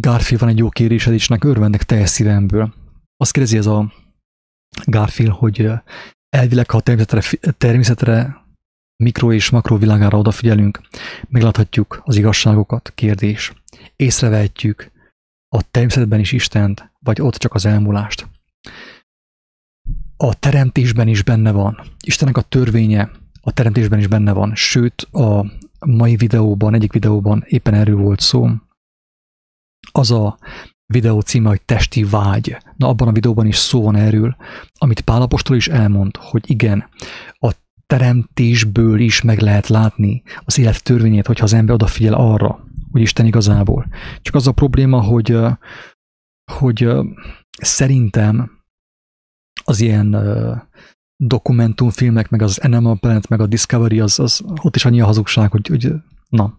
Garfield van egy jó kérésed, és nek örvendek teljes szívemből. Azt kérdezi ez a Garfield, hogy elvileg, ha a természetre, természetre mikro és makro világára odafigyelünk, megláthatjuk az igazságokat, kérdés. Észrevehetjük a természetben is Istent, vagy ott csak az elmúlást. A teremtésben is benne van. Istennek a törvénye a teremtésben is benne van. Sőt, a mai videóban, egyik videóban éppen erről volt szó, az a videó címe, hogy testi vágy. Na abban a videóban is szó van erről, amit Pálapostól is elmond, hogy igen, a teremtésből is meg lehet látni az élet törvényét, hogyha az ember odafigyel arra, hogy Isten igazából. Csak az a probléma, hogy, hogy szerintem az ilyen dokumentumfilmek, meg az Animal Planet, meg a Discovery, az, az ott is annyi a hazugság, hogy, hogy na,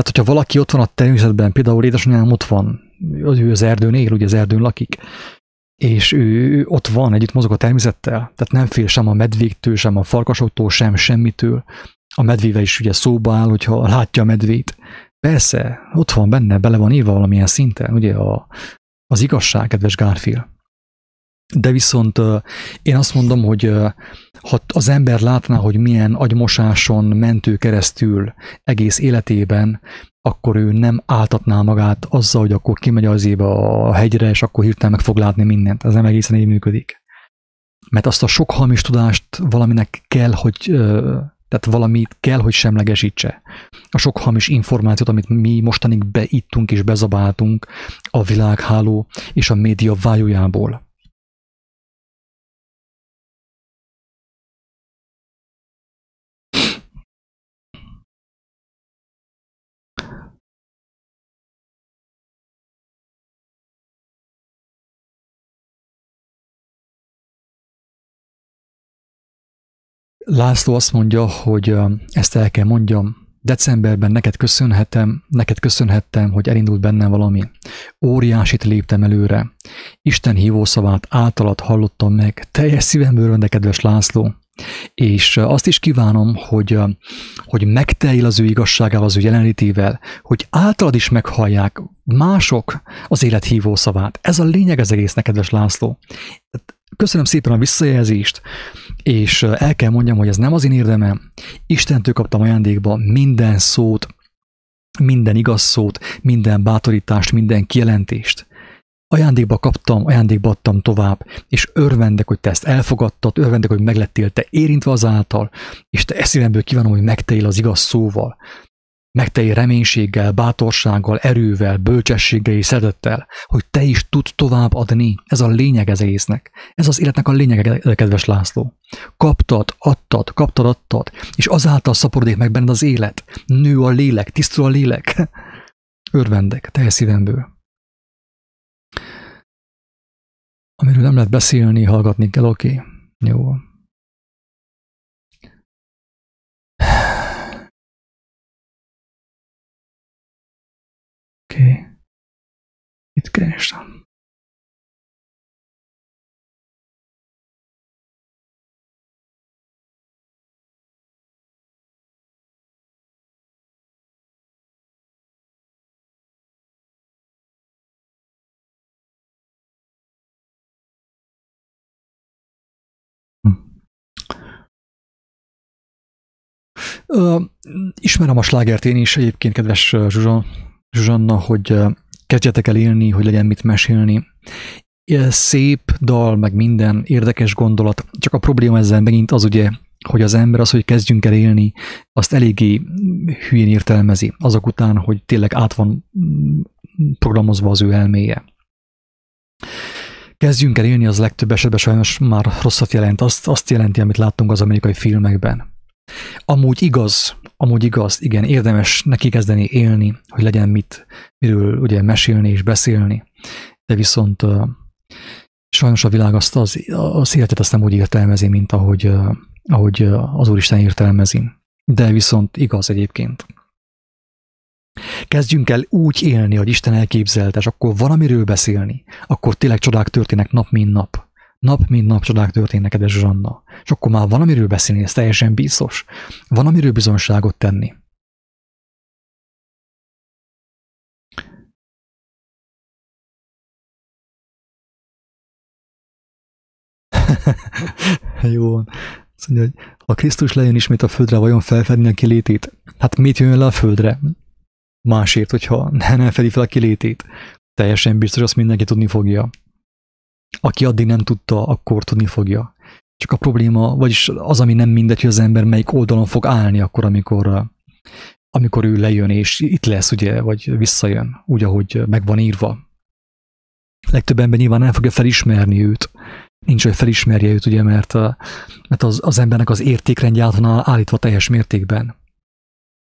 tehát, hogyha valaki ott van a természetben, például édesanyám ott van, ő az erdőn él, ugye az erdőn lakik, és ő ott van, együtt mozog a természettel, tehát nem fél sem a medvéktől, sem a farkasoktól, sem semmitől. A medvével is ugye szóba áll, hogyha látja a medvét. Persze, ott van benne, bele van írva valamilyen szinten, ugye a, az igazság, kedves Garfield. De viszont én azt mondom, hogy ha az ember látná, hogy milyen agymosáson mentő keresztül egész életében, akkor ő nem áltatná magát azzal, hogy akkor kimegy az éve a hegyre, és akkor hirtelen meg fog látni mindent. Ez nem egészen így működik. Mert azt a sok hamis tudást valaminek kell, hogy tehát valamit kell, hogy semlegesítse. A sok hamis információt, amit mi mostanig beittunk és bezabáltunk a világháló és a média vájójából. László azt mondja, hogy ezt el kell mondjam, decemberben neked köszönhetem, neked köszönhettem, hogy elindult bennem valami. Óriásit léptem előre. Isten hívószavát általad hallottam meg. Teljes szívemből de kedves László. És azt is kívánom, hogy, hogy megteljél az ő igazságával, az ő jelenlétével, hogy általad is meghallják mások az élet hívó szavát. Ez a lényeg az egész, kedves László. Köszönöm szépen a visszajelzést, és el kell mondjam, hogy ez nem az én érdemem. Istentől kaptam ajándékba minden szót, minden igaz szót, minden bátorítást, minden kijelentést. ajándékba kaptam, ajándékba adtam tovább, és örvendek, hogy te ezt elfogadtad, örvendek, hogy meglettél te érintve azáltal, és te eszívemből kívánom, hogy megteljél az igaz szóval, megteljél reménységgel, bátorsággal, erővel, bölcsességgel és szeretettel, hogy te is tud tovább adni. Ez a lényeg ez egésznek. Ez az életnek a lényege, kedves László. Kaptad, adtad, kaptad, adtad, és azáltal szaporodik meg benned az élet. Nő a lélek, tisztul a lélek. Örvendek, teljes szívemből. Amiről nem lehet beszélni, hallgatni kell, oké? Okay. Jó. Oké. Okay. Itt keresem. ismerem a slágert én is egyébként, kedves Zsuzsa, Zsuzsanna, hogy kezdjetek el élni, hogy legyen mit mesélni. Szép dal, meg minden érdekes gondolat, csak a probléma ezzel megint az ugye, hogy az ember az, hogy kezdjünk el élni, azt eléggé hülyén értelmezi, azok után, hogy tényleg át van mm, programozva az ő elméje. Kezdjünk el élni, az legtöbb esetben sajnos már rosszat jelent. Azt, azt jelenti, amit láttunk az amerikai filmekben. Amúgy igaz, amúgy igaz, igen, érdemes neki kezdeni élni, hogy legyen mit, miről ugye mesélni és beszélni, de viszont sajnos a világ azt az, az életet azt nem úgy értelmezi, mint ahogy, ahogy az Úristen értelmezi. De viszont igaz egyébként. Kezdjünk el úgy élni, hogy Isten elképzelte, és akkor valamiről beszélni, akkor tényleg csodák történnek nap, mint nap. Nap, mint nap csodák történnek, kedves Zsanna. És akkor már van, amiről beszélni, ez teljesen biztos. Van, amiről bizonságot tenni. Jó van. Azt hogy ha Krisztus lejön ismét a földre, vajon felfedni a kilétét? Hát mit jön le a földre? Másért, hogyha nem fedi fel a kilétét. Teljesen biztos, azt mindenki tudni fogja. Aki addig nem tudta, akkor tudni fogja. Csak a probléma, vagyis az, ami nem mindegy, hogy az ember melyik oldalon fog állni akkor, amikor, amikor ő lejön, és itt lesz, ugye, vagy visszajön, úgy, ahogy meg van írva. Legtöbb ember nyilván nem fogja felismerni őt. Nincs, hogy felismerje őt, ugye, mert, mert az, az embernek az értékrendje általán állítva teljes mértékben.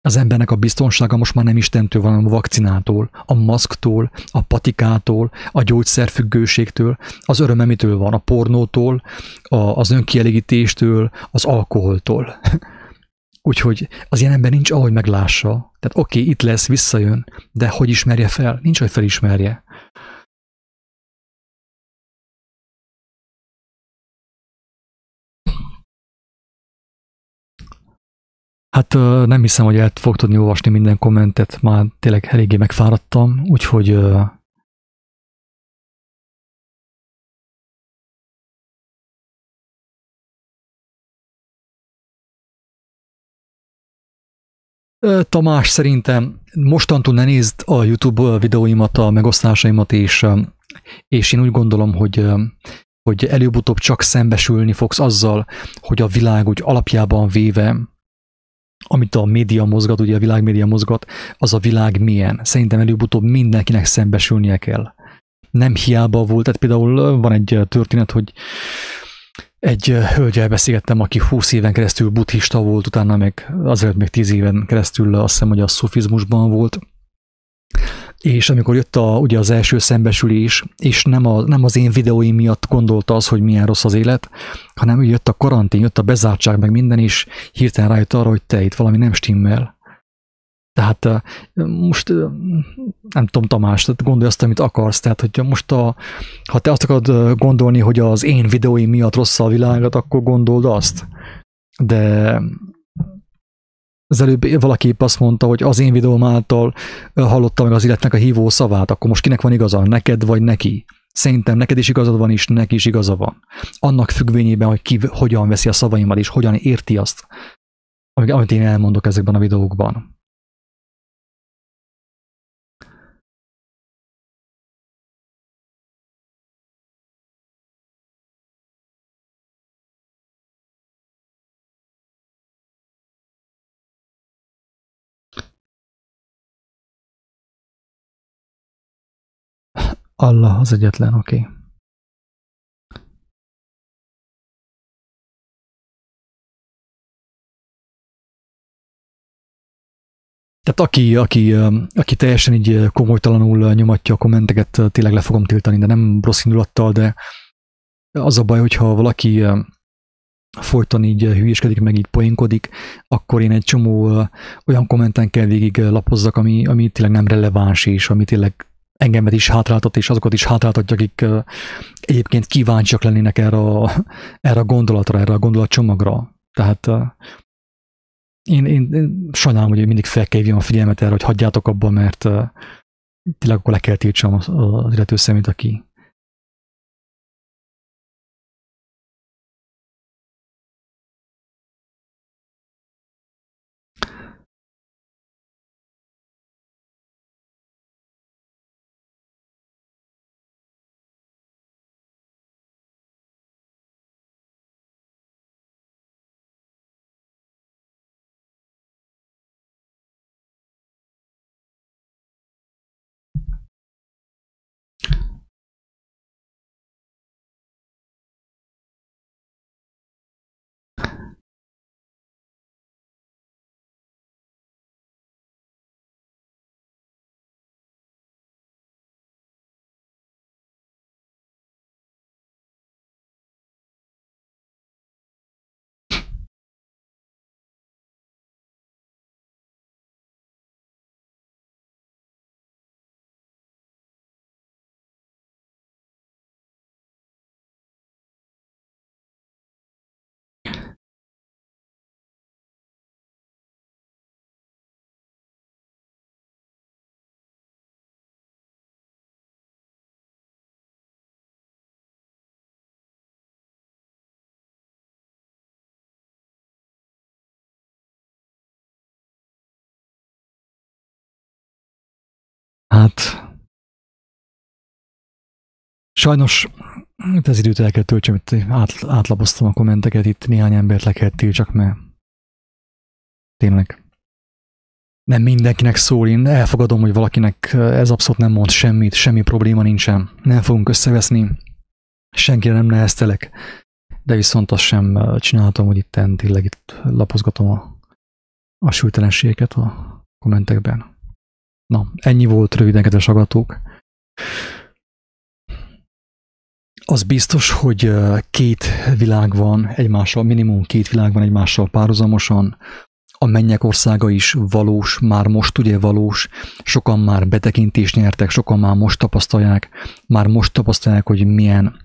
Az embernek a biztonsága most már nem Istentől van, hanem a vakcinától, a maszktól, a patikától, a gyógyszerfüggőségtől, az örömemitől van, a pornótól, a, az önkielégítéstől, az alkoholtól. Úgyhogy az ilyen ember nincs, ahogy meglássa. Tehát oké, okay, itt lesz, visszajön, de hogy ismerje fel? Nincs, hogy felismerje. Hát nem hiszem, hogy el fog tudni olvasni minden kommentet, már tényleg eléggé megfáradtam, úgyhogy Tamás, szerintem mostantól ne nézd a YouTube videóimat, a megosztásaimat, és, és én úgy gondolom, hogy, hogy előbb-utóbb csak szembesülni fogsz azzal, hogy a világ úgy alapjában véve amit a média mozgat, ugye a világ média mozgat, az a világ milyen. Szerintem előbb-utóbb mindenkinek szembesülnie kell. Nem hiába volt, tehát például van egy történet, hogy egy hölgyel beszélgettem, aki 20 éven keresztül buddhista volt, utána meg azért még 10 éven keresztül azt hiszem, hogy a szufizmusban volt, és amikor jött a, ugye az első szembesülés, és nem, a, nem az én videóim miatt gondolta az, hogy milyen rossz az élet, hanem jött a karantén, jött a bezártság, meg minden, és hirtelen rájött arra, hogy te itt valami nem stimmel. Tehát most nem tudom, Tamás, gondolj azt, amit akarsz. Tehát, hogy most a, ha te azt akarod gondolni, hogy az én videóim miatt rossz a világot, akkor gondold azt. De az előbb valaki épp azt mondta, hogy az én videóm által hallotta meg az életnek a hívó szavát, akkor most kinek van igaza, neked vagy neki? Szerintem neked is igazad van, és neki is igaza van. Annak függvényében, hogy ki hogyan veszi a szavaimat, és hogyan érti azt, amit én elmondok ezekben a videókban. Allah az egyetlen, oké. Okay. Tehát aki, aki, aki teljesen így komolytalanul nyomatja a kommenteket, tényleg le fogom tiltani, de nem rossz indulattal, de az a baj, hogyha valaki folyton így hülyéskedik, meg így poénkodik, akkor én egy csomó olyan kommenten kell végig lapozzak, ami, ami tényleg nem releváns, és ami tényleg engemet is hátráltat, és azokat is hátráltatja, akik egyébként kíváncsiak lennének erre a, erre a gondolatra, erre a gondolatcsomagra. Tehát én, én, én sajnálom, hogy mindig fel kell a figyelmet erre, hogy hagyjátok abba, mert tényleg akkor le kell tiltsam az, az illető szemét, aki, Hát sajnos itt az időt el kell töltsem, itt át, átlapoztam a kommenteket, itt néhány embert le kell csak mert tényleg nem mindenkinek szól, én elfogadom, hogy valakinek ez abszolút nem mond semmit, semmi probléma nincsen, nem fogunk összeveszni, senkire nem neheztelek, de viszont azt sem csináltam, hogy itt tényleg itt lapozgatom a, a sültelenségeket a kommentekben. Na, ennyi volt röviden, kedves agatók. Az biztos, hogy két világ van egymással, minimum két világ van egymással párhuzamosan. A mennyek országa is valós, már most ugye valós, sokan már betekintést nyertek, sokan már most tapasztalják, már most tapasztalják, hogy milyen,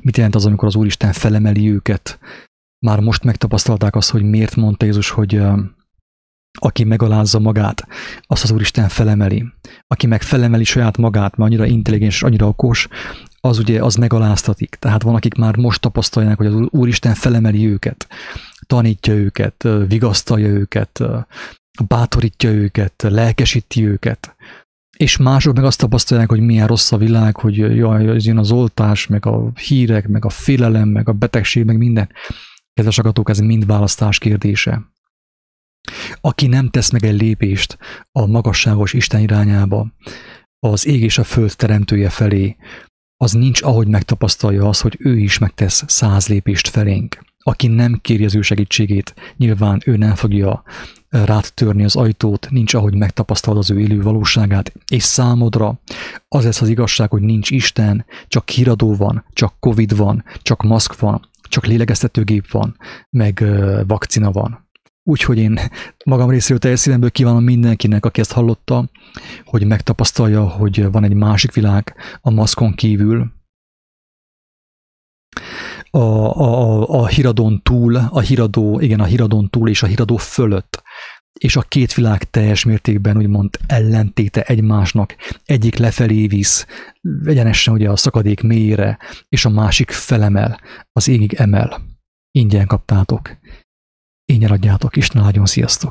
mit jelent az, amikor az Úristen felemeli őket. Már most megtapasztalták azt, hogy miért mondta Jézus, hogy aki megalázza magát, azt az Úristen felemeli. Aki meg felemeli saját magát, mert annyira intelligens annyira okos, az ugye az megaláztatik. Tehát van, akik már most tapasztalják, hogy az Úristen felemeli őket, tanítja őket, vigasztalja őket, bátorítja őket, lelkesíti őket. És mások meg azt tapasztalják, hogy milyen rossz a világ, hogy jaj, ez jön az oltás, meg a hírek, meg a félelem, meg a betegség, meg minden. Kedves agatók, ez mind választás kérdése. Aki nem tesz meg egy lépést a magasságos Isten irányába, az ég és a föld teremtője felé, az nincs, ahogy megtapasztalja az, hogy ő is megtesz száz lépést felénk. Aki nem kéri az ő segítségét, nyilván ő nem fogja rád törni az ajtót, nincs, ahogy megtapasztalod az ő élő valóságát, és számodra az lesz az igazság, hogy nincs Isten, csak híradó van, csak Covid van, csak maszk van, csak lélegeztetőgép van, meg vakcina van. Úgyhogy én magam részéről teljes szívemből kívánom mindenkinek, aki ezt hallotta, hogy megtapasztalja, hogy van egy másik világ a maszkon kívül, a, a, a híradón túl, a híradó, igen, a híradón túl és a híradó fölött, és a két világ teljes mértékben úgymond ellentéte egymásnak, egyik lefelé visz, egyenesen ugye a szakadék mélyére, és a másik felemel, az égig emel. Ingyen kaptátok. Ingyen adjátok, Isten áldjon, sziasztok!